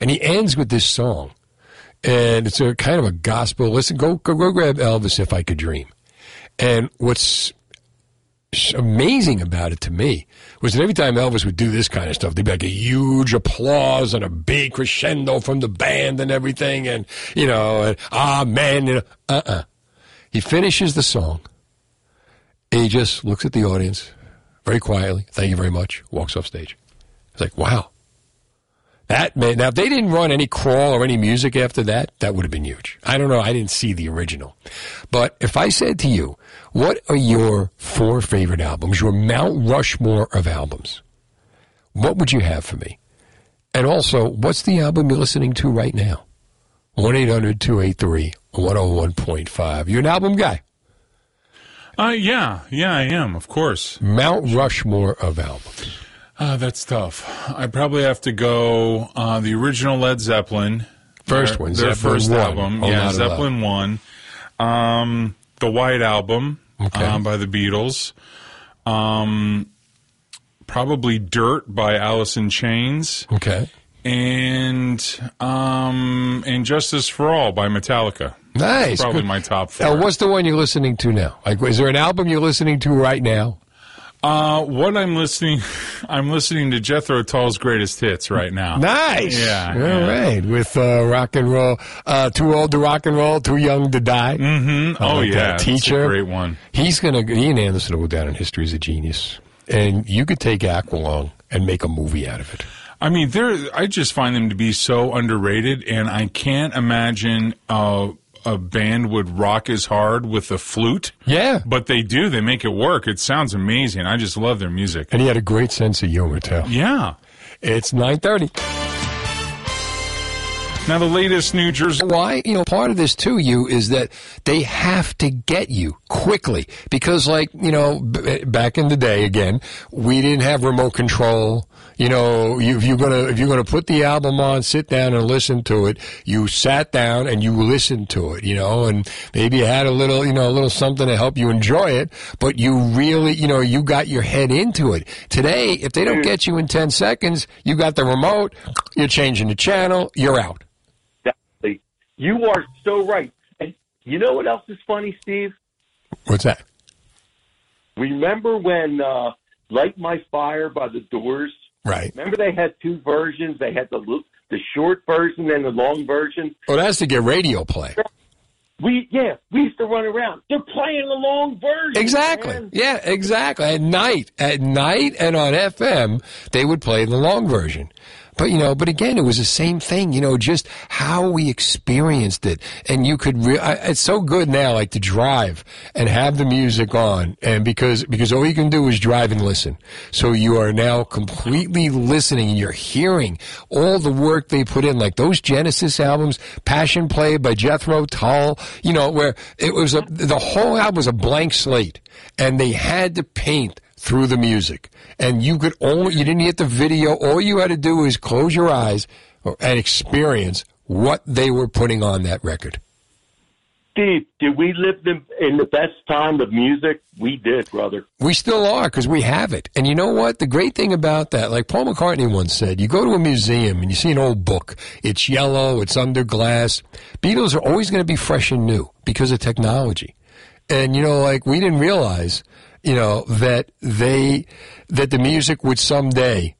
S2: And he ends with this song, and it's a kind of a gospel. Listen, go go, go grab Elvis if I could dream. And what's amazing about it to me was that every time Elvis would do this kind of stuff, there'd be like a huge applause and a big crescendo from the band and everything, and you know, and, ah, amen. You know, uh-uh. He finishes the song. And he just looks at the audience very quietly. Thank you very much. Walks off stage. It's like, wow. That man. Now, if they didn't run any crawl or any music after that, that would have been huge. I don't know. I didn't see the original. But if I said to you, what are your four favorite albums, your Mount Rushmore of albums, what would you have for me? And also, what's the album you're listening to right now? 1 800 283 101.5. You're an album guy.
S8: Uh, yeah, yeah, I am, of course.
S2: Mount Rushmore of albums.
S8: Uh, that's tough. I probably have to go uh, the original Led Zeppelin.
S2: First one,
S8: their
S2: Zeppelin
S8: first
S2: one.
S8: album.
S2: Oh,
S8: yeah, Zeppelin one. Um, the White Album
S2: Okay.
S8: um, by the Beatles. Um, probably Dirt by Alice in Chains.
S2: Okay.
S8: And um, and Justice for All by Metallica.
S2: Nice.
S8: Probably
S2: Good.
S8: my top four.
S2: Now, what's the one you're listening to now? Like, is there an album you're listening to right now?
S8: Uh, what I'm listening, I'm listening to Jethro Tull's greatest hits right now.
S2: Nice.
S8: Yeah.
S2: All
S8: yeah.
S2: right. With uh, rock and roll, uh, too old to rock and roll, too young to die.
S8: Mm-hmm. Oh
S2: like
S8: yeah,
S2: teacher.
S8: great one.
S2: He's gonna. Ian Anderson will go down in history as a genius, and you could take Aqualung and make a movie out of it.
S8: I mean, they're. I just find them to be so underrated, and I can't imagine uh, a band would rock as hard with a flute.
S2: Yeah,
S8: but they do. They make it work. It sounds amazing. I just love their music.
S2: And he had a great sense of humor too.
S8: Yeah.
S2: It's nine thirty.
S8: Now the latest New Jersey.
S2: Why? You know, part of this too, you is that they have to get you quickly because, like, you know, b- back in the day, again, we didn't have remote control. You know, you, if you're gonna if you're gonna put the album on, sit down and listen to it. You sat down and you listened to it. You know, and maybe you had a little, you know, a little something to help you enjoy it. But you really, you know, you got your head into it. Today, if they don't get you in ten seconds, you got the remote. You're changing the channel. You're out.
S18: Exactly. You are so right. And you know what else is funny, Steve?
S2: What's that?
S18: Remember when uh, "Light My Fire" by the Doors?
S2: Right.
S18: Remember they had two versions. They had the the short version and the long version.
S2: Well, that's to get radio play.
S18: We yeah, we used to run around. They're playing the long version.
S2: Exactly.
S18: man.
S2: Yeah, exactly. At night, at night, and on FM, they would play the long version. But you know, but again, it was the same thing. You know, just how we experienced it, and you could. Re- I, it's so good now, like to drive and have the music on, and because because all you can do is drive and listen. So you are now completely listening, and you're hearing all the work they put in, like those Genesis albums, Passion Play by Jethro Tull. You know, where it was a the whole album was a blank slate, and they had to paint through the music. And you could only, you didn't get the video. All you had to do is close your eyes and experience what they were putting on that record.
S18: Steve, did we live in, in the best time of music? We did, brother.
S2: We still are because we have it. And you know what? The great thing about that, like Paul McCartney once said, you go to a museum and you see an old book. It's yellow, it's under glass. Beatles are always going to be fresh and new because of technology. And you know, like we didn't realize, you know, that they, that the music would someday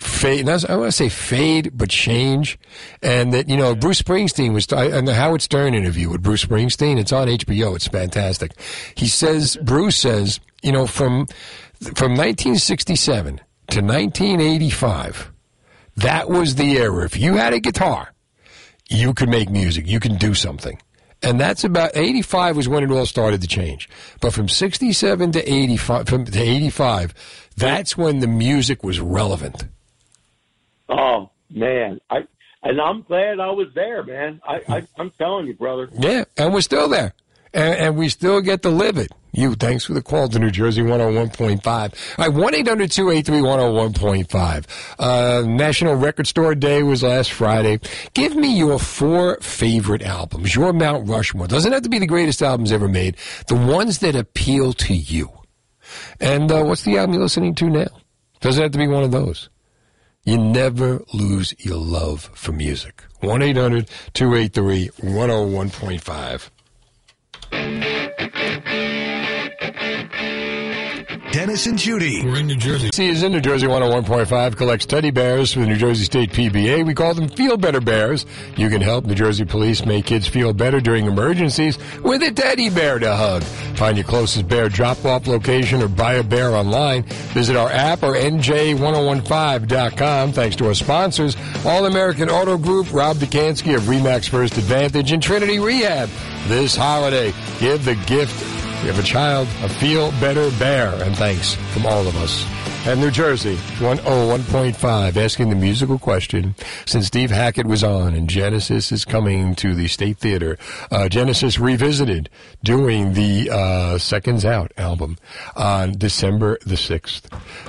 S2: fade. I want to say fade, but change. And that, you know, Bruce Springsteen was, in the Howard Stern interview with Bruce Springsteen, it's on HBO. It's fantastic. He says, Bruce says, you know, from, from 1967 to 1985, that was the era. If you had a guitar, you could make music. You can do something. And that's about 85 was when it all started to change. But from 67 to 85, from, to 85, that's when the music was relevant.
S18: Oh man, I and I'm glad I was there, man. I, I I'm telling you, brother.
S2: Yeah, and we're still there. And, and we still get to live it. You, thanks for the call to New Jersey 101.5. All right, 1 800 283 101.5. Uh, National Record Store Day was last Friday. Give me your four favorite albums, your Mount Rushmore. Doesn't have to be the greatest albums ever made, the ones that appeal to you. And uh, what's the album you're listening to now? Doesn't have to be one of those. You never lose your love for music. 1 800 283 101.5. Thank you.
S11: Dennis and Judy.
S2: We're in New Jersey. See, is in New Jersey 101.5, collects teddy bears for the New Jersey State PBA. We call them Feel Better Bears. You can help New Jersey police make kids feel better during emergencies with a teddy bear to hug. Find your closest bear drop off location or buy a bear online. Visit our app or NJ1015.com. Thanks to our sponsors, All American Auto Group, Rob Dekanski of Remax First Advantage, and Trinity Rehab. This holiday, give the gift you have a child, a feel better bear, and thanks from all of us. And New Jersey, 101.5, asking the musical question. Since Steve Hackett was on and Genesis is coming to the State Theater, uh, Genesis revisited doing the uh, Seconds Out album on December the 6th.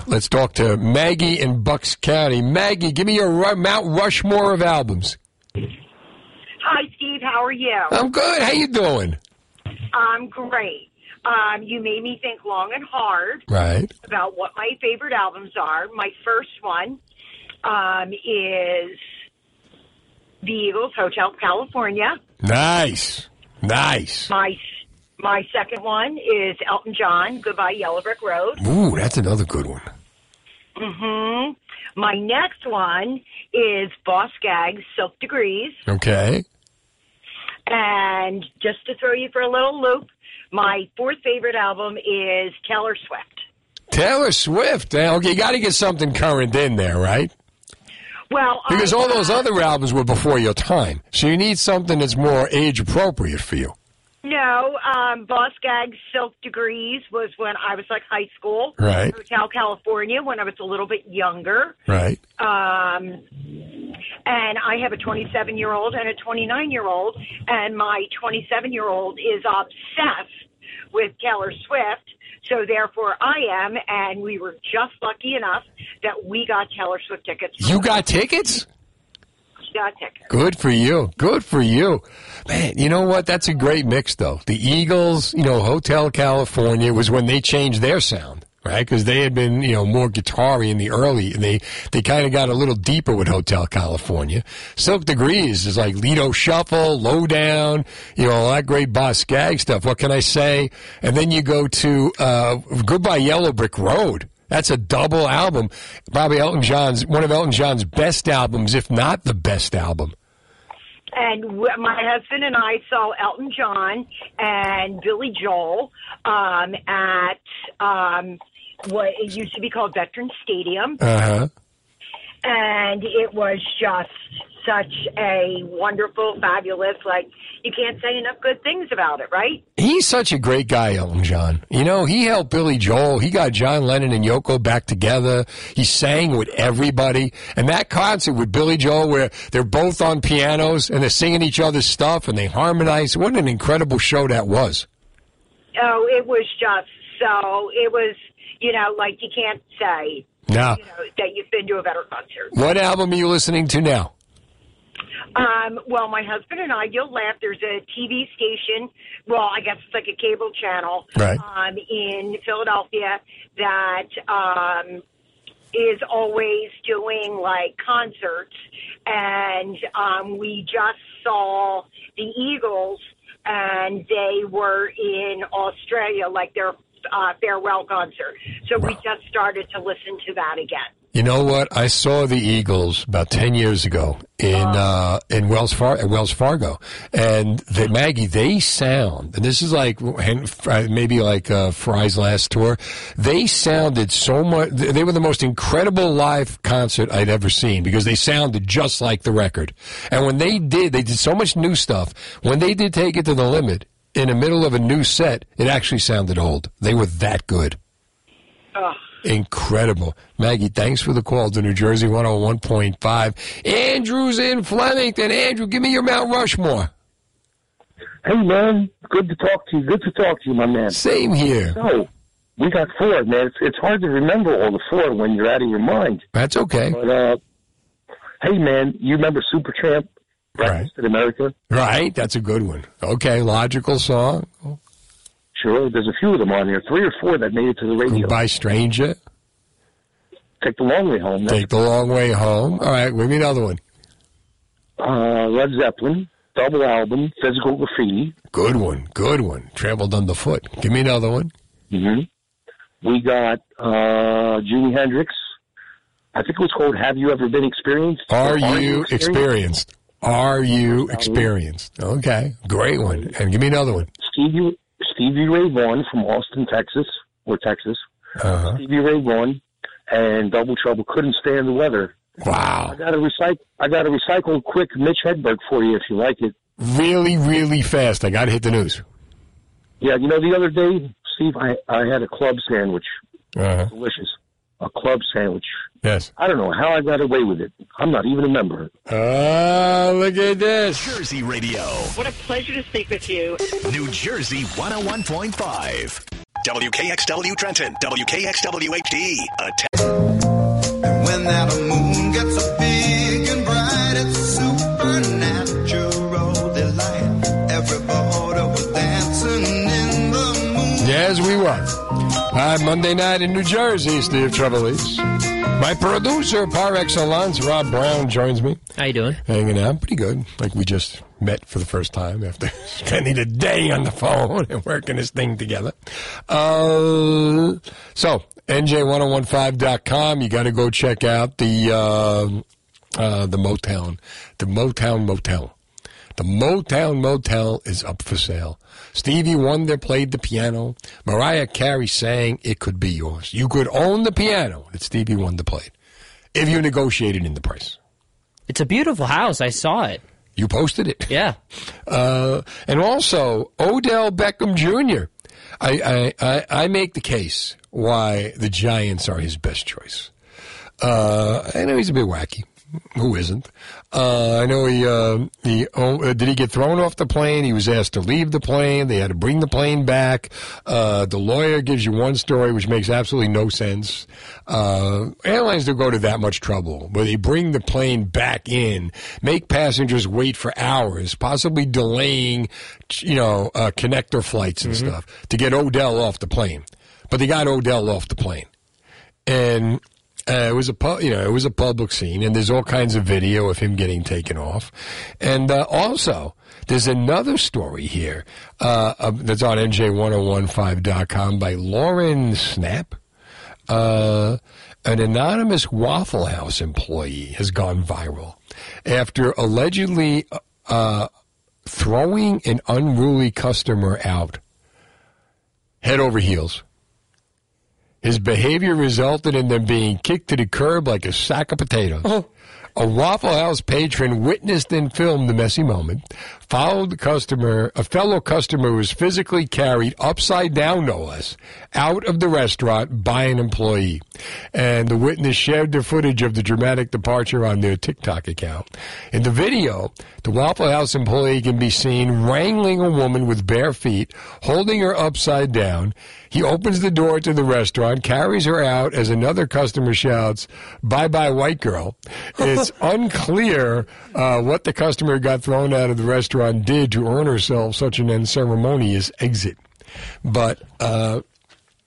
S2: Let's talk to Maggie in Bucks County. Maggie, give me your Mount Rushmore of albums.
S19: Hi, Steve. How are you?
S2: I'm good. How you doing?
S19: I'm great. Um, you made me think long and hard
S2: Right.
S19: about what my favorite albums are. My first one um, is the Eagles Hotel California.
S2: Nice. Nice.
S19: My my second one is Elton John Goodbye Yellow Brick Road.
S2: Ooh, that's another good one.
S19: Mm-hmm. My next one is Boz Scaggs Silk Degrees.
S2: Okay.
S19: And just to throw you for a little loop, my fourth favorite album is Taylor Swift.
S2: Taylor Swift. Okay, you got to get something current in there, right?
S19: Well,
S2: Because
S19: I,
S2: all those other albums were before your time. So you need something that's more age appropriate for you.
S19: No, um, Boz Scaggs Silk Degrees was when I was like high school.
S2: Right.
S19: Hotel California when I was a little bit younger.
S2: Right.
S19: Um, and I have a 27 year old and a 29 year old, and my 27 year old is obsessed with Taylor Swift. So therefore, I am, and we were just lucky enough that we got Taylor Swift tickets.
S2: You got tickets?
S19: Got tickets.
S2: Good for you. Good for you. Man, you know what? That's a great mix, though. The Eagles, you know, Hotel California was when they changed their sound, right? Because they had been, you know, more guitar in the early, and they, they kind of got a little deeper with Hotel California. Silk Degrees is like Lido Shuffle, Lowdown, you know, all that great Boz Scaggs stuff. What can I say? And then you go to uh, Goodbye Yellow Brick Road. That's a double album. Probably Elton John's one of Elton John's best albums, if not the best album.
S19: And my husband and I saw Elton John and Billy Joel um, at um, what it used to be called Veterans Stadium,
S2: Uh huh.
S19: and it was just such a wonderful, fabulous. Like you can't say enough good things about it, right?
S2: He's such a great guy, Elton John. You know, he helped Billy Joel. He got John Lennon and Yoko back together. He sang with everybody. And that concert with Billy Joel, where they're both on pianos and they're singing each other's stuff and they harmonize. What an incredible show that was.
S19: Oh, it was just so. It was, you know, like you can't say
S2: Now,
S19: you know, that you've been to a better concert.
S2: what album are you listening to now?
S19: Um, well, my husband and I, you'll laugh. There's a TV station. Well, I guess it's like a cable channel
S2: Right.
S19: um, in Philadelphia that um, is always doing like concerts, and um, we just saw the Eagles, and they were in Australia, like their uh, farewell concert. So we just started to listen to that again.
S2: You know what? I saw the Eagles about ten years ago in uh, in Wells Far at Wells Fargo, and the, Maggie they sound. And this is like maybe like uh, Frey's last tour. They sounded so much. They were the most incredible live concert I'd ever seen because they sounded just like the record. And when they did, they did so much new stuff. When they did take it to the limit in the middle of a new set, it actually sounded old. They were that good.
S19: Ugh.
S2: Incredible. Maggie, thanks for the call to New Jersey 101.5. Andrew's in Flemington. Andrew, give me your Mount Rushmore.
S20: Hey man, good to talk to you. Good to talk to you, my man.
S2: Same here.
S20: So, we got four, man. It's, it's hard to remember all the four when you're out of your mind.
S2: That's okay.
S20: But uh, hey man, you remember Supertramp? Breakfast in America.
S2: Right, that's a good one. Okay, logical song.
S20: Sure, there's a few of them on here, three or four that made it to the radio.
S2: By Stranger.
S20: take the long way home.
S2: Take the long way home. All right, give me another one.
S20: Uh, Led Zeppelin, double album, Physical Graffiti.
S2: Good one. Good one. Trampled underfoot. Give me another one.
S20: hmm We got uh, Jimi Hendrix. I think it was called "Have You Ever Been Experienced?"
S2: Are you experienced? Are you experienced? Okay, great one. And give me another one.
S20: Stevie Stevie Ray Vaughan from Austin, Texas, or Texas.
S2: Uh-huh.
S20: Stevie Ray Vaughan and Double Trouble couldn't stand the weather.
S2: Wow.
S20: I got to recycle. I got to recycle quick Mitch Hedberg for you if you like it.
S2: Really, really fast. I got to hit the news.
S20: Yeah, you know the other day, Steve, I I had a club sandwich.
S2: Uh-huh.
S20: Delicious. A club sandwich.
S2: Yes.
S20: I don't know how I got away with it. I'm not even a member.
S2: Oh, look at this.
S11: Jersey Radio.
S14: What a pleasure to speak with you.
S11: New Jersey 101.5. WKXW Trenton. WKXW HD. A
S2: Right, Monday night in New Jersey, Steve Trevelise. My producer, par excellence, Rob Brown, joins me.
S15: How you doing?
S2: Hanging out. Pretty good. Like we just met for the first time after spending a day on the phone and working this thing together. Uh, so, NJ1015.com. You got to go check out the, uh, uh, the Motown, the Motown Motel. The Motown Motel is up for sale. Stevie Wonder played the piano. Mariah Carey sang It Could Be Yours. You could own the piano that Stevie Wonder played if you negotiated in the price.
S15: It's a beautiful house. I saw it.
S2: You posted it.
S15: Yeah.
S2: Uh, and also, Odell Beckham Jr. I, I, I, I make the case why the Giants are his best choice. Uh, I know he's a bit wacky. Who isn't? Uh, I know he, uh, he oh, uh, did he get thrown off the plane? He was asked to leave the plane. They had to bring the plane back. Uh, the lawyer gives you one story which makes absolutely no sense. Uh, airlines don't go to that much trouble, but they bring the plane back in, make passengers wait for hours, possibly delaying, you know, uh, connector flights and stuff to get Odell off the plane. But they got Odell off the plane, and uh, it was a pu- you know it was a public scene, and there's all kinds of video of him getting taken off, and uh, also there's another story here uh, that's on NJ1015.com by Lauren Snap. Uh, an anonymous Waffle House employee has gone viral after allegedly uh, throwing an unruly customer out head over heels. His behavior resulted in them being kicked to the curb like a sack of potatoes. Oh. A Waffle House patron witnessed and filmed the messy moment. Followed the customer, a fellow customer was physically carried upside down, no less, out of the restaurant by an employee. And the witness shared the footage of the dramatic departure on their TikTok account. In the video, the Waffle House employee can be seen wrangling a woman with bare feet, holding her upside down. He opens the door to the restaurant, carries her out as another customer shouts, Bye bye, white girl. It's unclear uh, what the customer got thrown out of the restaurant did to earn herself such an unceremonious exit. But uh,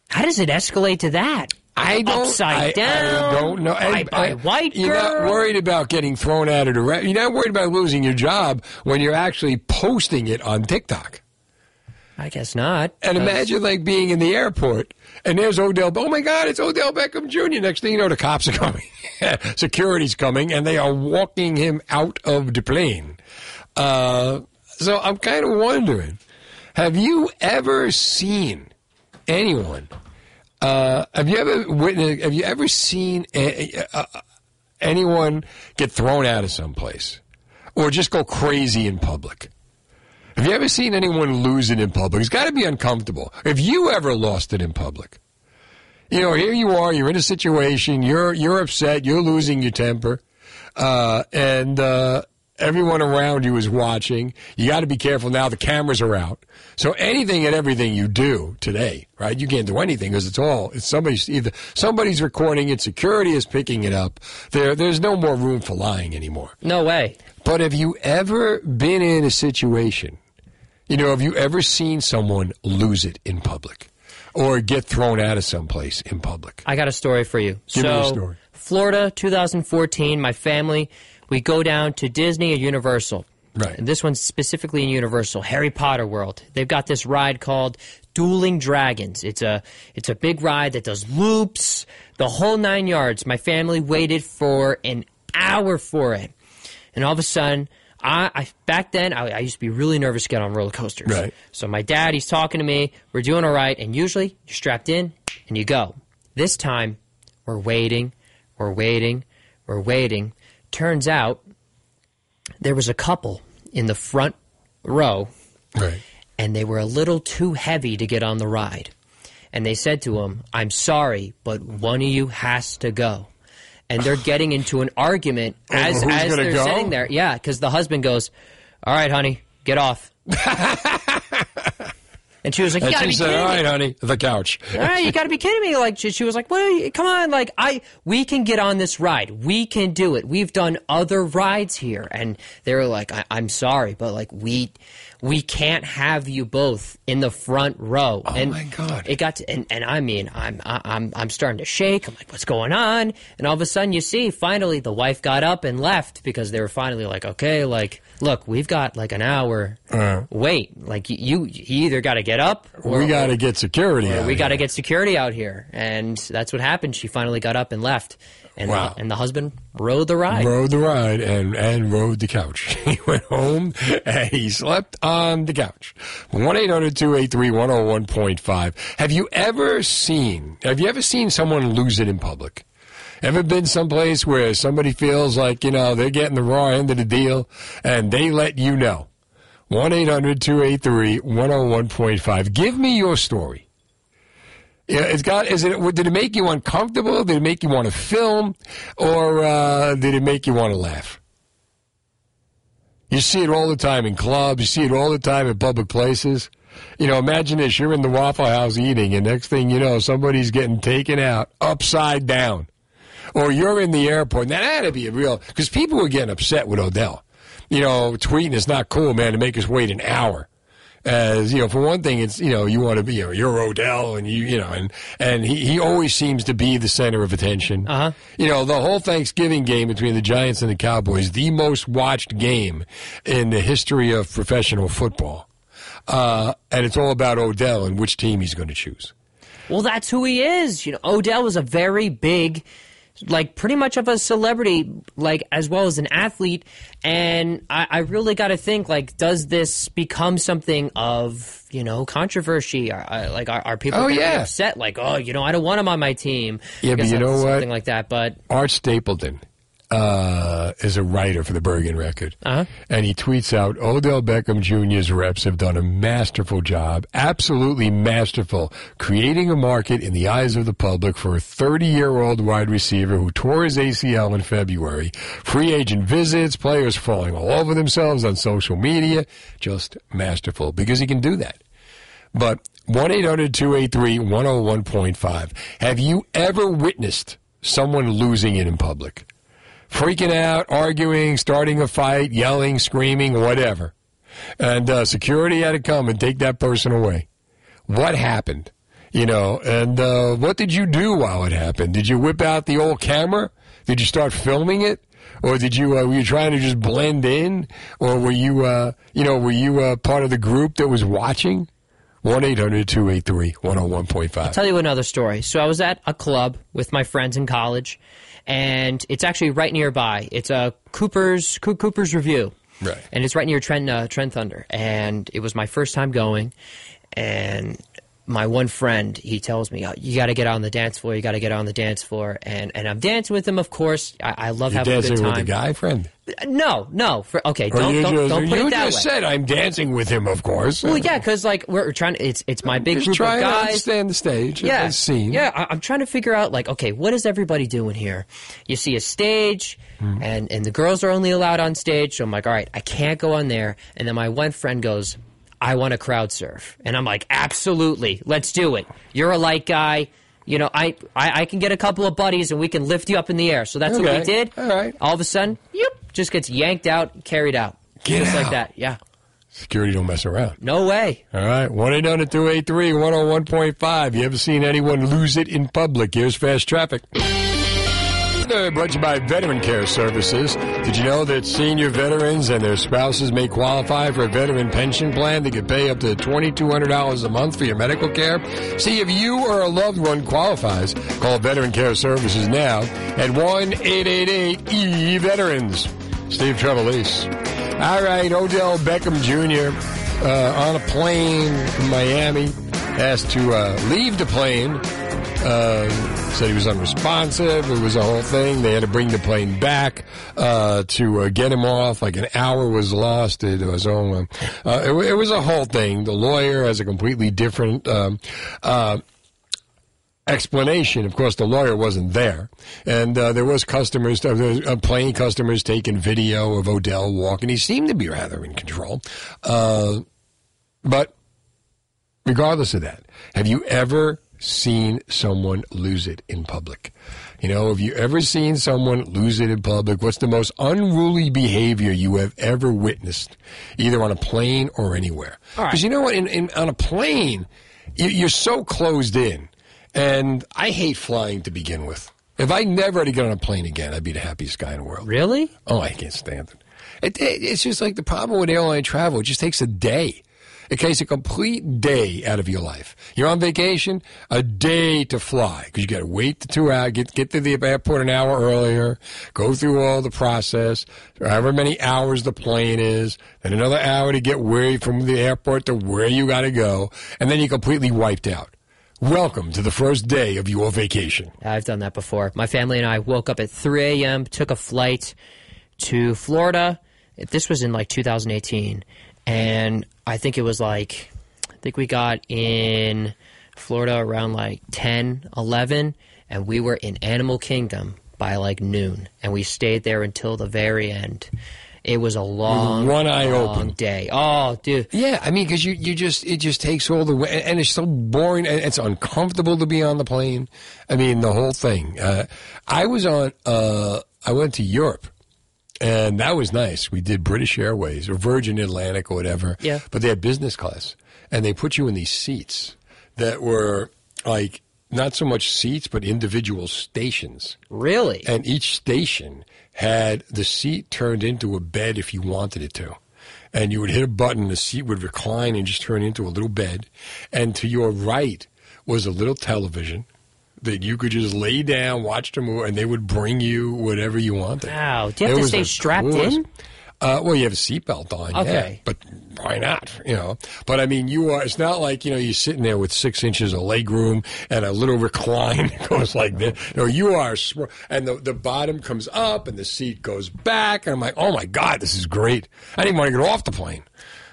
S15: How does it escalate to that?
S2: I don't.
S15: Upside
S2: I,
S15: down.
S2: I don't know.
S15: Bye,
S2: and
S15: white
S2: You're not worried about getting thrown out of the. Re- you're not worried about losing your job when you're actually posting it on TikTok.
S15: I guess not.
S2: And imagine like being in the airport and there's Odell. Oh my God, it's Odell Beckham Jr. Next thing you know, the cops are coming, security's coming, and they are walking him out of the plane. Uh, so I'm kind of wondering, have you ever seen anyone? Uh, have you ever witnessed? Have you ever seen a, uh, anyone get thrown out of someplace, or just go crazy in public? Have you ever seen anyone lose it in public? It's got to be uncomfortable. If you ever lost it in public, you know, here you are, you're in a situation, you're you're upset, you're losing your temper, uh, and uh, everyone around you is watching. You got to be careful now. The cameras are out, so anything and everything you do today, right? You can't do anything because it's all it's somebody's either somebody's recording it, security is picking it up. There, there's no more room for lying anymore.
S15: No way.
S2: But have you ever been in a situation? You know, have you ever seen someone lose it in public or get thrown out of someplace in public?
S15: I got a story for you.
S2: Give me
S15: so,
S2: a story.
S15: Florida, 2014. My family, we go down to Disney or Universal.
S2: Right.
S15: And this one's specifically in Universal, Harry Potter World. They've got this ride called Dueling Dragons. It's a it's a big ride that does loops, the whole nine yards. My family waited for an hour for it, and all of a sudden, I, I back then I, I used to be really nervous to get on roller coasters.
S2: Right.
S15: So my dad, he's talking to me. We're doing all right, and usually you're strapped in and you go. This time, we're waiting, we're waiting, we're waiting. Turns out there was a couple in the front row,
S2: right.
S15: and they were a little too heavy to get on the ride. And they said to him, "I'm sorry, but one of you has to go." And they're getting into an argument
S2: oh,
S15: as
S2: who's
S15: as they're
S2: go?
S15: sitting there. Yeah, because the husband goes, "All right, honey, get off." and she was like, "You
S2: and she said,
S15: me."
S2: right, honey, the couch."
S15: All right, you got to be kidding me! Like she, she was like, "What? Are you, come on! Like I, we can get on this ride. We can do it. We've done other rides here." And they were like, I, "I'm sorry, but like we, we can't have you both in the front row." Oh and my god! It got to, and, and I mean, I'm I, I'm I'm starting to shake. I'm like, "What's going on?" And all of a sudden, you see, finally, the wife got up and left because they were finally like, "Okay, like." Look, we've got like an hour.
S2: Uh,
S15: Wait, like you, you either got to get up, or
S2: we got to get security.
S15: we got to get security out here, and that's what happened. She finally got up and left, and
S2: Wow.
S15: and the husband rode the ride.
S2: Rode the ride and, and rode the couch. he went home and he slept on the couch. 1 800 283 101.5. Have you ever seen, have you ever seen someone lose it in public? Ever been someplace where somebody feels like, you know, they're getting the raw end of the deal and they let you know? 1 800 283 101.5. Give me your story. Yeah, it's got. Is it? Did it make you uncomfortable? Did it make you want to film, or uh, did it make you want to laugh? You see it all the time in clubs. You see it all the time in public places. You know, imagine this: you're in the Waffle House eating, and next thing you know, somebody's getting taken out upside down, or you're in the airport. Now that had to be a real because people were getting upset with Odell. You know, tweeting is not cool, man, to make us wait an hour as you know, for one thing, it's you know you want to be you know, you're Odell and you you know and and he, he always seems to be the center of attention. Uh-huh. You know the whole Thanksgiving game between the Giants and the Cowboys, the most watched game in the history of professional football, uh, and it's all about Odell and which team he's going to choose.
S15: Well, that's who he is. You know, Odell was a very big, like pretty much of a celebrity, like as well as an athlete. And I, I really got to think, like, does this become something of you know controversy? Are, are- like, are, are people
S2: Oh, yeah.
S15: upset? Like, oh, you know, I don't want him on my team.
S2: Yeah, but you know what?
S15: something like that. But
S2: Art Stapleton uh, is a writer for the Bergen Record.
S15: Uh-huh.
S2: And he tweets out Odell Beckham Jr.'s reps have done a masterful job, absolutely masterful, creating a market in the eyes of the public for a 30 year old wide receiver who tore his ACL in February. Free agent visits, players falling all over themselves on social media. Just masterful because he can do that. But 1 800 283 101.5. Have you ever witnessed someone losing it in public? Freaking out, arguing, starting a fight, yelling, screaming, whatever. And uh, security had to come and take that person away. What happened? You know, and uh, what did you do while it happened? Did you whip out the old camera? Did you start filming it? Or did you, uh, were you trying to just blend in? Or were you, uh, you know, were you uh, part of the group that was watching? 1 800 283 101.5.
S15: I'll tell you another story. So I was at a club with my friends in college, and it's actually right nearby. It's a Cooper's Coo- Cooper's Riverview,
S2: Right.
S15: and it's right near Trent uh, Trent Thunder. And it was my first time going, and my one friend he tells me, oh, "You got to get on the dance floor. You got to get on the dance floor." And and I'm dancing with him. Of course, I, I love
S2: You're
S15: having a
S2: dancing
S15: good
S2: with
S15: time.
S2: the guy friend?
S15: No, no. For, okay,
S2: Or
S15: don't
S2: you
S15: don't,
S2: just,
S15: don't put
S2: you
S15: it that
S2: just
S15: way.
S2: said I'm dancing with him, of course.
S15: Well, yeah, because like we're trying. It's it's my big
S2: Just
S15: group
S2: trying
S15: of
S2: to understand the stage,
S15: Yeah,
S2: the scene.
S15: Yeah, I, I'm trying to figure out like, okay, what is everybody doing here? You see a stage,
S2: Hmm.
S15: and and the girls are only allowed on stage. So I'm like, all right, I can't go on there. And then my one friend goes, I want to crowd surf, and I'm like, absolutely, let's do it. You're a light guy. You know, I, I, I can get a couple of buddies and we can lift you up in the air. So that's what we did.
S2: All right.
S15: All of a sudden, yep, just gets yanked out, carried out.
S2: Get
S15: just like that. Yeah.
S2: Security don't mess around.
S15: No way.
S2: All right, 1 800 283 101.5. You ever seen anyone lose it in public? Here's fast traffic. Brought to you by Veteran Care Services. Did you know that senior veterans and their spouses may qualify for a veteran pension plan that could pay up to $2,200 a month for your medical care? See if you or a loved one qualifies. Call Veteran Care Services now at 1-888-E-VETERANS. Steve Trevelise. All right, Odell Beckham Jr. Uh, on a plane in Miami, asked to uh, leave the plane. Uh, said he was unresponsive. It was a whole thing. They had to bring the plane back uh, to uh, get him off. Like an hour was lost. It was oh, uh, it, it was a whole thing. The lawyer has a completely different. Um, uh, explanation. Of course, the lawyer wasn't there, and uh, there was customers, uh, uh, plane customers taking video of Odell walking. He seemed to be rather in control, uh, but regardless of that, have you ever seen someone lose it in public? You know, have you ever seen someone lose it in public? What's the most unruly behavior you have ever witnessed, either on a plane or anywhere?
S15: All right.
S2: Because you know what, in, in, on a plane, you- you're so closed in, and I hate flying to begin with. If I never had to get on a plane again, I'd be the happiest guy in the world.
S15: Really?
S2: Oh, I can't stand it. It, it. It's just like the problem with airline travel. It just takes a day. It takes a complete day out of your life. You're on vacation, a day to fly because you got to wait the two hours, get get to the airport an hour earlier, go through all the process, however many hours the plane is, then another hour to get where from the airport to where you got to go, and then you're completely wiped out. Welcome to the first day of your vacation.
S15: I've done that before. My family and I woke up at 3 a.m., took a flight to Florida. This was in like 2018. And I think it was like, I think we got in Florida around like 10, 11, and we were in Animal Kingdom by like noon. And we stayed there until the very end. It was a long,
S2: one eye
S15: long
S2: open.
S15: day. Oh, dude.
S2: Yeah, I mean, because you, you just it just takes all the way, and it's so boring, and it's uncomfortable to be on the plane. I mean, the whole thing. Uh, I was on. Uh, I went to Europe, and that was nice. We did British Airways or Virgin Atlantic or whatever.
S15: Yeah.
S2: But they had business class, and they put you in these seats that were like not so much seats, but individual stations.
S15: Really?
S2: And each station had the seat turned into a bed if you wanted it to. And you would hit a button, the seat would recline and just turn into a little bed. And to your right was a little television that you could just lay down, watch the movie, and they would bring you whatever you wanted.
S15: Wow. Do you have
S2: It
S15: to stay strapped
S2: coolest.
S15: in?
S2: Uh, well, you have a seatbelt on,
S15: Okay.
S2: yeah. But why not? You know. But I mean, you are. It's not like you know you're sitting there with six inches of leg room and a little recline that goes like this. No, you are. And the the bottom comes up and the seat goes back. And I'm like, oh my god, this is great. I didn't want to get off the plane.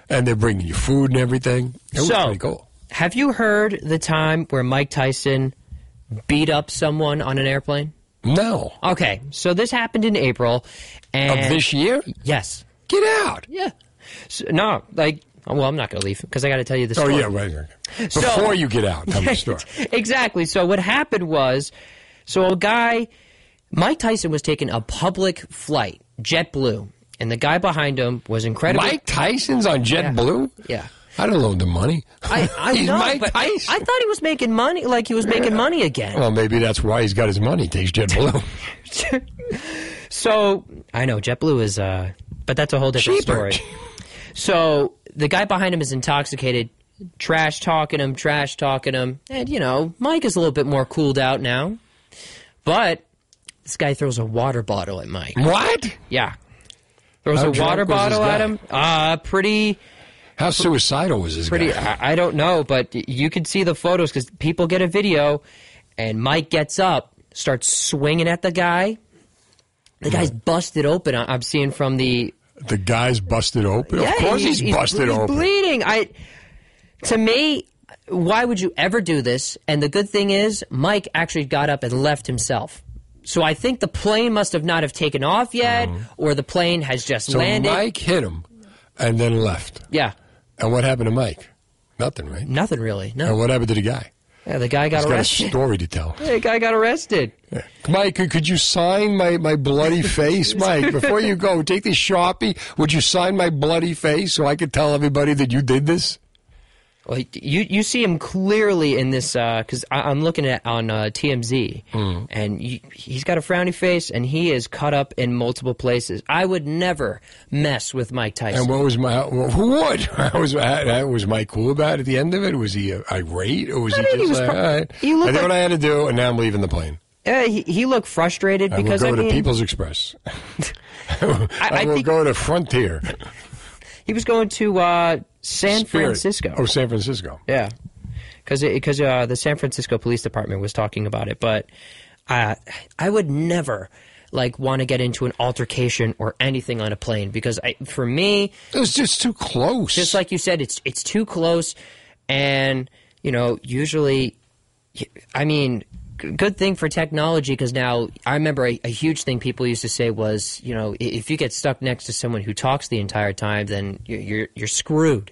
S2: And they're bringing you food and everything. It was
S15: So-
S2: pretty cool.
S15: Have you heard the time where Mike Tyson beat up someone on an airplane?
S2: No.
S15: Okay, so this happened in April, and
S2: Of this year?
S15: Yes.
S2: Get out.
S15: Yeah. So, no, like, well, I'm not going to leave because I got to tell you the
S2: oh,
S15: story.
S2: Oh yeah, right. right.
S15: So-
S2: Before you get out, tell me the story.
S15: exactly. So what happened was, so a guy, Mike Tyson was taking a public flight, JetBlue, and the guy behind him was incredible.
S2: Mike Tyson's on JetBlue.
S15: Yeah.
S2: I don't loan the money.
S15: I, I
S2: He's
S15: know,
S2: Mike
S15: but I, I thought he was making money, like he was making money again.
S2: Well, maybe that's why he's got his money. He takes JetBlue.
S15: So I know JetBlue is, uh, but that's a whole different
S2: Cheaper.
S15: story. So the guy behind him is intoxicated, trash talking him, trash talking him, and you know Mike is a little bit more cooled out now, but this guy throws a water bottle at Mike.
S2: What?
S15: Yeah, throws
S2: How
S15: a water
S2: drunk was this
S15: bottle at him. Uh pretty.
S2: How suicidal was this
S15: Pretty.
S2: guy?
S15: I, I don't know, but you can see the photos because people get a video, and Mike gets up, starts swinging at the guy. The guy's busted open. I'm seeing from the
S2: The guy's busted open.
S15: Yeah,
S2: of course, he's,
S15: he's
S2: busted
S15: he's
S2: open.
S15: bleeding. I. To me, why would you ever do this? And the good thing is, Mike actually got up and left himself. So I think the plane must have not have taken off yet, uh-huh. or the plane has just.
S2: So
S15: landed.
S2: Mike hit him and then left.
S15: Yeah.
S2: And what happened to Mike? Nothing, right?
S15: Nothing really. No.
S2: And what happened to the guy?
S15: Yeah, the guy got
S2: he's got a
S15: arrested.
S2: story to tell.
S15: Yeah, the guy got arrested.
S2: Mike, could, could you sign my, my bloody face? Mike, before you go, take this Sharpie. Would you sign my bloody face so I could tell everybody that you did this?
S15: Well, he- you you see him clearly in this because I'm looking at on uh, TMZ,
S2: Hmm.
S15: and you, he's got a frowny face, and he is cut up in multiple places. I would never mess with Mike Tyson.
S2: And what was my who would? I was I, was Mike cool about it at the end of it? Was he uh, irate or was
S15: I
S2: he just
S15: he was
S2: like,
S15: pro-
S2: all right?
S15: he
S2: I did
S15: like-
S2: what I had to do, and now I'm leaving the plane.
S15: Uh, he, he looked frustrated because
S2: I will
S15: because
S2: go
S15: I
S2: to
S15: mean,
S2: People's Express. I,
S15: I
S2: will
S15: think-
S2: go to Frontier.
S15: He was going to uh, San
S2: Spirit.
S15: Francisco.
S2: Oh, San Francisco.
S15: Yeah, because because uh, the San Francisco Police Department was talking about it, but uh, I would never like want to get into an altercation or anything on a plane because I, for me,
S2: it was just too close.
S15: Just like you said, it's it's too close, and you know, usually, I mean. Good thing for technology because now I remember a, a huge thing people used to say was, you know, if you get stuck next to someone who talks the entire time, then you're you're, you're screwed.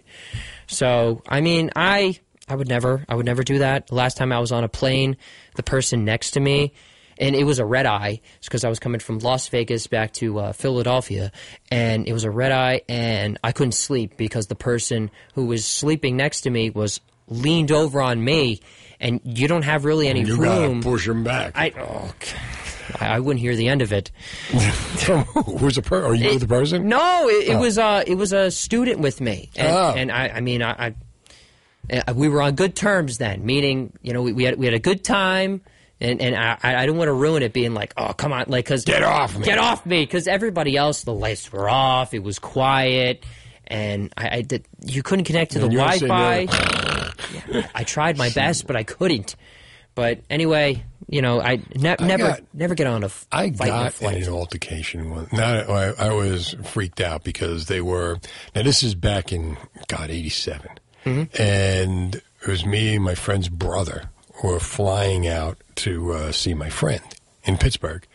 S15: So, I mean, I I would never I would never do that. Last time I was on a plane, the person next to me, and it was a red eye. Because I was coming from Las Vegas back to uh, Philadelphia, and it was a red eye, and I couldn't sleep because the person who was sleeping next to me was leaned over on me, and you don't have really any
S2: you
S15: room.
S2: push him back.
S15: I oh, I wouldn't hear the end of it.
S2: Who's the per? Are you with the person?
S15: No, it, it
S2: Oh.
S15: was uh, it was a student with me, and,
S2: Oh.
S15: and I, I mean, I, I, uh, we were on good terms then. Meaning, you know, we, we had we had a good time, and and I, I didn't want to ruin it, being like, oh, come on, like, cause
S2: Get off me.
S15: get off me, because everybody else, the lights were off, it was quiet, and I, I did, you couldn't connect to the Wi-Fi. I tried my best, but I couldn't. But anyway, you know, I ne-
S2: I
S15: never
S2: got-
S15: never get on a f-
S2: I
S15: fight in a
S2: got
S15: flight.
S2: in an altercation. One. Not, I, I was freaked out because they were. Now this is back in God '87,
S15: Mm-hmm.
S2: and it was me and my friend's brother were flying out to uh, see my friend in Pittsburgh,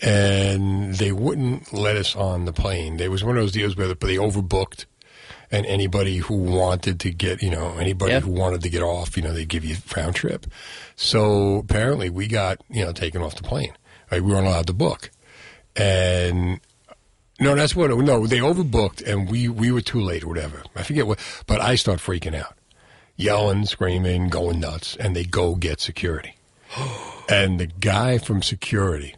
S2: and they wouldn't let us on the plane. There was one of those deals where they overbooked. And anybody who wanted to get, you know, anybody
S15: Yeah.
S2: who wanted to get off, you know, they give you round trip. So apparently we got, you know, taken off the plane. Right? We weren't allowed to book. And no, that's what, no, they overbooked and we, we were too late or whatever. I forget what, but I start freaking out, yelling, screaming, going nuts, and they go get security. and the guy from security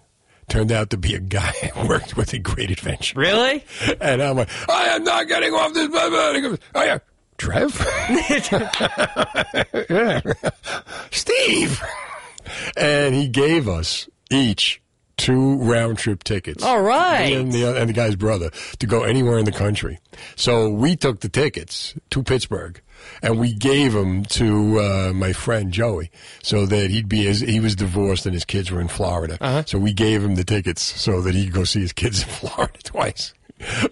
S2: turned out to be a guy I worked with at Great Adventure.
S15: Really?
S2: And I'm like, I am not getting off this. Blah, blah. And he goes, oh, yeah. Trev? yeah. Steve! And he gave us each two round trip tickets.
S15: All right.
S2: And the, and the guy's brother to go anywhere in the country. So we took the tickets to Pittsburgh and we gave them to uh, my friend Joey so that he'd be his, he was divorced and his kids were in Florida.
S15: Uh-huh.
S2: So we gave him the tickets so that he could go see his kids in Florida twice.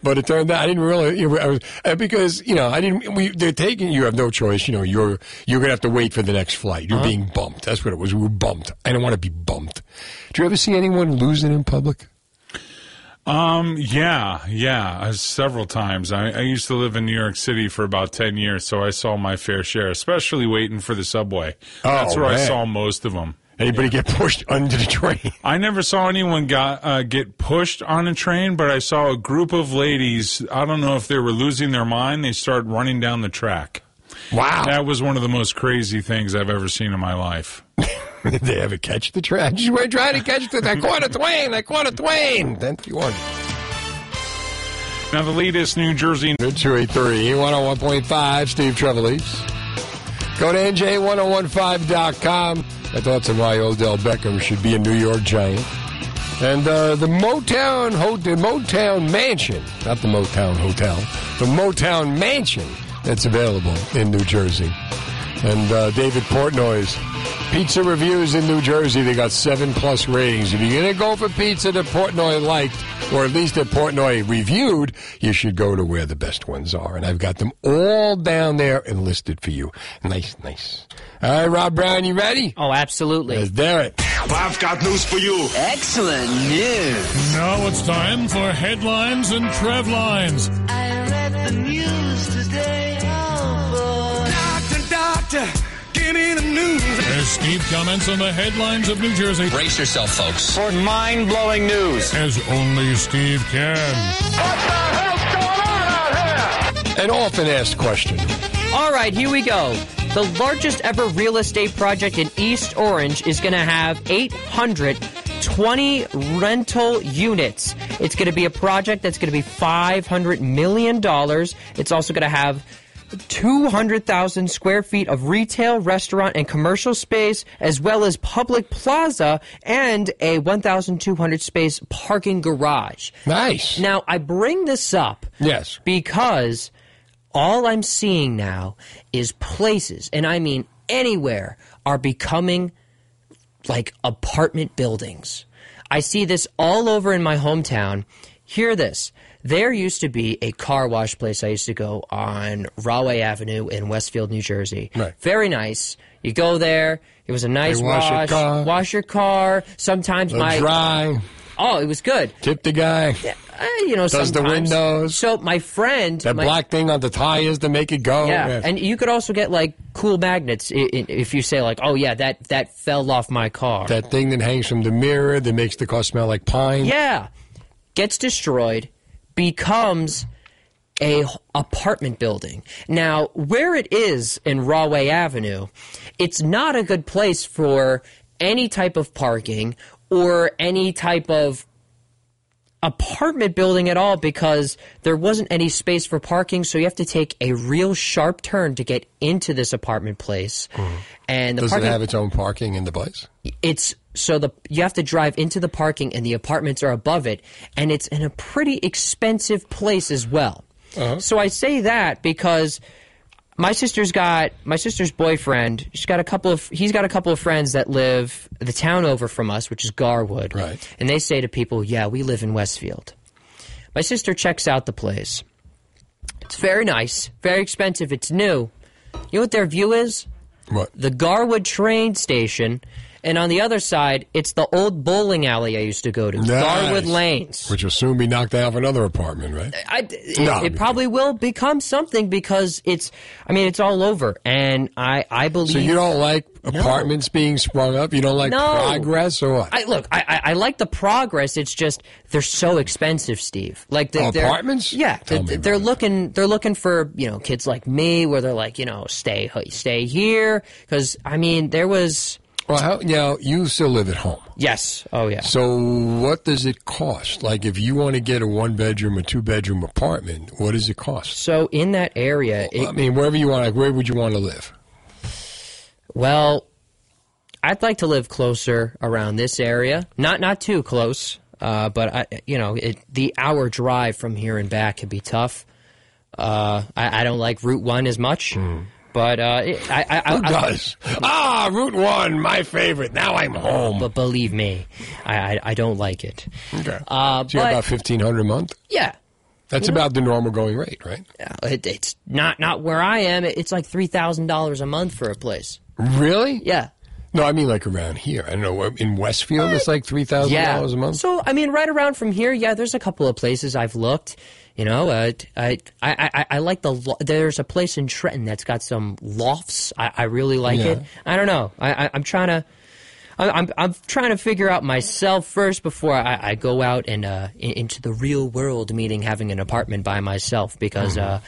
S2: But it turned out I didn't really, you know, I was, because you know I didn't. We they're taking you have no choice. You know you're you're gonna have to wait for the next flight. You're
S8: Uh-huh.
S2: being bumped. That's what it was. We were bumped. I don't want to be bumped. Do you ever see anyone losing in public?
S8: Um. Yeah. Yeah. uh, Several times. I, I used to live in New York City for about ten years, so I saw my fair share, especially waiting for the subway.
S2: Oh, That's
S8: where I saw most of them.
S2: Anybody get pushed under the train?
S8: I never saw anyone got uh, get pushed on a train, but I saw a group of ladies. I don't know if they were losing their mind. They started running down the track.
S2: Wow.
S8: That was one of the most crazy things I've ever seen in my life.
S2: Did they ever catch the train? We're trying to catch the. I caught a twain. I caught a twain. Then you won.
S8: Now the latest New Jersey.
S2: 283 101.5 Steve Trevelise. Go to NJ1015.com. My thoughts on why Odell Beckham should be a New York Giant. And uh, the Motown Ho- the Motown Mansion, not the Motown Hotel, the Motown Mansion that's available in New Jersey. And uh, David Portnoy's pizza reviews in New Jersey, they got seven plus ratings. If you're going to go for pizza that Portnoy liked, or at least that Portnoy reviewed, you should go to where the best ones are. And I've got them all down there and listed for you. Nice, nice. All right, Rob Brown, you ready?
S15: Oh, absolutely.
S2: Let's do it.
S21: I've got news for you.
S22: Excellent news.
S23: Now it's time for headlines and Trev lines. As Steve comments on the headlines of New Jersey.
S22: Brace yourself, folks, for mind blowing news.
S23: As only Steve can. What the hell's going on out here?
S2: An often asked question.
S15: All right, here we go. The largest ever real estate project in East Orange is going to have 820 rental units. It's going to be a project that's going to be $500 million. It's also going to have 200,000 square feet of retail, restaurant, and commercial space, as well as public plaza and a 1,200 space parking garage.
S2: Nice.
S15: Now, I bring this up
S2: Yes.
S15: because all I'm seeing now is places, and I mean anywhere, are becoming like apartment buildings. I see this all over in my hometown. Hear this. There used to be a car wash place I used to go on Rahway Avenue in Westfield, New Jersey.
S2: Right.
S15: Very nice. You go there. It was a nice
S2: They wash your car.
S15: Wash your car. Sometimes my
S2: dry.
S15: Oh, it was good.
S2: Tip the guy.
S15: Uh, you know,
S2: Does the windows.
S15: So my friend,
S2: That
S15: my-
S2: black thing on the tires to make it go.
S15: yeah,
S2: Yes.
S15: and you could also get like cool magnets if you say like, oh yeah, that that fell off my car.
S2: that thing that hangs from the mirror that makes the car smell like pine.
S15: Yeah, gets destroyed, becomes a apartment building. Now, where it is in Rahway Avenue, it's not a good place for any type of parking or any type of apartment building at all because there wasn't any space for parking so you have to take a real sharp turn to get into this apartment place mm-hmm. and the
S2: Does
S15: parking
S2: it have its own parking in the place?
S15: it's so the you have to drive into the parking and the apartments are above it. And it's in a pretty expensive place as well. Uh-huh. So i say that because my sister's got my sister's boyfriend she's got a couple of he's got a couple of friends that live the town over from us which is garwood. Right. And they say to people yeah we live in westfield. My sister checks out the place. It's very nice very expensive it's new. You know what their view is?
S2: What?
S15: The garwood train station and on the other side it's the old bowling alley i used to go to garwood lanes
S2: Which will soon be knocked down for another apartment, right?
S15: I, it,
S2: No,
S15: it probably will become something because it's i mean it's all over and i i believe
S2: So you don't like apartments being sprung up? You don't like
S15: No.
S2: progress or what?
S15: I look. I, I I like the progress. It's just they're so expensive, Steve. Like the,
S2: Oh, apartments?
S15: Yeah,
S2: Tell
S15: they're, they're looking. They're looking for you know kids like me, where they're like you know stay stay here because I mean there was.
S2: Well, how, now you still live at home.
S15: Yes. Oh yeah.
S2: So what does it cost? Like if you want to get a one bedroom or two bedroom apartment, what does it cost?
S15: So in that area, it,
S2: I mean, wherever you want, like where would you want to live?
S15: Well, I'd like to live closer around this area. Not not too close, uh, but I, you know, it, the hour drive from here and back can be tough. Uh, I, I don't like Route One as much, but uh, it, I, I, I,
S2: Who does? ah, Route One, my favorite. Now I'm home.
S15: But believe me, I, I, I don't like it.
S2: Okay.
S15: Uh,
S2: So
S15: but-
S2: about fifteen hundred a month.
S15: Yeah.
S2: That's
S15: You know-
S2: about the normal going rate, right?
S15: It, it's not not where I am. It's like three thousand dollars a month for a place.
S2: Really?
S15: Yeah.
S2: No, I mean like around here. I don't know. In Westfield, it's like three thousand
S15: yeah.
S2: dollars a month.
S15: So I mean, right around from here, yeah. There's a couple of places I've looked. You know, uh, I, I I I like the. Lo- there's a place in Trenton that's got some lofts. I, I really like
S2: Yeah.
S15: it. I don't know. I, I I'm trying to. I- I'm I'm trying to figure out myself first before I, I go out and uh, in, into the real world, meaning having an apartment by myself because.
S2: Mm-hmm.
S15: Uh,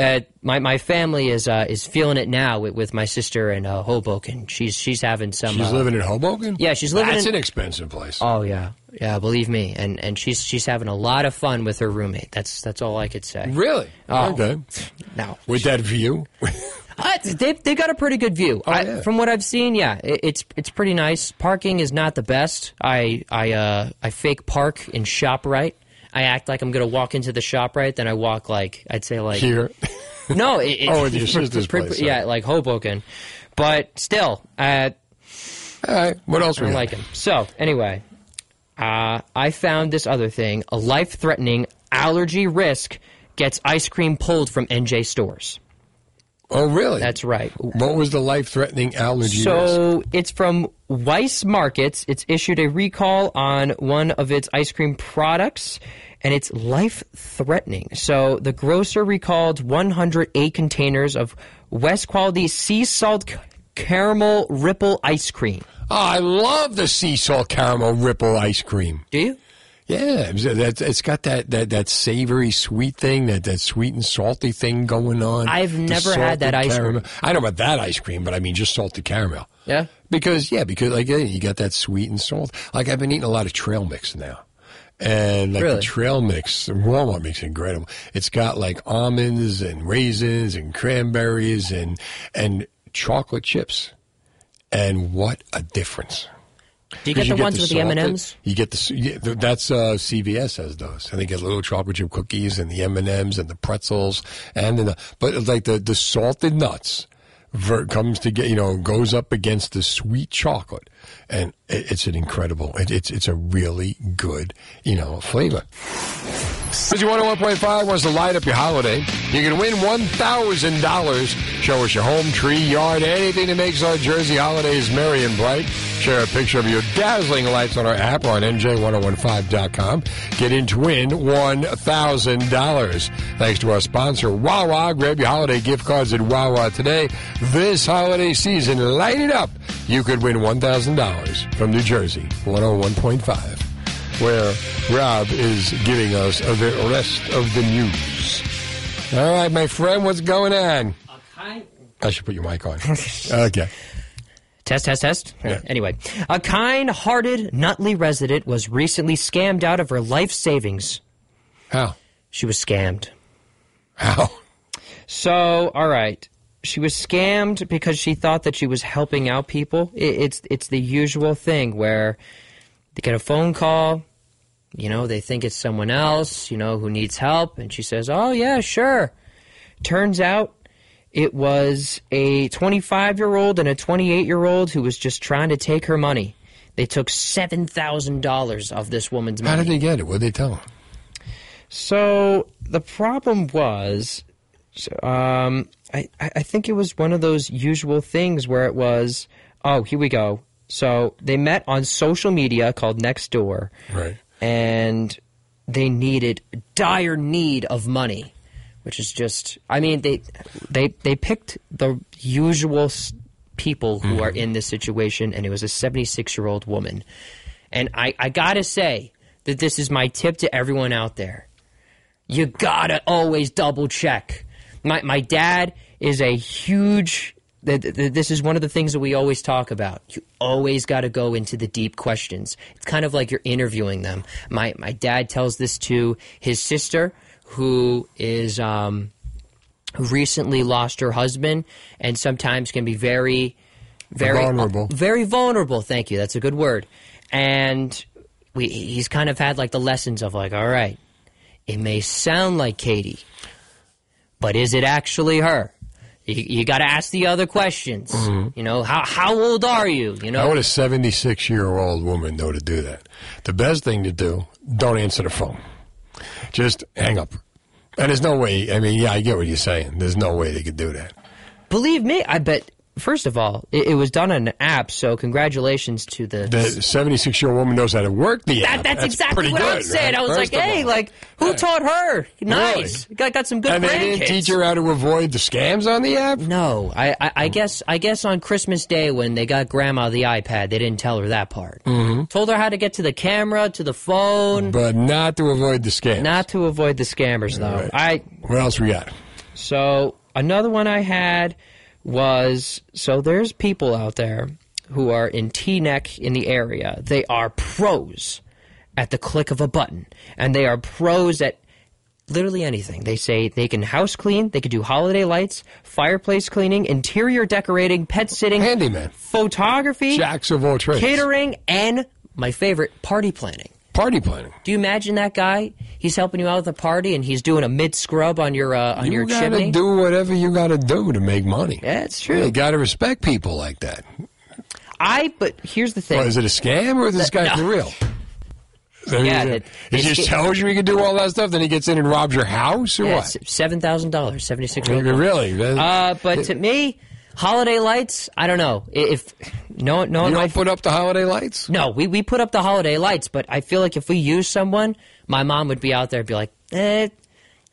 S15: uh, my my family is uh, is feeling it now with, with my sister in uh, Hoboken. She's she's having some.
S2: She's
S15: uh,
S2: living in Hoboken.
S15: Yeah, she's living.
S2: In that's
S15: in,
S2: an expensive place.
S15: Oh yeah, yeah. Believe me, and and she's she's having a lot of fun with her roommate. That's that's all I could say.
S2: Really?
S15: Oh,
S2: Okay.
S15: No.
S2: With that view.
S15: Uh, they they got a pretty good view. I, From what I've seen, yeah, it, it's it's pretty nice. Parking is not the best. I I uh I fake park in Shoprite. I act like I'm gonna walk into the ShopRite. then I walk like I'd say like
S2: Here.
S15: No, it, it,
S2: Oh, your sister's place,
S15: Yeah, like Hoboken, but still, uh,
S2: all right. What else
S15: I don't like him. So anyway, uh, I found this other thing: a life-threatening allergy risk gets ice cream pulled from NJ stores.
S2: Oh, really?
S15: That's right.
S2: What was the life-threatening allergy risk?
S15: So it's from Weis Markets. It's issued a recall on one of its ice cream products, and it's life threatening. So the grocer recalled 108 containers of Weis Quality sea salt caramel ripple ice cream.
S2: Oh, I love the sea salt caramel ripple ice cream.
S15: Do you?
S2: Yeah, it's, got that, that, that savory sweet thing, that, that sweet and salty thing going on.
S15: I've never had that ice cream.
S2: caramel. I know about that ice cream, but I mean just salted caramel.
S15: Yeah.
S2: Because yeah, because like you got that sweet and salt. Like I've been eating a lot of trail mix now. And like
S15: Really?
S2: the trail mix, Walmart makes incredible. It's got like almonds and raisins and cranberries and and chocolate chips. And what a difference!
S15: Do you get the ones with the
S2: salted-
S15: M&Ms?
S2: You get the yeah, that's uh, CVS has those. And they get little chocolate chip cookies and the M and M's and the pretzels and the but like the the salted nuts ver- comes to get you know goes up against the sweet chocolate and it, it's an incredible. It, it's it's a really good you know flavor. Fizzy 101.5 wants to light up your holiday. You can win $1,000. Show us your home, tree, yard, anything that makes our Jersey holidays merry and bright. Share a picture of your dazzling lights on our app or on NJ1015.com. Get in to win $1,000. Thanks to our sponsor, Wawa. Grab your holiday gift cards at Wawa today. This holiday season, light it up. You could win $1,000 from New Jersey 101.5 where Rob is giving us the rest of the news. All right, my friend, what's going on? I should put your mic on. okay.
S15: Test, test, test. Anyway, a kind hearted Nutley resident was recently scammed out of her life savings.
S2: How?
S15: She was scammed.
S2: How?
S15: So, all right. She was scammed because she thought that she was helping out people. It, it's it's the usual thing where they get a phone call, you know, they think it's someone else, you know, who needs help, and she says, "Oh yeah, sure." Turns out it was a 25 year old and a 28 year old who was just trying to take her money. They took seven thousand dollars of this woman's money.
S2: How did they get it? What did they tell her?
S15: So the problem was, um, I I think it was one of those usual things where it was, oh, here we go. So they met on social media called Nextdoor,
S2: Right.
S15: and they needed dire need of money, which is just, I mean, they they they picked the usual people who are mm-hmm. in this situation, and it was a 76 year old woman, and I I gotta say that this is my tip to everyone out there you gotta always double check. My my dad is a huge. Th- th- th- This is one of the things that we always talk about. You always got to go into the deep questions. It's kind of like you're interviewing them. My my dad tells this to his sister, who is um, who recently lost her husband, and sometimes can be very, very
S2: Vulnerable.
S15: very vulnerable. Thank you. That's a good word. And we he's kind of had like the lessons of like, all right, it may sound like Katie, but is it actually her? You, you got to ask the other questions. Mm-hmm. You know, how how old are you? You know,
S2: How would a 76 year old woman know to do that? The best thing to do, don't answer the phone. Just hang up. And there's no way, I mean, yeah, I get what you're saying. There's no way they could do that.
S15: believe me, I bet. First of all, it, it was done on an app, so congratulations to the.
S2: The 76 year old woman knows how to work the
S15: that,
S2: app.
S15: that's, exactly what
S2: good,
S15: I'm saying.
S2: right?
S15: I was
S2: First
S15: like, hey,
S2: all.
S15: like, who taught her? Nice.
S2: Really?
S15: Got, got some good
S2: and they didn't teach her how to avoid the scams on the app?
S15: No, I, I, I guess I guess on Christmas Day when they got Grandma the iPad, they didn't tell her that part.
S2: Mm-hmm.
S15: Told her how to get to the camera, to the phone,
S2: But not to avoid the scams.
S15: not to avoid the scammers though. I
S2: What else we got?
S15: so another one I had was so there's people out there who are in Teaneck in the area. They are pros at the click of a button, and they are pros at literally anything. They say they can house clean, they can do holiday lights, fireplace cleaning, interior decorating, pet sitting,
S2: handyman,
S15: photography,
S2: jacks of all trades,
S15: catering, and my favorite, party planning.
S2: Party planning.
S15: Do you imagine that guy? He's helping you out with a party, and he's doing a mid scrub on your uh, on
S2: you
S15: your
S2: gotta
S15: chimney.
S2: do whatever you gotta do to make money.
S15: That's true.
S2: You gotta respect people like that.
S15: I but here's the thing.
S2: is it a scam or is this guy for real? I
S15: Yeah,
S2: it- he just tells you he can do all that stuff, then he gets in and robs your house or
S15: Yeah,
S2: what?
S15: seven thousand dollars, seventy six.
S2: Really?
S15: Uh, but to me, holiday lights. I don't know if no no
S2: You don't put up the holiday lights.
S15: No, we we put up the holiday lights, but I feel like if we use someone, my mom would be out there and be like, eh,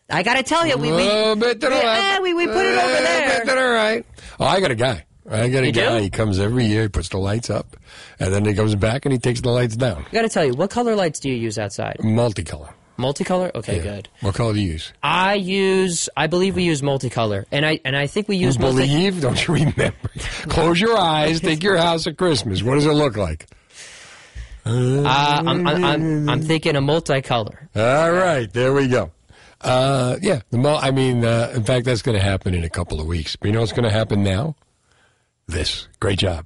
S15: I got to tell you, we we
S2: bit to the
S15: we,
S2: left,
S15: eh, we, we put it over there.
S2: bit to the right. Oh, I got a guy. I got a
S15: You do?
S2: guy. He comes every year. He puts the lights up, and then he comes back and he takes the lights down.
S15: I got to tell you, what color lights do you use outside?
S2: Multicolor.
S15: Multicolor? Okay,
S2: Yeah.
S15: good.
S2: What color do you use?
S15: I use, I believe we use multicolor, and I and I think we use
S2: You
S15: multi.
S2: believe? Don't you remember? Close your eyes. Think your house at Christmas. What does it look like?
S15: Uh, I'm, I'm, I'm, I'm thinking a multicolor.
S2: All right, there we go. Uh, yeah, the mul- I mean, uh, in fact, that's going to happen in a couple of weeks. But you know what's going to happen now? This. Great job.